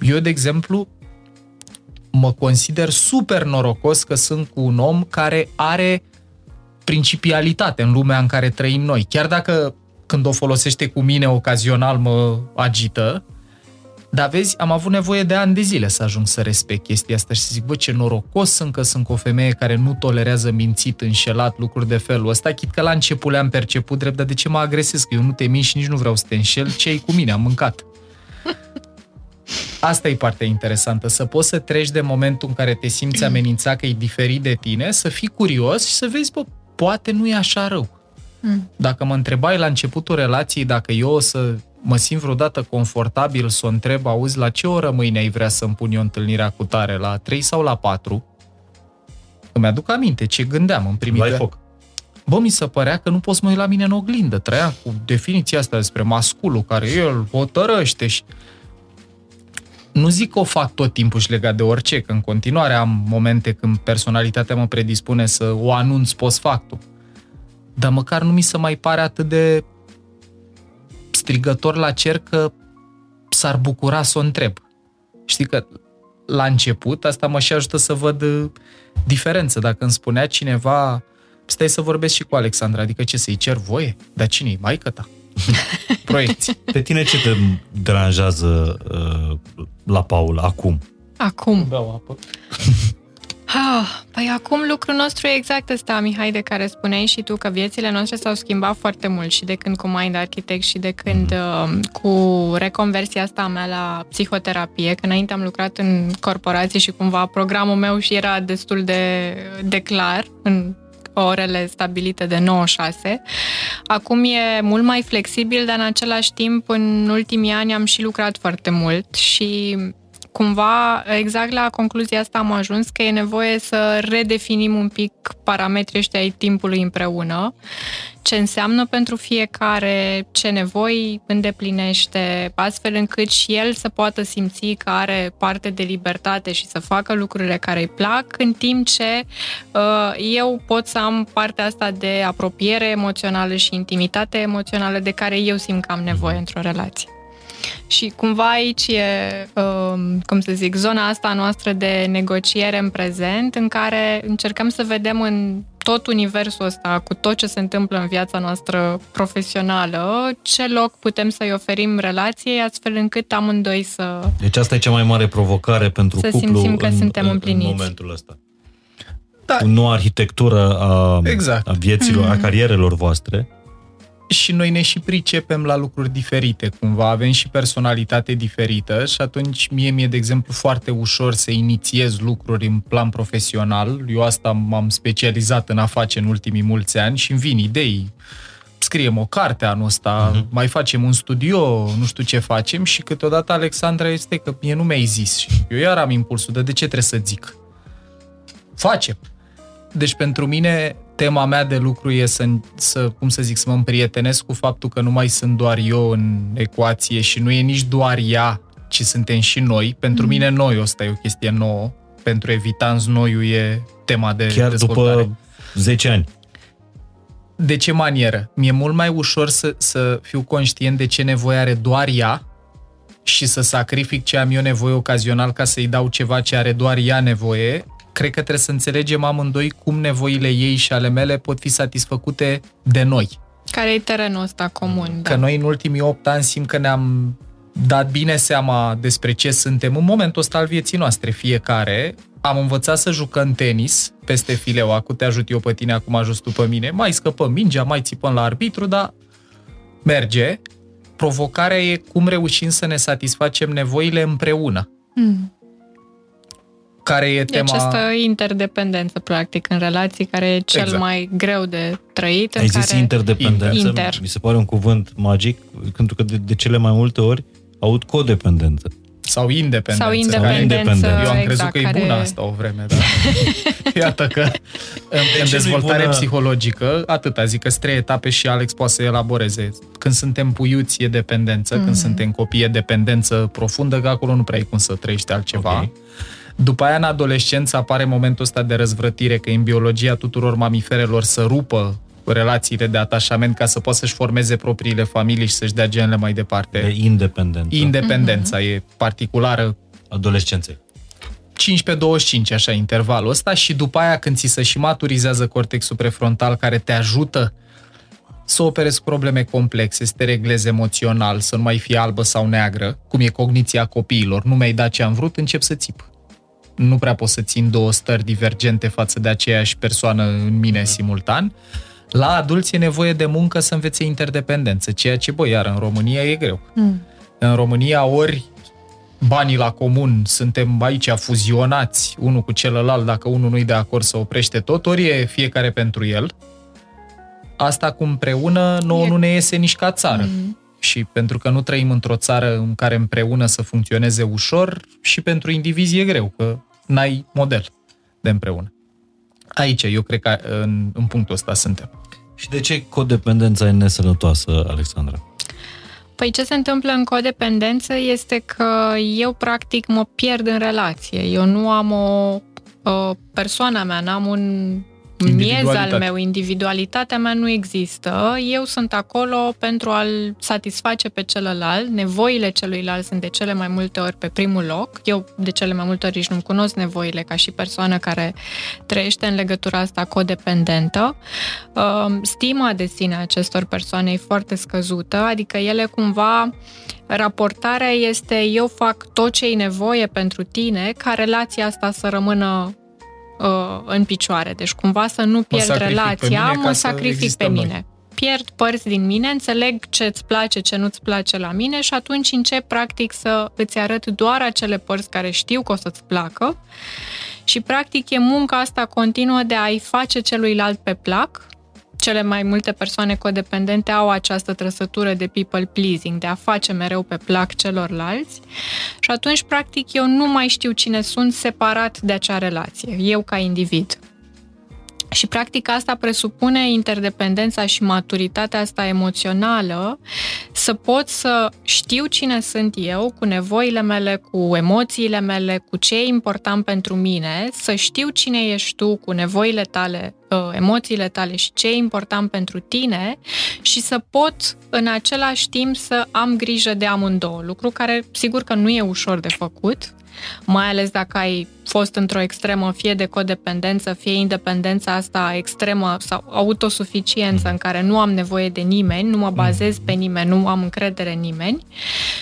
Eu, de exemplu, mă consider super norocos că sunt cu un om care are principialitate în lumea în care trăim noi. Chiar dacă când o folosește cu mine ocazional mă agită, dar vezi, am avut nevoie de ani de zile să ajung să respect chestia asta și să zic, bă, ce norocos sunt că sunt cu o femeie care nu tolerează mințit, înșelat, lucruri de felul ăsta, chit că la început le-am perceput drept, dar de ce mă agresez? Că eu nu te minți și nici nu vreau să te înșel, ce ai cu mine? Am mâncat. Asta e partea interesantă, să poți să treci de momentul în care te simți amenințat că e diferit de tine, să fii curios și să vezi, bă, poate nu e așa rău. Mm. Dacă mă întrebai la începutul relației dacă eu o să mă simt vreodată confortabil să o întreb, auzi, la ce oră mâine ai vrea să-mi pun eu întâlnirea cu tare, la 3 sau la 4? Îmi aduc aminte ce gândeam în primii Lai foc. Bă, mi se părea că nu poți mă uit la mine în oglindă. Trăia cu definiția asta despre masculul care el hotărăște și... Nu zic că o fac tot timpul și legat de orice, că în continuare am momente când personalitatea mă predispune să o anunț post factul. Dar măcar nu mi se mai pare atât de strigător la cer că s-ar bucura să o întreb. Știi că la început asta mă și ajută să văd uh, diferență. Dacă îmi spunea cineva stai să vorbesc și cu Alexandra, adică ce, să-i cer voie? Dar cine e maică ta? Proiecții. Pe tine ce te deranjează uh, la Paul acum? Acum. Beau apă. Ah, păi acum lucrul nostru e exact ăsta, Mihai, de care spuneai și tu, că viețile noastre s-au schimbat foarte mult și de când cu Mind Architect și de când uh, cu reconversia asta a mea la psihoterapie, că înainte am lucrat în corporație și cumva programul meu și era destul de, de clar în orele stabilite de 9-6. Acum e mult mai flexibil, dar în același timp, în ultimii ani am și lucrat foarte mult și cumva, exact la concluzia asta am ajuns că e nevoie să redefinim un pic parametrii ăștia ai timpului împreună, ce înseamnă pentru fiecare, ce nevoi îndeplinește, astfel încât și el să poată simți că are parte de libertate și să facă lucrurile care îi plac, în timp ce uh, eu pot să am partea asta de apropiere emoțională și intimitate emoțională de care eu simt că am nevoie într-o relație. Și cumva aici e, um, cum să zic, zona asta noastră de negociere în prezent, în care încercăm să vedem în tot universul ăsta, cu tot ce se întâmplă în viața noastră profesională, ce loc putem să-i oferim relației, astfel încât amândoi să... Deci asta e cea mai mare provocare pentru să cuplu simțim că în, suntem în, împliniți. în momentul ăsta. Da. Cu noua arhitectură a, Exact. a vieților, a carierelor voastre. Și noi ne și pricepem la lucruri diferite, cumva avem și personalitate diferită și atunci mie mi-e, de exemplu, foarte ușor să inițiez lucruri în plan profesional. Eu asta m-am specializat în a face în ultimii mulți ani și îmi vin idei. Scriem o carte anul ăsta, uh-huh. mai facem un studio, nu știu ce facem și câteodată Alexandra este că mie nu mi-ai zis și eu iar am impulsul de de ce trebuie să zic. Facem. Deci pentru mine tema mea de lucru e să, să, cum să zic, să mă împrietenesc cu faptul că nu mai sunt doar eu în ecuație și nu e nici doar ea, ci suntem și noi. Pentru mm. mine noi, asta e o chestie nouă. Pentru evitanți noiul e tema de Chiar dezvoltare. după 10 ani. De ce manieră? Mi-e mult mai ușor să, să fiu conștient de ce nevoie are doar ea și să sacrific ce am eu nevoie ocazional ca să-i dau ceva ce are doar ea nevoie. Cred că trebuie să înțelegem amândoi cum nevoile ei și ale mele pot fi satisfăcute de noi. Care e terenul ăsta comun, Că da. noi în ultimii 8 ani simt că ne-am dat bine seama despre ce suntem în momentul ăsta al vieții noastre, fiecare. Am învățat să jucăm tenis peste fileu, acum te ajut eu pe tine, acum ajut tu pe mine. Mai scăpăm mingea, mai țipăm la arbitru, dar merge. Provocarea e cum reușim să ne satisfacem nevoile împreună. Mm. Care e E tema... această interdependență, practic, în relații, care e cel Exact. mai greu de trăit. Ai în zis care... interdependență, Inter. mi se pare un cuvânt magic, pentru că de, de cele mai multe ori aud codependență. Sau independență. Sau independență, independență, Eu am crezut exact, că e care... bună asta o vreme, dar iată că în, în ce nu-i dezvoltare bună? psihologică, atâta, zic că sunt trei etape și Alex poate să elaboreze. Când suntem puiuți e dependență, Mhm. când suntem copii e dependență profundă, că acolo nu prea ai cum să trăiești altceva. Ok. După aia, în adolescență, apare momentul ăsta de răzvrătire, că e în biologia tuturor mamiferelor să rupă relațiile de atașament ca să poată să-și formeze propriile familii și să-și dea genele mai departe. De independență. Independența e particulară adolescenței. 15-25, așa, intervalul ăsta și după aia când ți se și maturizează cortexul prefrontal care te ajută să operezi probleme complexe, să te reglezi emoțional, să nu mai fie albă sau neagră, cum e cogniția copiilor. Nu mi-ai dat ce am vrut, încep să țip. Nu prea pot să țin două stări divergente față de aceeași persoană în mine simultan. La adulți e nevoie de muncă să învețe interdependență, ceea ce, bă, iar în România e greu. Mm. În România ori banii la comun, suntem aici fuzionați unul cu celălalt, dacă unul nu-i de acord să oprește tot, ori e fiecare pentru el. Asta cu împreună nouă E- nu ne iese nici ca țară. Mm. Și pentru că nu trăim într-o țară în care împreună să funcționeze ușor și pentru indivizi e greu, că n-ai model de împreună. Aici, eu cred că în, în punctul ăsta suntem. Și de ce codependența e nesănătoasă, Alexandra? Păi ce se întâmplă în codependență este că eu practic mă pierd în relație. Eu nu am o, o persoana mea, n-am un miez al meu, individualitatea mea nu există. Eu sunt acolo pentru a-l satisface pe celălalt. Nevoile celuilalt sunt de cele mai multe ori pe primul loc. Eu de cele mai multe ori nici nu cunosc nevoile ca și persoană care trăiește în legătura asta codependentă. Um, stima de sine a acestor persoane e foarte scăzută, adică ele cumva raportarea este eu fac tot ce e nevoie pentru tine ca relația asta să rămână uh, în picioare. Deci cumva să nu pierd mă relația, mă sacrific pe mine. Noi. Pierd părți din mine, înțeleg ce îți place, ce nu-ți place la mine și atunci încep practic să îți arăt doar acele părți care știu că o să-ți placă și practic e munca asta continuă de a-i face celuilalt pe plac cele mai multe persoane codependente au această trăsătură de people pleasing, de a face mereu pe plac celorlalți și atunci, practic, eu nu mai știu cine sunt separat de acea relație, eu ca individ. Și practic asta presupune interdependența și maturitatea asta emoțională, să pot să știu cine sunt eu, cu nevoile mele, cu emoțiile mele, cu ce e important pentru mine, să știu cine ești tu, cu nevoile tale, ă, emoțiile tale și ce e important pentru tine. Și să pot în același timp să am grijă de amândouă, lucru care sigur că nu e ușor de făcut, mai ales dacă ai fost într-o extremă, fie de codependență, fie independența asta extremă sau autosuficiență în care nu am nevoie de nimeni, nu mă bazez pe nimeni, nu am încredere în nimeni.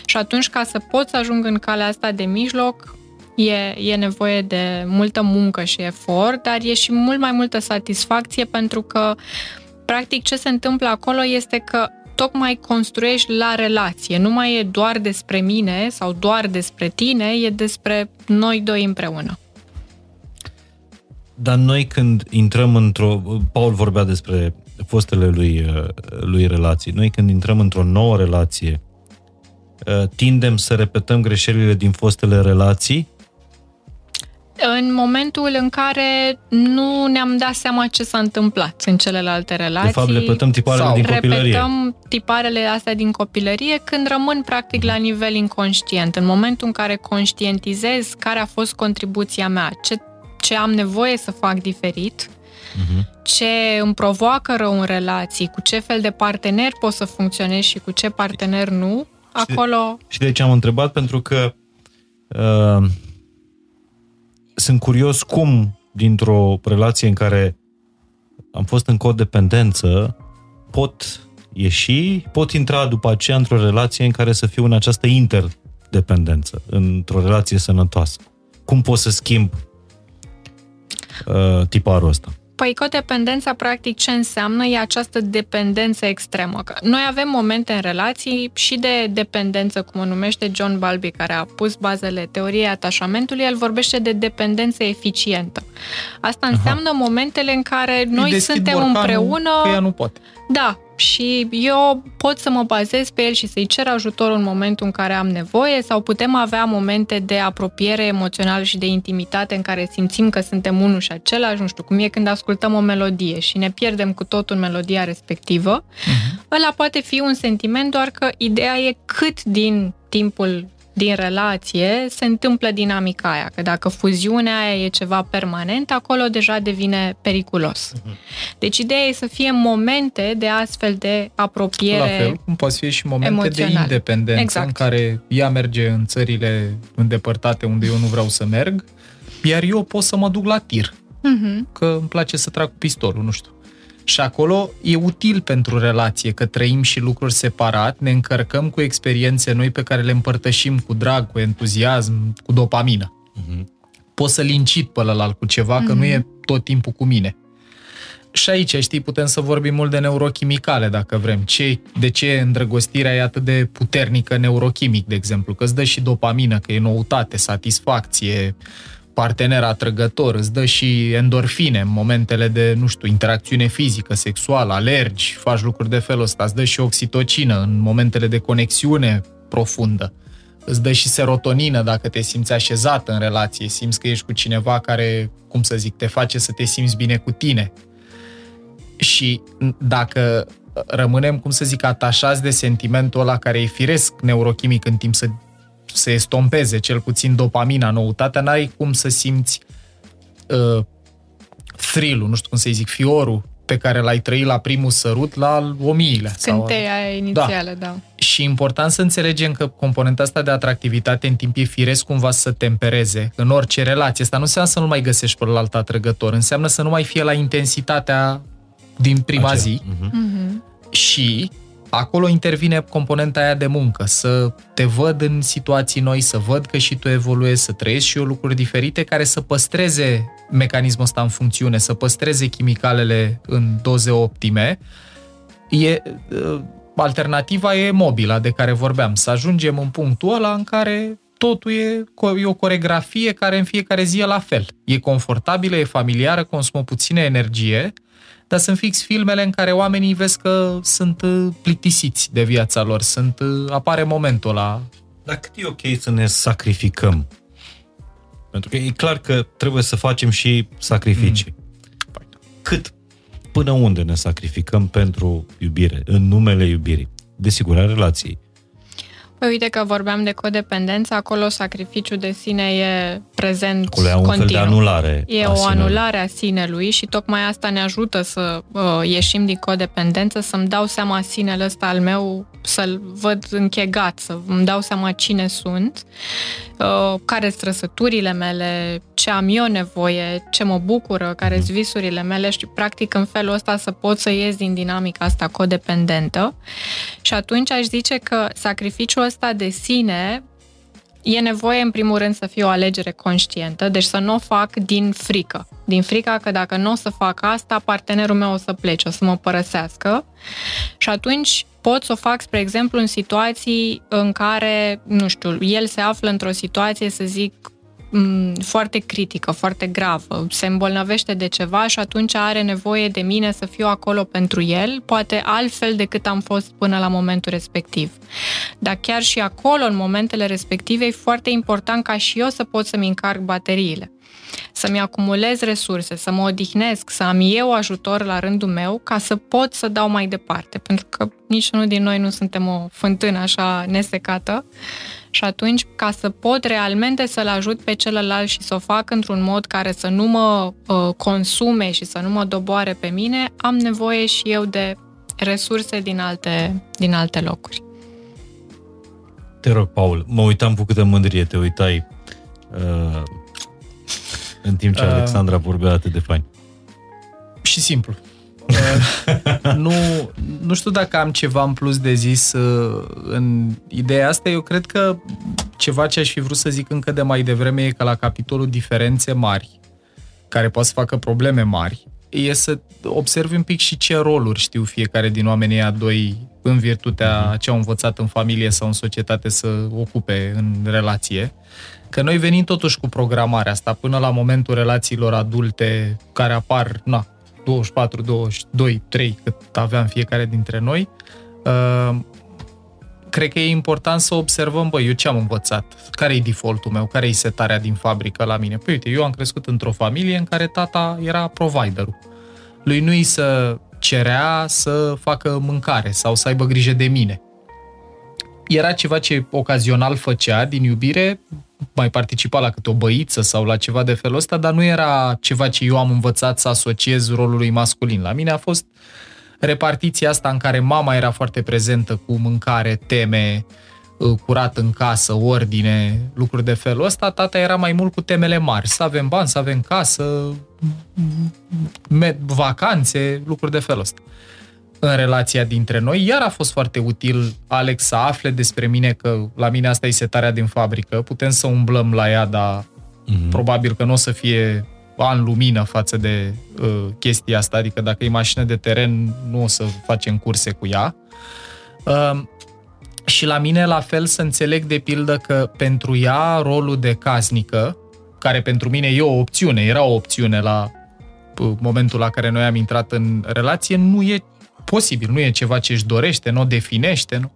Și atunci, ca să pot să ajung în calea asta de mijloc, e, e nevoie de multă muncă și efort, dar e și mult mai multă satisfacție pentru că practic ce se întâmplă acolo este că tocmai construiești la relație. Nu mai e doar despre mine sau doar despre tine, e despre noi doi împreună. Dar noi când intrăm într-o... Paul vorbea despre fostele lui, lui relații. Noi când intrăm într-o nouă relație, tindem să repetăm greșelile din fostele relații în momentul în care nu ne-am dat seama ce s-a întâmplat în celelalte relații. De fapt, repetăm tiparele din copilărie. Repetăm tiparele astea din copilărie când rămân practic la nivel inconștient. În momentul în care conștientizez care a fost contribuția mea, ce, ce am nevoie să fac diferit, uh-huh. ce îmi provoacă rău în relații, cu ce fel de partener pot să funcționez și cu ce partener nu, și acolo... De, și de ce am întrebat? Pentru că uh, sunt curios cum, dintr-o relație în care am fost în codependență, pot ieși, pot intra după aceea într-o relație în care să fiu în această interdependență, într-o relație sănătoasă. Cum pot să schimb uh, tiparul ăsta? Păi codependența, practic, ce înseamnă? E această dependență extremă. Noi avem momente în relații și de dependență, cum o numește John Balby, care a pus bazele teoriei atașamentului, el vorbește de dependență eficientă. Asta înseamnă Aha. momentele în care noi suntem împreună... Că ea nu poate. Da, și eu pot să mă bazez pe el și să-i cer ajutorul în momentul în care am nevoie sau putem avea momente de apropiere emoțională și de intimitate în care simțim că suntem unul și același, nu știu, cum e când ascultăm o melodie și ne pierdem cu totul în melodia respectivă. Uh-huh. Ăla poate fi un sentiment, doar că ideea e cât din timpul din relație se întâmplă dinamica aia, că dacă fuziunea aia e ceva permanent, acolo deja devine periculos. Uh-huh. Deci ideea e să fie momente de astfel de apropiere La fel, cum poate fi și momente emoționale. de independență exact. în care ea merge în țările îndepărtate unde eu nu vreau să merg, iar eu pot să mă duc la tir. Uh-huh. Că îmi place să trag cu pistolul, nu știu. Și acolo e util pentru relație, că trăim și lucruri separat, ne încărcăm cu experiențe noi pe care le împărtășim cu drag, cu entuziasm, cu dopamină. Uh-huh. Poți să-l incit pe ălalt cu ceva, uh-huh. că nu e mhm. tot timpul cu mine. Și aici, știi, putem să vorbim mult de neurochimicale, dacă vrem. Ce, de ce îndrăgostirea e atât de puternică neurochimic, de exemplu? Că îți dă și dopamină, că e noutate, satisfacție, partener atrăgător, îți dă și endorfine în momentele de, nu știu, interacțiune fizică, sexuală, alergi, faci lucruri de felul ăsta, îți dă și oxitocină în momentele de conexiune profundă. Îți dă și serotonină dacă te simți așezat în relație, simți că ești cu cineva care, cum să zic, te face să te simți bine cu tine. Și dacă rămânem, cum să zic, atașați de sentimentul ăla care e firesc neurochimic în timp să se estompeze cel puțin dopamina, noutatea, n-ai cum să simți uh, thrill nu știu cum să-i zic, fiorul pe care l-ai trăit la primul sărut la o miile. Scânteia sau... inițială, da. da. Și important să înțelegem că componenta asta de atractivitate în timp e firesc cumva să tempereze în orice relație. Asta nu înseamnă să nu mai găsești pe alt atrăgător, înseamnă să nu mai fie la intensitatea din prima Acea. zi. Uh-huh. Uh-huh. Și acolo intervine componenta aia de muncă, să te văd în situații noi, să văd că și tu evoluezi, să trăiești și eu lucruri diferite care să păstreze mecanismul ăsta în funcțiune, să păstreze chimicalele în doze optime. E, uh, alternativa e mobila de care vorbeam, să ajungem în punctul ăla în care totul e, e o coregrafie care în fiecare zi e la fel. E confortabilă, e familiară, consumă puțină energie, dar sunt fix filmele în care oamenii vezi că sunt uh, plictisiți de viața lor, sunt, uh, apare momentul ăla. Dar cât e ok să ne sacrificăm? Pentru că e clar că trebuie să facem și sacrificii. Mm. Cât, până unde ne sacrificăm pentru iubire, în numele iubirii? Desigur, a relației. Păi uite că vorbeam de codependență, acolo sacrificiul de sine e prezent acolo e un continuu. fel de anulare E o anulare a sinelui și tocmai asta ne ajută să uh, ieșim din codependență, să-mi dau seama sinele ăsta al meu, să-l văd închegat, să îmi dau seama cine sunt, uh, care sunt trăsăturile mele, ce am eu nevoie, ce mă bucură, care sunt visurile mele și practic în felul ăsta să pot să ies din dinamica asta codependentă. Și atunci aș zice că sacrificiul ăsta de sine e nevoie, în primul rând, să fie o alegere conștientă, deci să nu o fac din frică. Din frica că dacă nu o să fac asta, partenerul meu o să plece, o să mă părăsească. Și atunci pot să o fac, spre exemplu, în situații în care, nu știu, el se află într-o situație, să zic, foarte critică, foarte gravă, se îmbolnăvește de ceva și atunci are nevoie de mine să fiu acolo pentru el, poate altfel decât am fost până la momentul respectiv. Dar chiar și acolo, în momentele respective, e foarte important ca și eu să pot să-mi încarc bateriile. Să-mi acumulez resurse, să mă odihnesc, să am eu ajutor la rândul meu ca să pot să dau mai departe, pentru că niciunul din noi nu suntem o fântână așa nesecată și atunci, ca să pot realmente să-l ajut pe celălalt și să o fac într-un mod care să nu mă uh, consume și să nu mă doboare pe mine, am nevoie și eu de resurse din alte, din alte locuri. Te rog, Paul, mă uitam cu câtă mândrie te uitai uh, în timp ce uh, Alexandra vorbea atât de fain. Și simplu. Uh, nu, nu știu dacă am ceva în plus de zis uh, în ideea asta. Eu cred că ceva ce aș fi vrut să zic încă de mai devreme e că la capitolul diferențe mari, care poate să facă probleme mari, e să observi un pic și ce roluri știu fiecare din oamenii a doi în virtutea mhm. ce au învățat în familie sau în societate să ocupe în relație. Că noi venim totuși cu programarea asta până la momentul relațiilor adulte care apar, na, 24, 22, 3, cât aveam fiecare dintre noi, uh, cred că e important să observăm, băi, eu ce am învățat? Care e defaultul meu? Care e setarea din fabrică la mine? Păi uite, eu am crescut într-o familie în care tata era providerul. Lui nu-i să cerea să facă mâncare sau să aibă grijă de mine. Era ceva ce ocazional făcea din iubire, mai participa la câte o băiță sau la ceva de felul ăsta, dar nu era ceva ce eu am învățat să asociez rolului masculin. La mine a fost repartiția asta în care mama era foarte prezentă cu mâncare, teme, uh, curat în casă, ordine, lucruri de felul ăsta, tata era mai mult cu temele mari, să avem bani, să avem casă, vacanțe, lucruri de felul ăsta în relația dintre noi. Iar a fost foarte util Alex să afle despre mine că la mine asta e setarea din fabrică, putem să umblăm la ea, dar mm-hmm. probabil că nu o să fie an lumină față de uh, chestia asta, adică dacă e mașină de teren, nu o să facem curse cu ea. Uh, și la mine la fel să înțeleg de pildă că pentru ea rolul de casnică care pentru mine e o opțiune, era o opțiune la momentul la care noi am intrat în relație, nu e posibil, nu e ceva ce își dorește, nu o definește. Nu?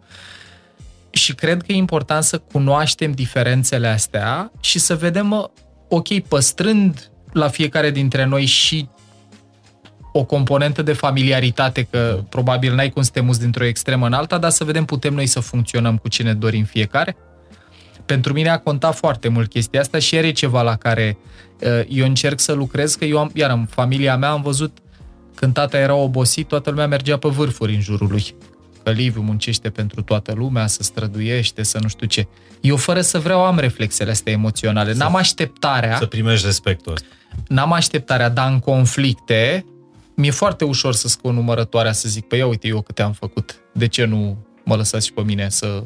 Și cred că e important să cunoaștem diferențele astea și să vedem, ok, păstrând la fiecare dintre noi și o componentă de familiaritate, că probabil n-ai cum să te muți dintr-o extremă în alta, dar să vedem putem noi să funcționăm cu cine dorim fiecare. Pentru mine a contat foarte mult chestia asta și are ceva la care uh, eu încerc să lucrez, că eu am, iar în familia mea am văzut când tata era obosit, toată lumea mergea pe vârfuri în jurul lui. Că Liviu muncește pentru toată lumea, să străduiește, să nu știu ce. Eu fără să vreau am reflexele astea emoționale. N-am așteptarea... Să primești respectul ăsta. N-am așteptarea, dar în conflicte mi-e foarte ușor să scot numărătoarea să zic, păi ia uite eu câte am făcut, de ce nu mă lăsați și pe mine să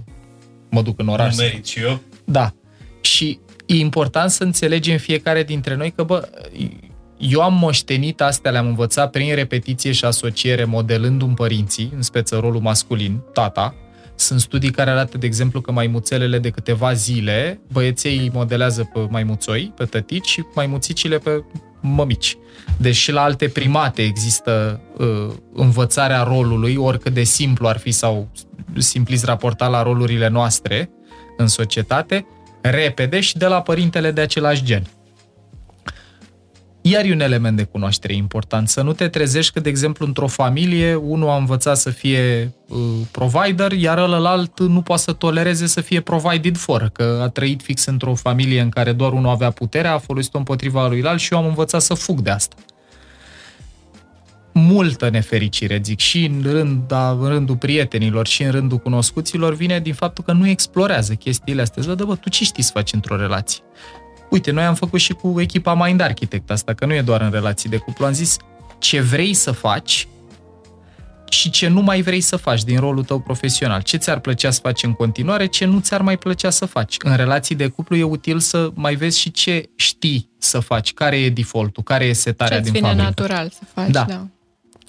mă duc în oraș? Nu merit și eu? Da. Și e important să înțelegem fiecare dintre noi că, bă, eu am moștenit astea, le-am învățat prin repetiție și asociere, modelându-mi părinții, în speță rolul masculin, tata. Sunt studii care arată, de exemplu, că maimuțelele de câteva zile, băieței îi modelează pe maimuțoi, pe tătici și maimuțicile pe mămici. Deci și la alte primate există uh, învățarea rolului, oricât de simplu ar fi sau simpliți raportat la rolurile noastre în societate, repede și de la părintele de același gen. Iar e un element de cunoaștere important. Să nu te trezești că, de exemplu, într-o familie, unul a învățat să fie uh, provider, iar ălălalt nu poate să tolereze să fie provided for, că a trăit fix într-o familie în care doar unul avea puterea, a folosit-o împotriva lui alt și eu am învățat să fug de asta. Multă nefericire, zic, și în, rând, da, în rândul prietenilor și în rândul cunoscuților vine din faptul că nu explorează chestiile astea. Zic, bă, tu ce știi să faci într-o relație? Uite, noi am făcut și cu echipa Mind Architect asta, că nu e doar în relații de cuplu. Am zis ce vrei să faci și ce nu mai vrei să faci din rolul tău profesional. Ce ți-ar plăcea să faci în continuare, ce nu ți-ar mai plăcea să faci. În relații de cuplu e util să mai vezi și ce știi să faci, care e defaultul, care e setarea Ce-ți din vine fabrică. natural să faci, Da. da.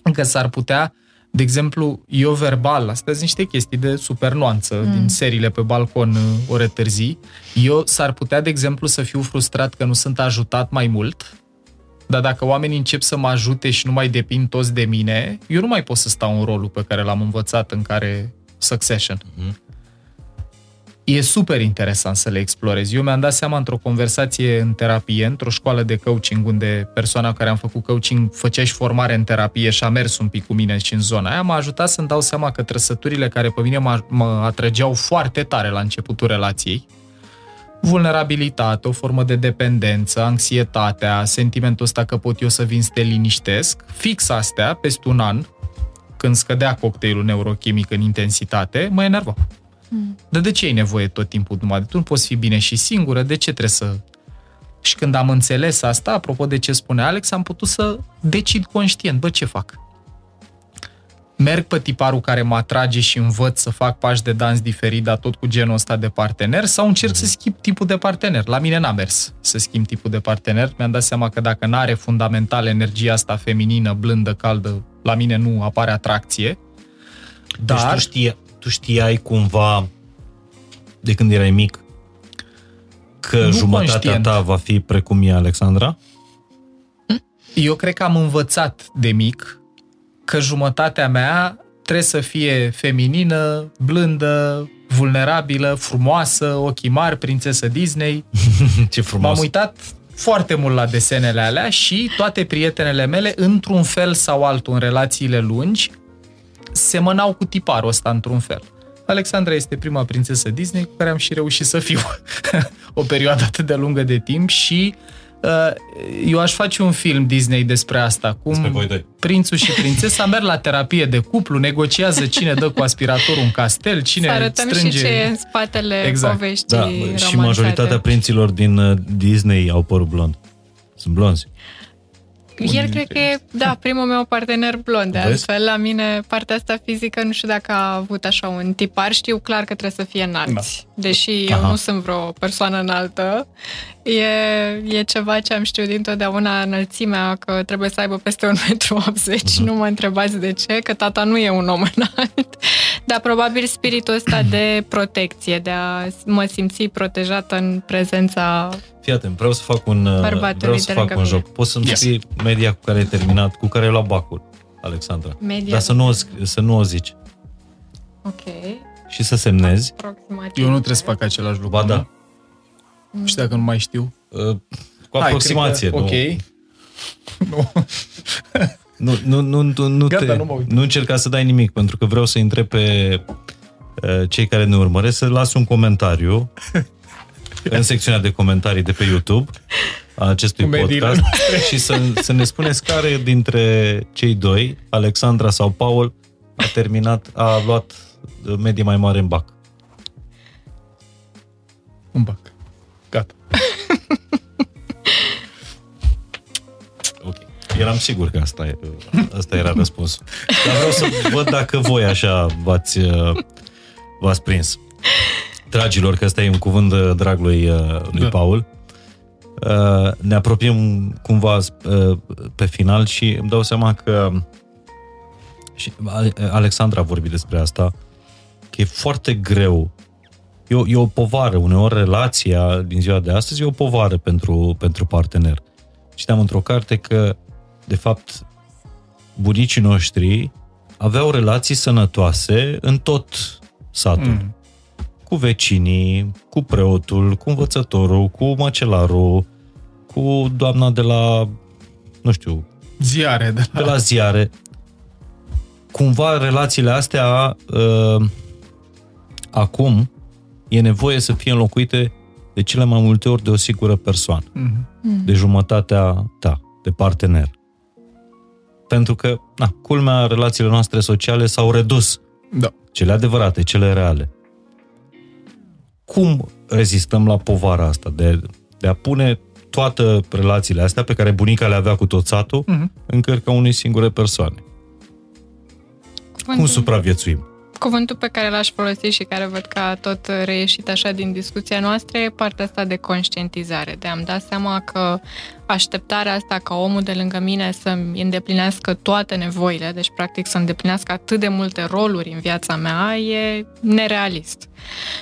Încă s-ar putea, de exemplu, eu verbal, astea sunt niște chestii de super nuanță mm. din seriile pe balcon uh, ore târzii. Eu s-ar putea, de exemplu, să fiu frustrat că nu sunt ajutat mai mult, dar dacă oamenii încep să mă ajute și nu mai depind toți de mine, eu nu mai pot să stau în rolul pe care l-am învățat în care Succession. E super interesant să le explorez. Eu mi-am dat seama într-o conversație în terapie, într-o școală de coaching, unde persoana care am făcut coaching făcea și formare în terapie și a mers un pic cu mine și în zona aia, m-a ajutat să-mi dau seama că trăsăturile care pe mine mă, mă atrăgeau foarte tare la începutul relației, vulnerabilitate, o formă de dependență, anxietatea, sentimentul ăsta că pot eu să vin să te liniștesc, fix astea, peste un an, când scădea cocktailul neurochimic în intensitate, mă enerva. Dar de ce ai nevoie tot timpul numai de tu? Nu poți fi bine și singură? De ce trebuie să... Și când am înțeles asta, apropo de ce spune Alex, am putut să decid conștient, bă, ce fac? Merg pe tiparul care mă atrage și învăț să fac pași de dans diferit, dar tot cu genul ăsta de partener, sau încerc să schimb tipul de partener? La mine n-a mers să schimb tipul de partener. Mi-am dat seama că dacă n-are fundamental energia asta feminină, blândă, caldă, la mine nu apare atracție. Dar... Deci tu, știa, tu știai cumva de când erai mic că Nu jumătatea conștient. ta va fi precum e Alexandra? Eu cred că am învățat de mic că jumătatea mea trebuie să fie feminină, blândă, vulnerabilă, frumoasă, ochii mari, prințesă Disney. Ce frumos. M-am uitat foarte mult la desenele alea și toate prietenele mele, într-un fel sau altul, în relațiile lungi, semănau cu tiparul ăsta într-un fel. Alexandra este prima prințesă Disney cu care am și reușit să fiu o perioadă atât de lungă de timp și uh, eu aș face un film Disney despre asta, cum Despre voi doi. prințul și prințesa merg la terapie de cuplu, negociază cine dă cu aspiratorul un castel, cine Să arătăm strânge... și ce e în spatele Exact. poveștii Da, romanțate. și majoritatea prinților din uh, Disney au părul blond. Sunt blonzi. El cred că e, da, primul meu partener blond, de Vezi? altfel la mine partea asta fizică nu știu dacă a avut așa un tipar, știu clar că trebuie să fie înalți. Deși eu Aha. nu sunt vreo persoană înaltă, e, e ceva ce am știut dintotdeauna înălțimea, că trebuie să aibă peste 1,80 m, nu mă întrebați de ce, că tata nu e un om înalt, dar probabil spiritul ăsta de protecție, de a mă simți protejată în prezența Fii Fii atent, vreau să fac un, uh, Bărbatul vreau să de fac lângă un mine. joc. Poți să-mi Yes. scrii media cu care ai terminat, cu care ai luat bacul, Alexandra. Media. Dar să nu, o, sc- să nu o zici. Ok. Și să semnezi. Aproximativ. Eu nu trebuie să fac același lucru. Ba da. nu? Și dacă nu mai știu? Uh, Cu Hai, aproximație. cred că- nu, Ok. Nu. nu, nu, nu, nu, nu, Gata, te, nu mă uit. nu încerca să dai nimic, pentru că vreau să întreb pe uh, cei care ne urmăresc să lasă un comentariu în secțiunea de comentarii de pe YouTube a acestui Cu mediile podcast și să, să ne spuneți care dintre cei doi, Alexandra sau Paul, a terminat, a luat uh, medie mai mare în bac. Un bac. Gata. Ok. Eram sigur că asta, e, asta era răspunsul. Dar vreau să văd dacă voi așa v-ați, uh, v-ați prins. Dragilor, că ăsta e un cuvânt de drag lui, uh, lui Da. Paul. Uh, Ne apropiem cumva uh, pe final și îmi dau seama că și Alexandra a vorbit despre asta, că e foarte greu E o, e o povară, uneori relația din ziua de astăzi e o povară pentru, pentru partener. Citeam într-o carte că, de fapt, bunicii noștri aveau relații sănătoase în tot satul. Mm. Cu vecinii, cu preotul, cu învățătorul, cu măcelarul, cu doamna de la, nu știu, Ziare, da. de la ziare. Cumva relațiile astea uh, acum e nevoie să fie înlocuite de cele mai multe ori de o singură persoană, Mhm. de jumătatea ta, de partener. Pentru că, na, culmea, relațiile noastre sociale s-au redus, Da. cele adevărate, cele reale. Cum rezistăm la povara asta de, de a pune toate relațiile astea pe care bunica le avea cu tot satul Mhm. în cărca unei singure persoane? Cum Cuvântul, supraviețuim? Cuvântul pe care l-aș folosi și care văd că a tot reieșit așa din discuția noastră e partea asta de conștientizare, de a-mi da seama că așteptarea asta ca omul de lângă mine să-mi îndeplinească toate nevoile, deci practic să îndeplinească atât de multe roluri în viața mea, e nerealist.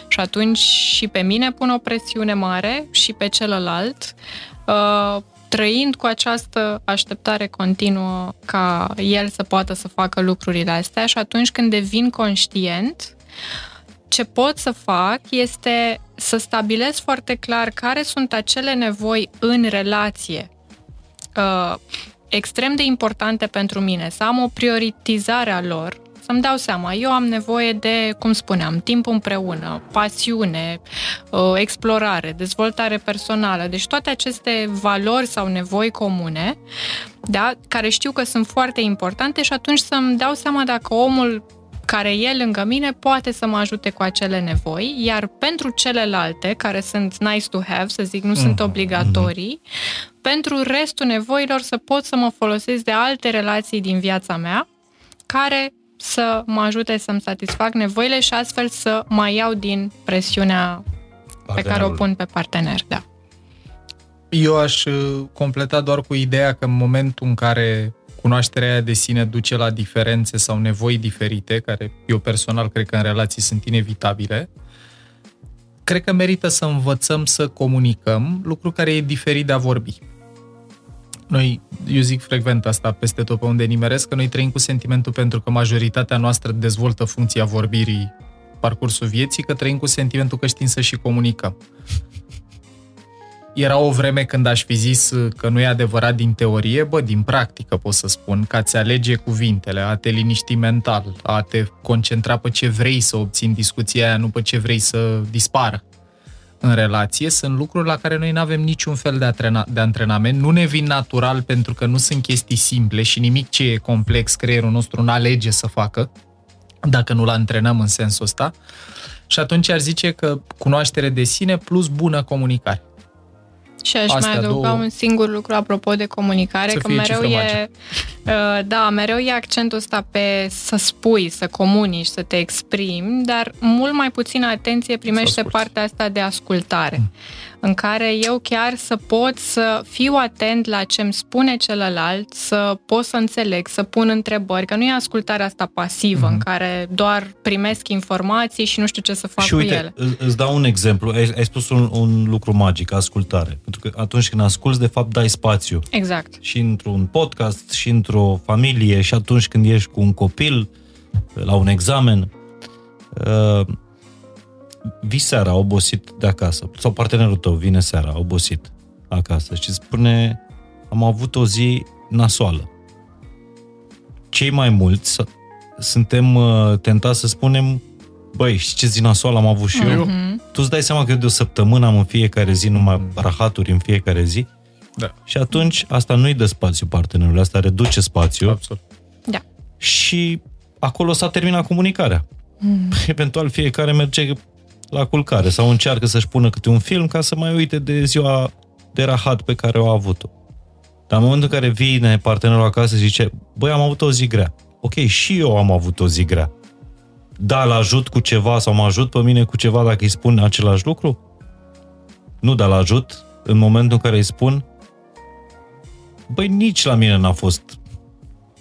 Și atunci și pe mine pun o presiune mare și pe celălalt, uh, trăind cu această așteptare continuă ca el să poată să facă lucrurile astea și atunci când devin conștient, ce pot să fac este să stabilesc foarte clar care sunt acele nevoi în relație uh, extrem de importante pentru mine, să am o prioritizare a lor, să-mi dau seama, eu am nevoie de, cum spuneam, timp împreună, pasiune, uh, explorare, dezvoltare personală, deci toate aceste valori sau nevoi comune, da, care știu că sunt foarte importante și atunci să-mi dau seama dacă omul care e lângă mine poate să mă ajute cu acele nevoi, iar pentru celelalte, care sunt nice to have, să zic, nu sunt obligatorii, pentru restul nevoilor să pot să mă folosesc de alte relații din viața mea, care să mă ajute să-mi satisfac nevoile și astfel să mai iau din presiunea pe care o pun pe partener, da. Eu aș uh, completa doar cu ideea că în momentul în care cunoașterea aia de sine duce la diferențe sau nevoi diferite, care eu personal cred că în relații sunt inevitabile, cred că merită să învățăm să comunicăm, lucru care e diferit de a vorbi. Noi, eu zic frecvent asta peste tot pe unde nimeresc, că noi trăim cu sentimentul pentru că majoritatea noastră dezvoltă funcția vorbirii parcursul vieții, că trăim cu sentimentul că știm să și comunicăm. Era o vreme când aș fi zis că nu e adevărat din teorie, bă, din practică pot să spun, că a-ți alege cuvintele, a te liniști mental, a te concentra pe ce vrei să obții în discuția aia, nu pe ce vrei să dispară în relație, sunt lucruri la care noi nu avem niciun fel de, atrena- de antrenament, nu ne vin natural pentru că nu sunt chestii simple și nimic ce e complex creierul nostru nu alege să facă, dacă nu-l antrenăm în sensul ăsta. Și atunci ar zice că cunoaștere de sine plus bună comunicare. Și aș Astea mai adăuga două. un singur lucru apropo de comunicare, Să că fie mereu cifră e, uh, da, mereu e accentul ăsta pe să spui, să comunici, să te exprimi, dar mult mai puțină atenție primește asculți. partea asta de ascultare. În care eu chiar să pot să fiu atent la ce îmi spune celălalt, să pot să înțeleg, să pun întrebări, că nu e ascultarea asta pasivă, mm-hmm. în care doar primesc informații și nu știu ce să fac și uite, cu ele. îți dau un exemplu. Ai, ai spus un, un lucru magic, ascultare. Pentru că atunci când asculți, de fapt, dai spațiu. Exact. Și într-un podcast, și într-o familie, și atunci când ești cu un copil, la un examen, uh, vii seara obosit de acasă, sau partenerul tău vine seara obosit acasă și spune am avut o zi nasoală. Cei mai mulți suntem uh, tentați să spunem băi, și ce zi nasoală am avut și mm-hmm. eu? Mhm. Tu îți dai seama că eu de o săptămână am în fiecare zi numai rahaturi în fiecare zi? Da. Și atunci asta nu-i dă spațiu partenerului, asta reduce spațiu. Absolut. Da. Și acolo s-a terminat comunicarea. Mm. Eventual fiecare merge la culcare sau încearcă să-și pună câte un film ca să mai uite de ziua de rahat pe care o a avut-o. Dar în momentul în care vine partenerul acasă și zice, băi, am avut o zi grea. Ok, și eu am avut o zi grea. Da, l ajut cu ceva sau mă ajut pe mine cu ceva dacă îi spun același lucru? Nu, dar l ajut în momentul în care îi spun, băi, nici la mine n-a fost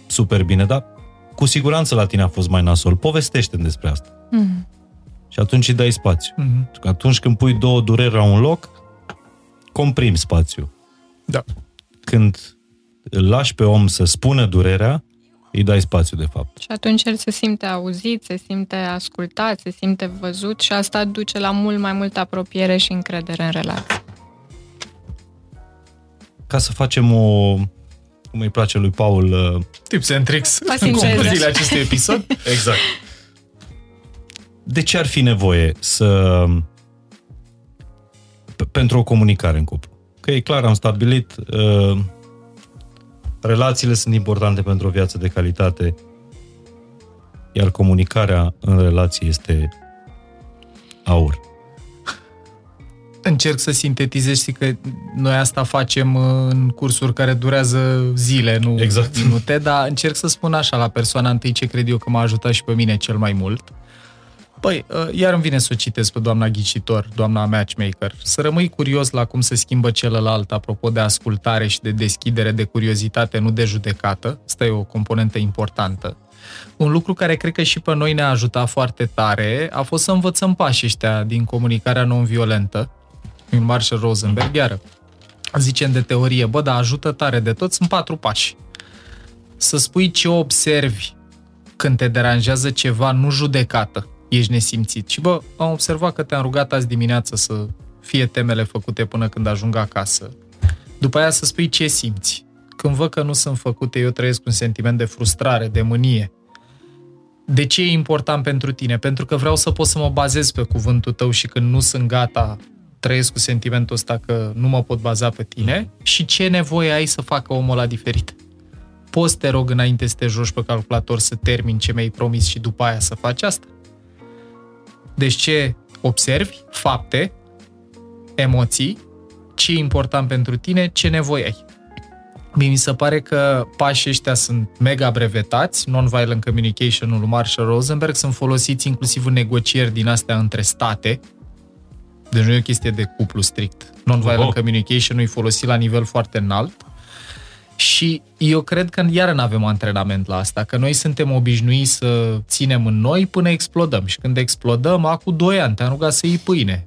super bine, dar cu siguranță la tine a fost mai nasol. Povestește-mi despre asta. Mm. Și atunci îi dai spațiu. Mm-hmm. Atunci când pui două dureri la un loc, comprimi spațiu. Da. Când îl lași pe om să spună durerea, îi dai spațiu, de fapt. Și atunci el se simte auzit, se simte ascultat, se simte văzut și asta duce la mult mai multă apropiere și încredere în relație. Ca să facem o, cum îi place lui Paul... Uh, Tips and tricks în concluziile acestui episod. exact de ce ar fi nevoie să pentru o comunicare în cuplu? Că e clar, am stabilit uh, relațiile sunt importante pentru o viață de calitate, iar comunicarea în relație este aur. Încerc să sintetizez și că noi asta facem în cursuri care durează zile, nu exact. minute, dar încerc să spun așa la persoana întâi ce cred eu că m-a ajutat și pe mine cel mai mult. Păi, uh, iar îmi vine să o citesc pe doamna ghicitor, doamna matchmaker, să rămâi curios la cum se schimbă celălalt, apropo de ascultare și de deschidere, de curiozitate, nu de judecată. Asta e o componentă importantă. Un lucru care cred că și pe noi ne-a ajutat foarte tare a fost să învățăm pașii ăștia din comunicarea non-violentă. În Marshall Rosenberg, iară, zicem de teorie, bă, dar ajută tare de tot, sunt patru pași. Să spui ce observi când te deranjează ceva, nu judecată ești nesimțit. Și bă, am observat că te-am rugat azi dimineață să fie temele făcute până când ajung acasă. După aia să spui ce simți. Când văd că nu sunt făcute, eu trăiesc un sentiment de frustrare, de mânie. De ce e important pentru tine? Pentru că vreau să pot să mă bazez pe cuvântul tău și când nu sunt gata, trăiesc cu sentimentul ăsta că nu mă pot baza pe tine și ce nevoie ai să facă omul la diferit. Poți, te rog, înainte să te joci pe calculator să termin ce mi-ai promis și după aia să faci asta? Deci ce observi, fapte, emoții, ce e important pentru tine, ce nevoie ai. mi se pare că pașii ăștia sunt mega brevetați, non-violent communication-ul lui Marshall Rosenberg, sunt folosiți inclusiv în negocieri din astea între state, deci nu e o chestie de cuplu strict. Non-violent oh. communication-ul e folosit la nivel foarte înalt și eu cred că iară nu avem antrenament la asta, că noi suntem obișnuiți să ținem în noi până explodăm. Și când explodăm, acum 2 ani te-am rugat să iei pâine.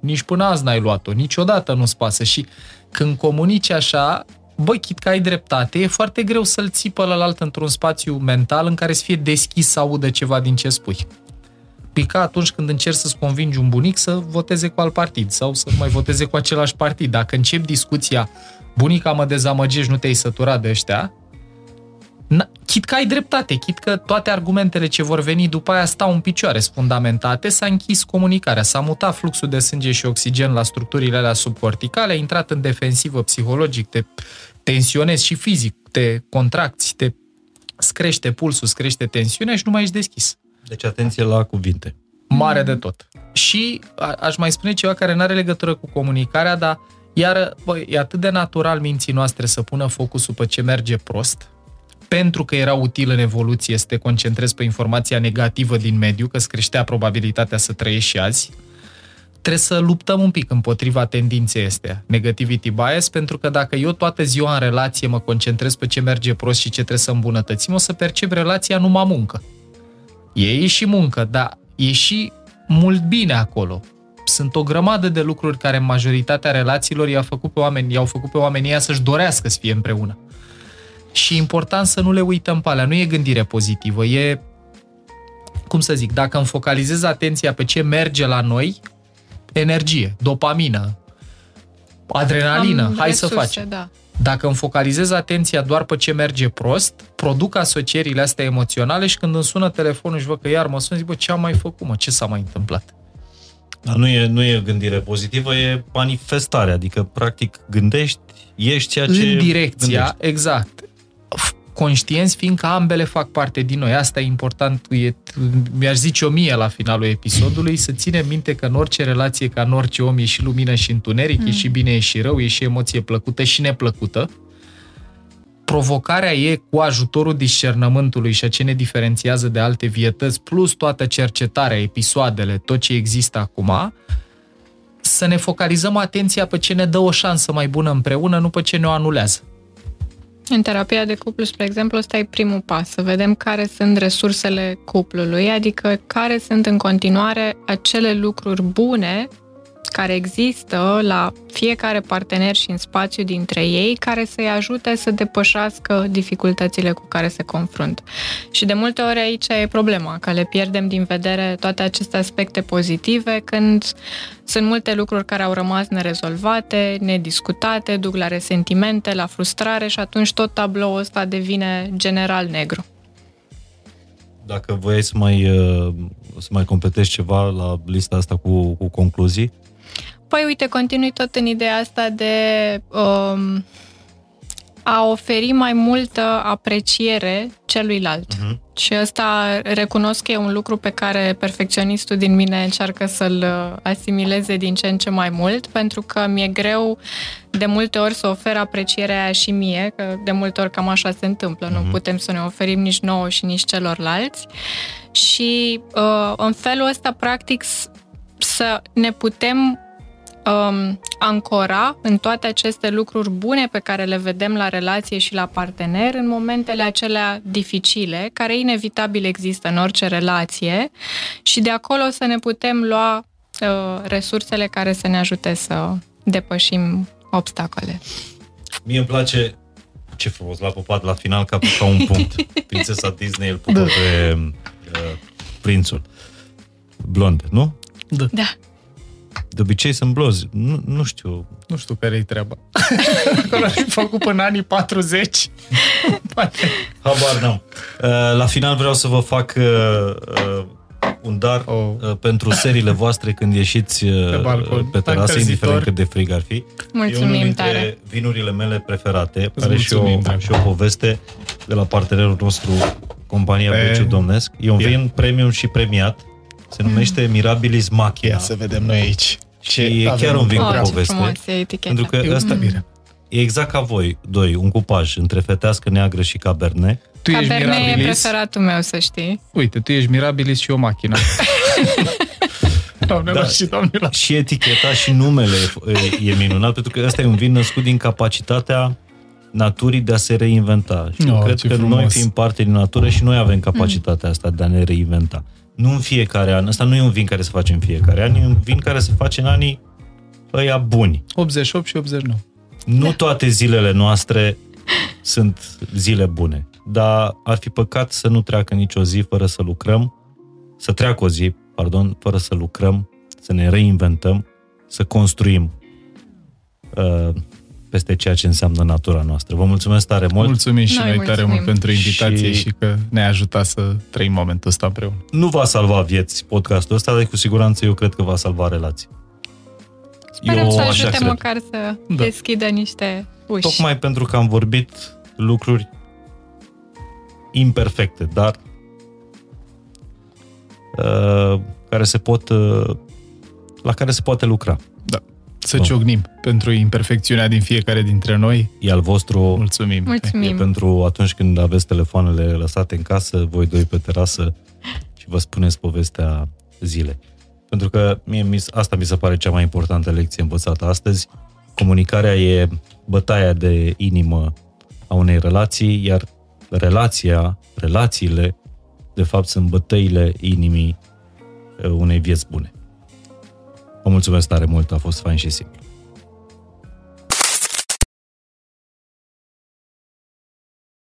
Nici până azi n-ai luat-o, niciodată nu-ți pasă. Și când comunici așa, băi, chit că ai dreptate, e foarte greu să-l ții pe ălalt într-un spațiu mental în care să fie deschis să audă ceva din ce spui. Pica atunci când încerci să-ți convingi un bunic să voteze cu alt partid sau să mai voteze cu același partid. Dacă începi discuția bunica mă dezamăgești, nu te-ai săturat de ăștia, chit că ai dreptate, chit că toate argumentele ce vor veni după aia stau în picioare, sunt fundamentate, s-a închis comunicarea, s-a mutat fluxul de sânge și oxigen la structurile alea subcorticale, a intrat în defensivă psihologic, te tensionezi și fizic, te contracți, te screște pulsul, crește tensiunea și nu mai ești deschis. Deci atenție la cuvinte. Mare de tot. Și a, aș mai spune ceva care nu are legătură cu comunicarea, dar iar bă, e atât de natural minții noastre să pună focusul pe ce merge prost, pentru că era util în evoluție să te concentrezi pe informația negativă din mediu, că îți creștea probabilitatea să trăiești și azi. trebuie să luptăm un pic împotriva tendinței astea, negativity bias, pentru că dacă eu toată ziua în relație mă concentrez pe ce merge prost și ce trebuie să îmbunătățim, o să percep relația numai muncă. E și muncă, dar e și mult bine acolo. Sunt o grămadă de lucruri care în majoritatea relațiilor i-au făcut pe oameni, i-au făcut pe oamenii ăia să-și dorească să fie împreună. Și e important să nu le uităm pe alea. Nu e gândire pozitivă, e cum să zic, dacă îmi focalizez atenția pe ce merge la noi, energie, dopamină, adrenalină, Am hai resurse, să facem. Da. Dacă îmi focalizez atenția doar pe ce merge prost, produc asocierile astea emoționale și când îmi sună telefonul și văd că iar mă sun, zic, bă, ce am mai făcut, mă, ce s-a mai întâmplat? Dar nu e, nu e gândire pozitivă, e manifestare, adică practic gândești, ești ceea ce În direcția, gândești. exact conștienți, fiindcă ambele fac parte din noi. Asta e important, e, mi-aș zice o mie la finalul episodului, să ținem minte că în orice relație, ca în orice om, e și lumină și întuneric, mm. e și bine, e și rău, e și emoție plăcută și neplăcută. Provocarea e cu ajutorul discernământului și a ce ne diferențiază de alte vietăți, plus toată cercetarea, episoadele, tot ce există acum, să ne focalizăm atenția pe ce ne dă o șansă mai bună împreună, nu pe ce ne o anulează. În terapia de cuplu, spre exemplu, ăsta e primul pas, să vedem care sunt resursele cuplului, adică care sunt în continuare acele lucruri bune care există la fiecare partener și în spațiu dintre ei, care să-i ajute să depășească dificultățile cu care se confrunt. Și de multe ori aici e problema, că le pierdem din vedere toate aceste aspecte pozitive când sunt multe lucruri care au rămas nerezolvate, nediscutate, duc la resentimente, la frustrare și atunci tot tabloul ăsta devine general negru. Dacă voiai să mai, uh, să mai completezi ceva la lista asta cu, cu concluzii? Păi uite, continui tot în ideea asta de um, a oferi mai multă apreciere celuilalt. Uh-huh. Și ăsta recunosc că e un lucru pe care perfecționistul din mine încearcă să-l asimileze din ce în ce mai mult, pentru că mi-e greu de multe ori să ofer aprecierea aia și mie, că de multe ori cam așa se întâmplă, uh-huh. nu mhm. putem să ne oferim nici nouă și nici celorlalți. Și uh, în felul ăsta, practic, să ne putem um, ancora în toate aceste lucruri bune pe care le vedem la relație și la partener în momentele acelea dificile, care inevitabil există în orice relație și de acolo să ne putem lua uh, resursele care să ne ajute să depășim obstacole. Mie îmi place ce frumos, l-a pupat la final ca, ca un punct. Prințesa Disney îl pupă da. pe uh, prințul. Blond, nu? Da. da. De obicei sunt blozi. Nu, nu știu. Nu știu care-i treaba. Acolo ar fi făcut până anii 40. Poate. Habar n-am. Uh, la final vreau să vă fac uh, uh, un dar oh. pentru seriile voastre când ieșiți pe, balcon. pe terasă, indiferent cât de frig ar fi. Mulțumim e unul dintre tare. vinurile mele preferate, Îți are și o, și o poveste de la partenerul nostru, compania Beciu Domnesc. E un vin premium și premiat. Se numește Mirabilis Machina. Ia să vedem noi aici. Și e chiar un vin cu poveste. Pentru că ăsta mm. e exact ca voi, doi, un cupaj între fetească neagră și cabernet. Tu cabernet ești mirabilis. e preferatul meu, să știi. Uite, tu ești mirabilis și o mașină. Doamnelor da, și doamnelor. Și eticheta și numele e, e minunat, pentru că ăsta e un vin născut din capacitatea naturii de a se reinventa. Și oh, cred că frumos. noi fim parte din natură și noi avem capacitatea asta de a ne reinventa nu în fiecare an. Asta nu e un vin care se face în fiecare an, e un vin care se face în anii ăia buni. 88 și 89. Nu da. toate zilele noastre sunt zile bune, dar ar fi păcat să nu treacă nicio zi fără să lucrăm, să treacă o zi, pardon, fără să lucrăm, să ne reinventăm, să construim. Uh, peste ceea ce înseamnă natura noastră. Vă mulțumesc tare mult! Mulțumim și noi, noi tare mult pentru invitație și... și că ne-a ajutat să trăim momentul ăsta împreună. Nu va salva vieți podcastul ăsta, dar cu siguranță eu cred că va salva relații. Sperăm eu să ajute cred. măcar să da. deschidă niște uși. Tocmai pentru că am vorbit lucruri imperfecte, dar uh, care se pot, uh, la care se poate lucra. Da să Bun. ciognim pentru imperfecțiunea din fiecare dintre noi. E al vostru. Mulțumim. Mulțumim. E pentru atunci când aveți telefoanele lăsate în casă, voi doi pe terasă și vă spuneți povestea zilei. pentru că mie asta mi se pare cea mai importantă lecție învățată astăzi. Comunicarea e bătaia de inimă a unei relații, iar relația, relațiile, de fapt, sunt bătăile inimii uh, unei vieți bune. Vă mulțumesc tare mult, a fost fain și simplu.